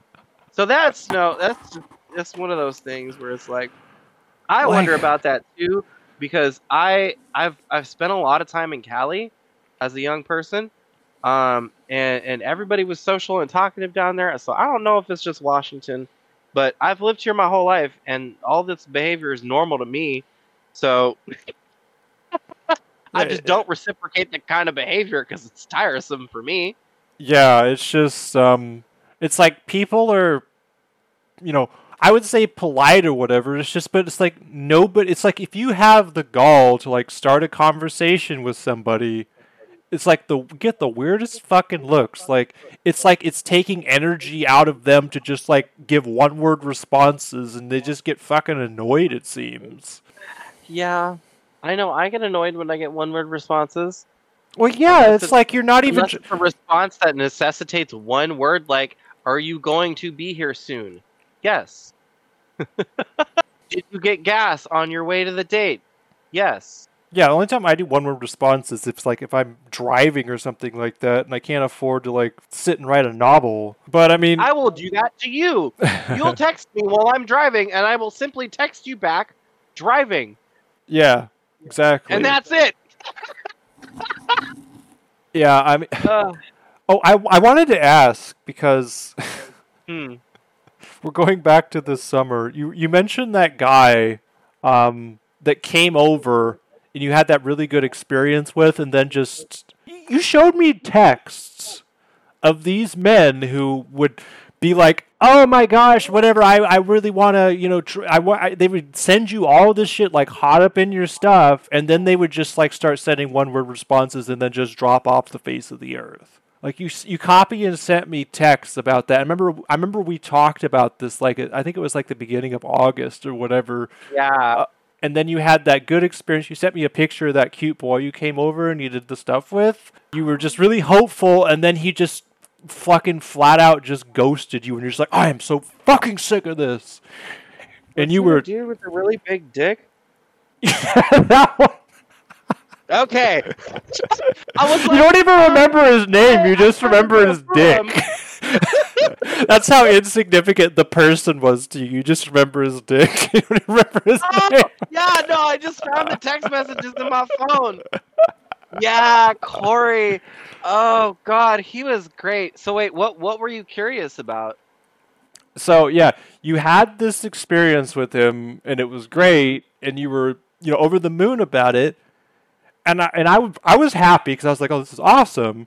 So that's no, that's just, that's one of those things where it's like, I Like- wonder about that too because I I've I've spent a lot of time in Cali as a young person, um, and and everybody was social and talkative down there. So I don't know if it's just Washington, but I've lived here my whole life, and all this behavior is normal to me. So I just don't reciprocate the kind of behavior because it's tiresome for me. Yeah, it's just um it's like people are you know, I would say polite or whatever. It's just but it's like no but it's like if you have the gall to like start a conversation with somebody it's like the get the weirdest fucking looks. Like it's like it's taking energy out of them to just like give one word responses, and they just get fucking annoyed. It seems. Yeah, I know. I get annoyed when I get one word responses. Well, yeah, Unless it's like you're not even. It's a response that necessitates one word, like "Are you going to be here soon?" Yes. Did you get gas on your way to the date? Yes. Yeah, the only time I do one word responses is if it's like if I'm driving or something like that, and I can't afford to like sit and write a novel. But I mean, I will do that to you. You'll text me while I'm driving, and I will simply text you back, driving, yeah, exactly. and that's it. yeah, I mean, Uh, oh, I I wanted to ask because hmm. We're going back to this summer. You you mentioned that guy um, that came over and you had that really good experience with, and then just you showed me texts of these men who would be like, "Oh my gosh, whatever. I, I really want to, you know, tr- I, wa- I." They would send you all this shit like hot up in your stuff, and then they would just like start sending one word responses and then just drop off the face of the earth. Like you, you copy and sent me texts about that. I remember, I remember we talked about this. Like I think it was like the beginning of August or whatever. Yeah. Uh, and then you had that good experience. You sent me a picture of that cute boy you came over and you did the stuff with. You were just really hopeful, and then he just fucking flat out just ghosted you, and you're just like, I am so fucking sick of this. And you Was he the were dude with a really big dick. that one. Okay. I was You don't even remember his name. You just remember his dick. That's how insignificant the person was to you. You just remember his dick. You don't remember his oh, name. yeah, no, I just found the text messages in my phone. Yeah, Corey. Oh God, he was great. So wait, what what were you curious about? So yeah, you had this experience with him, and it was great, and you were you know over the moon about it, and I and I, w- I was happy because I was like, oh, this is awesome.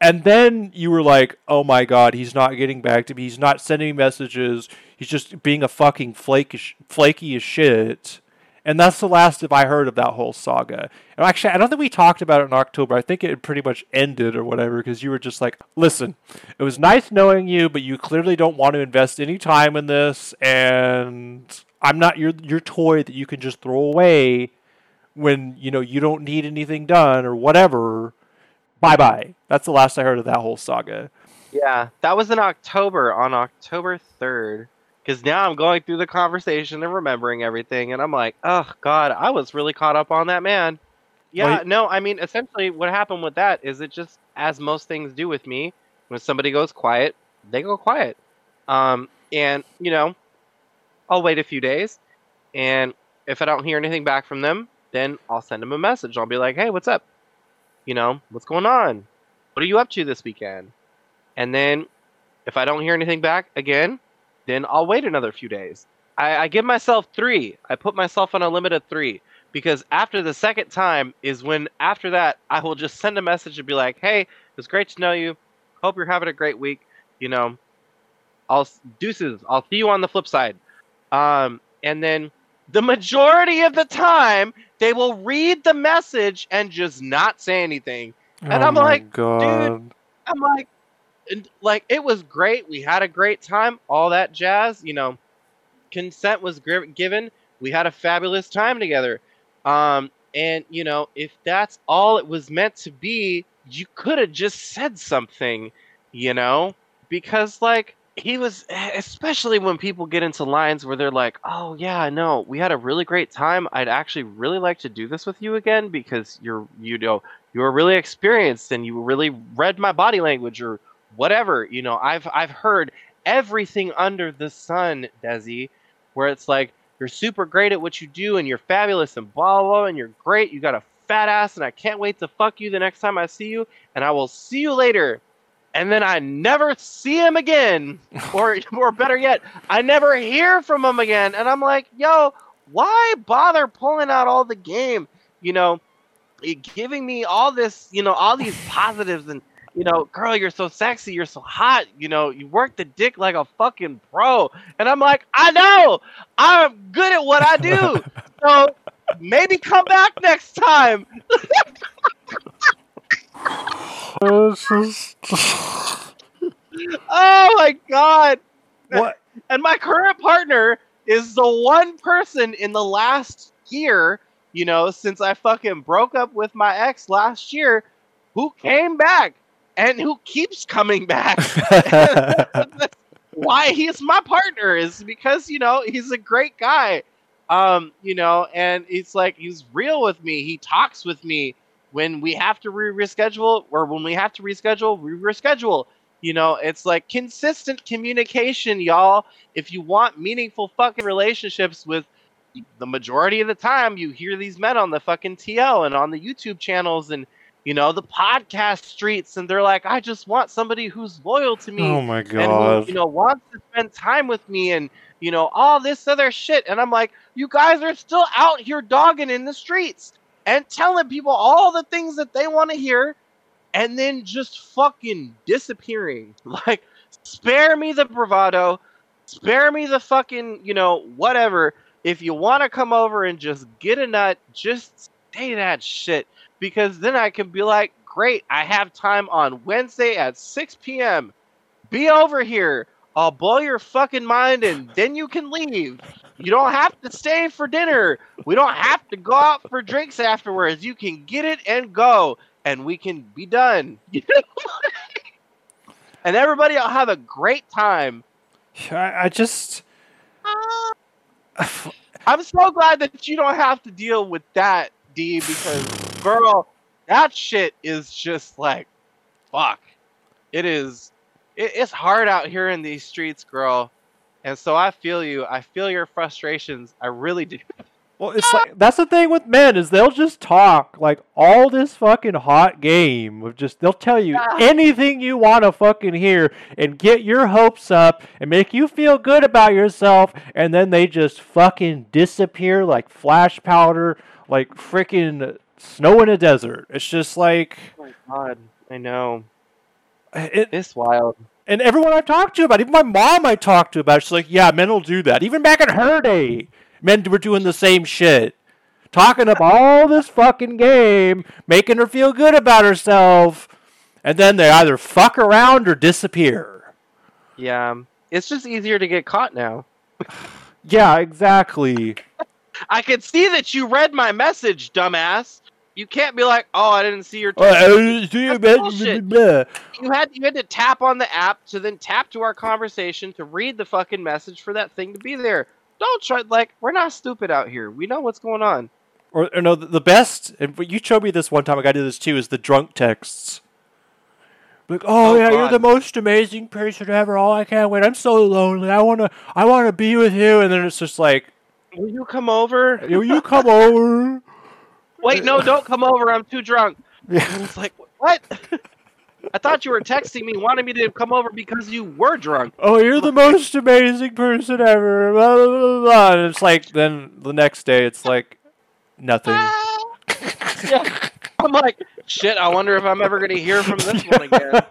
And then you were like, oh my god, he's not getting back to me. He's not sending me messages. He's just being a fucking flaky, flaky as shit. And that's the last of I heard of that whole saga. And actually, I don't think we talked about it in October. I think it pretty much ended or whatever because you were just like, listen, it was nice knowing you, but you clearly don't want to invest any time in this, and I'm not your your toy that you can just throw away when you know you don't need anything done or whatever. Bye bye. That's the last I heard of that whole saga. Yeah, that was in October, on October 3rd. Because now I'm going through the conversation and remembering everything, and I'm like, oh, God, I was really caught up on that man. Yeah, Wait. no, I mean, essentially, what happened with that is it just, as most things do with me, when somebody goes quiet, they go quiet. Um, and, you know, I'll wait a few days, and if I don't hear anything back from them, then I'll send them a message. I'll be like, hey, what's up? You know, what's going on? What are you up to this weekend? And then if I don't hear anything back again, then I'll wait another few days. I, I give myself three. I put myself on a limit of three because after the second time is when after that I will just send a message and be like, "Hey, it was great to know you. Hope you're having a great week. You know, I'll deuces. I'll see you on the flip side." Um, and then the majority of the time they will read the message and just not say anything. And oh I'm like, God. I'm like, and like it was great. We had a great time. All that jazz, you know. Consent was given. We had a fabulous time together. Um, and you know, if that's all it was meant to be, you could have just said something, you know, because like he was, especially when people get into lines where they're like, "Oh yeah, no, we had a really great time. I'd actually really like to do this with you again because you're, you know, you were really experienced and you really read my body language or whatever. You know, I've I've heard everything under the sun, Desi, where it's like you're super great at what you do and you're fabulous and blah blah, blah and you're great. You got a fat ass and I can't wait to fuck you the next time I see you and I will see you later. And then I never see him again, or or better yet, I never hear from him again. And I'm like, yo, why bother pulling out all the game? You know, giving me all this, you know, all these positives and you know, girl, you're so sexy, you're so hot, you know, you work the dick like a fucking pro. And I'm like, I know, I'm good at what I do. so maybe come back next time. It's just- Oh my god! what? And my current partner is the one person in the last year, you know, since I fucking broke up with my ex last year, who came back and who keeps coming back. Why he's my partner is because you know he's a great guy um you know and it's like he's real with me he talks with me when we have to re- reschedule or when we have to reschedule we reschedule. You know it's like consistent communication y'all. If you want meaningful fucking relationships with the majority of the time you hear these men on the fucking TL and on the YouTube channels and you know the podcast streets and they're like I just want somebody who's loyal to me oh my and who, god. you know wants to spend time with me and you know all this other shit. And i'm like you guys are still out here dogging in the streets and telling people all the things that they want to hear and then just fucking disappearing like spare me the bravado spare me the fucking you know whatever if you want to come over and just get a nut just say that shit because then i can be like great i have time on wednesday at 6 p.m be over here. I'll blow your fucking mind and then you can leave. You don't have to stay for dinner. We don't have to go out for drinks afterwards. You can get it and go and we can be done. and everybody will have a great time. I, I just. I'm so glad that you don't have to deal with that, D, because girl, that shit is just like fuck. It is it, it's hard out here in these streets, girl. And so I feel you. I feel your frustrations. I really do. Well, it's like that's the thing with men is they'll just talk like all this fucking hot game of just they'll tell you Yeah. anything you want to fucking hear and get your hopes up and make you feel good about yourself and then they just fucking disappear like flash powder like freaking snow in a desert. It's just like Oh my god. I know. it, It's wild. And everyone I've talked to about, even my mom I talked to about, she's like, yeah, men will do that. Even back in her day, men were doing the same shit. Talking up all this fucking game, making her feel good about herself, and then they either fuck around or disappear. Yeah. Um, it's just easier to get caught now. Yeah, exactly. I could see that you read my message, dumbass. You can't be like, "Oh, I didn't see your Uh, text." uh, do you- That's blah, bullshit. blah, blah. you had you had to tap on the app to then tap to our conversation to read the fucking message for that thing to be there. Don't try like we're not stupid out here. We know what's going on. Or, or no, the, the best, and you showed me this one time, I got to do this too, is the drunk texts. Like, oh, Oh, yeah, you're the most amazing person ever. Oh, I can't wait. I'm so lonely. I wanna, I wanna be with you. And then it's just like, Will you come over? will you come over? Wait, no, don't come over. I'm too drunk. Yeah. And it's like, what? I thought you were texting me, wanting me to come over because you were drunk. Oh, you're the most amazing person ever. Blah, blah, blah, blah. And it's like, then the next day, it's like nothing. Ah. Yeah. I'm like, shit. I wonder if I'm ever gonna hear from this one again.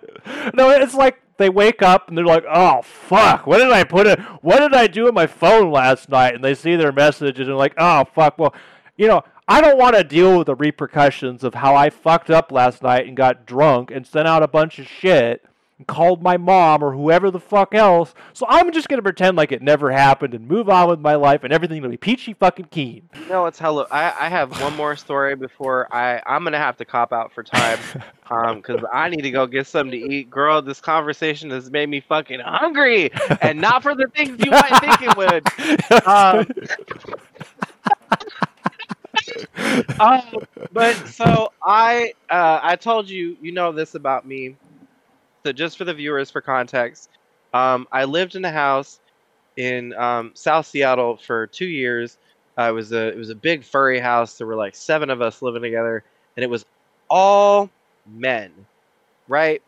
no, it's like they wake up and they're like, "Oh fuck, what did I put it? What did I do with my phone last night?" And they see their messages and they're like, "Oh fuck, well, you know." I don't want to deal with the repercussions of how I fucked up last night and got drunk and sent out a bunch of shit and called my mom or whoever the fuck else. So I'm just going to pretend like it never happened and move on with my life and everything will be peachy fucking keen. No, it's hello. I, I have one more story before I I'm gonna have to cop out for time, um, because I need to go get something to eat. Girl, this conversation has made me fucking hungry, and not for the things you might think it would. Um, um, but so I uh, I told you you know this about me. So just for the viewers, for context, um, I lived in a house in um, South Seattle for two years. Uh, it was a it was a big furry house. There were like seven of us living together, and it was all men, right?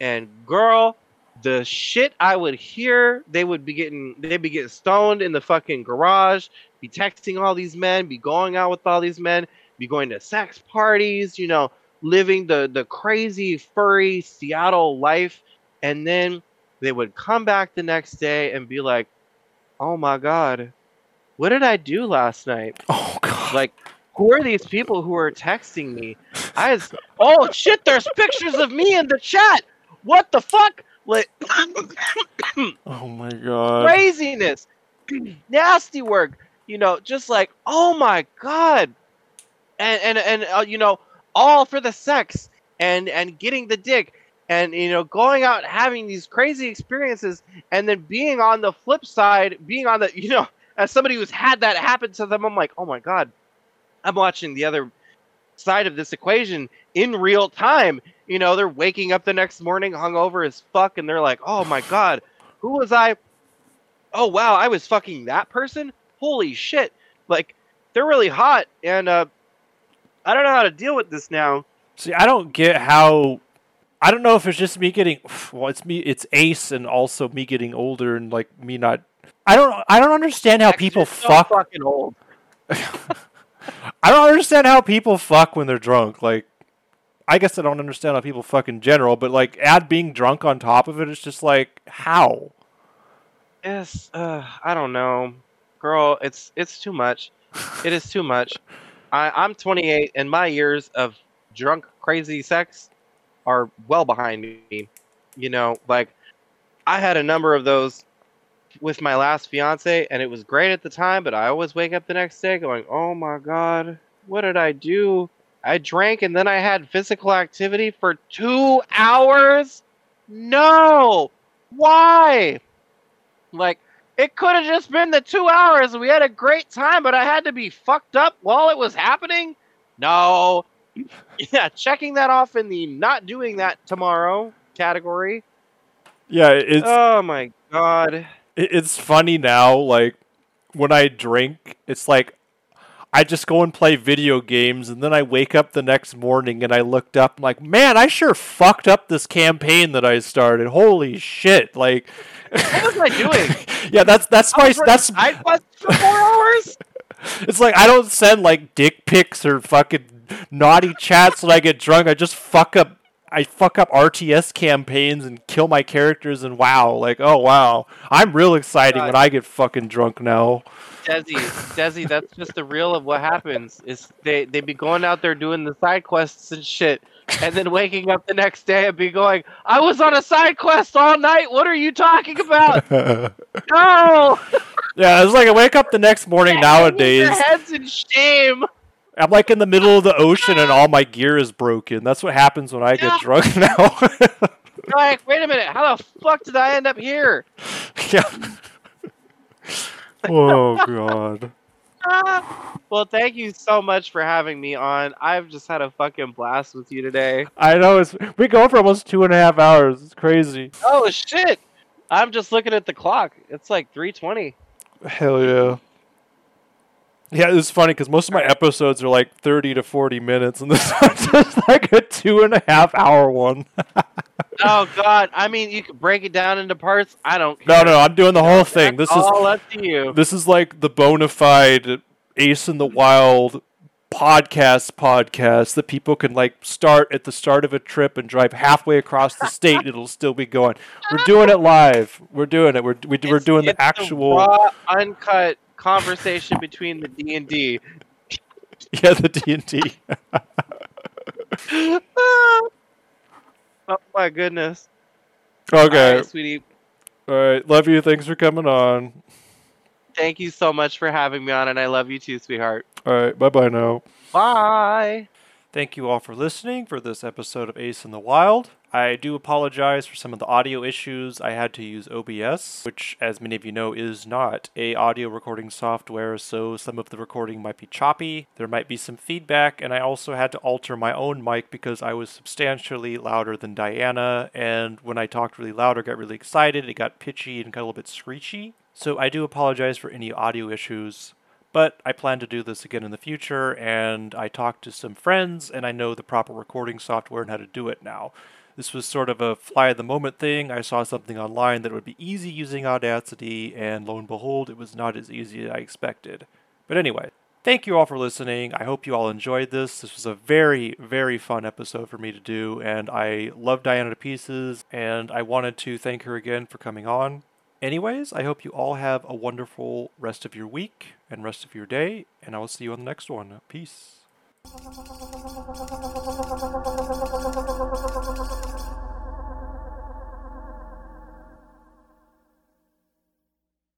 And girl, the shit I would hear, they would be getting they'd be getting stoned in the fucking garage, be texting all these men, be going out with all these men, be going to sex parties, you know, living the the crazy furry Seattle life, and then they would come back the next day and be like, "Oh my god, what did I do last night? oh god. Like, who are these people who are texting me? I was, oh shit, there's pictures of me in the chat. What the fuck? Like, Oh my god. craziness, nasty work. You know, just like, oh my god, and and and uh, you know, all for the sex and and getting the dick and you know going out having these crazy experiences and then being on the flip side being on the you know as somebody who's had that happen to them i'm like oh my god. I'm watching the other side of this equation in real time. You know they're waking up the next morning hungover as fuck and they're like oh my god. Who was i? Oh wow. I was fucking that person holy shit like they're really hot and uh i don't know how to deal with this now See, I don't get how. I don't know if it's just me getting. Well, it's me. It's Ace, and also me getting older, and like me not. I don't. I don't understand how people so fuck. fucking old I don't understand how people fuck when they're drunk. Like, I guess I don't understand how people fuck in general, but like, add being drunk on top of it, it's just like how. Yes, uh, I don't know, girl. It's it's too much. It is too much. I, I'm 28, and my years of drunk, crazy sex are well behind me. You know, like I had a number of those with my last fiance, and it was great at the time. But I always wake up the next day going, "Oh my god, what did I do? I drank, and then I had physical activity for two hours. No, why?" Like, it could have just been the two hours. We had a great time, but I had to be fucked up while it was happening? No. Yeah, checking that off in the not doing that tomorrow category. Yeah, it's oh my god. it's funny now. Like when I drink, it's like I just go and play video games, and then I wake up the next morning and I looked up. I'm like, man, I sure fucked up this campaign that I started. Holy shit! Like, What was I doing? yeah, that's that's I my was that's side quests for four hours? It's like I don't send like dick pics or fucking naughty chats when I get drunk. I just fuck up. I fuck up RTS campaigns and kill my characters and wow, like oh wow, I'm real exciting God. when I get fucking drunk now. Desi, Desi, that's just the real of what happens. Is they they be going out there doing the side quests and shit, and then waking up the next day and be going, "I was on a side quest all night. What are you talking about? No. Yeah, it's like I wake up the next morning nowadays. Your head's in shame. I'm like in the middle of the ocean and all my gear is broken. That's what happens when I Yeah. get drunk now. You're like, wait a minute, how the fuck did I end up here? yeah. oh god. Well, thank you so much for having me on. I've just had a fucking blast with you today. I know it's we go for almost two and a half hours. It's crazy. Oh shit! I'm just looking at the clock. It's like 3:20. Hell yeah. Yeah, it's funny because most of my episodes are like 30 to 40 minutes, and this one's just like a two and a half hour one. Oh god, I mean, you could break it down into parts. I don't. no, care. no, I'm doing the whole thing. This That's is all up to you. this is like the bona fide Ace in the Wild podcast podcast that people can like start at the start of a trip and drive halfway across the state and it'll still be going. We're doing it live. We're doing it. We're we, we're doing the actual raw, uncut conversation between the D and D. yeah the D and D. Oh my goodness. Okay. All right, sweetie. All right. Love you. Thanks for coming on. Thank you so much for having me on, and I love you too, sweetheart. All right. Bye bye now. Bye. Thank you all for listening for this episode of Ace in the Wild. I do apologize for some of the audio issues. I had to use OBS, which as many of you know is not a audio recording software, so some of the recording might be choppy. There might be some feedback, and I also had to alter my own mic because I was substantially louder than Diana, and when I talked really loud or got really excited, it got pitchy and got a little bit screechy. So I do apologize for any audio issues. But I plan to do this again in the future, and I talked to some friends, and I know the proper recording software and how to do it now. This was sort of a fly of the moment thing. I saw something online that would be easy using Audacity, and lo and behold, it was not as easy as I expected. But anyway, thank you all for listening. I hope you all enjoyed this. This was a very, very fun episode for me to do, and I love Diana to pieces, and I wanted to thank her again for coming on. Anyways, I hope you all have a wonderful rest of your week and rest of your day, and I will see you on the next one. Peace.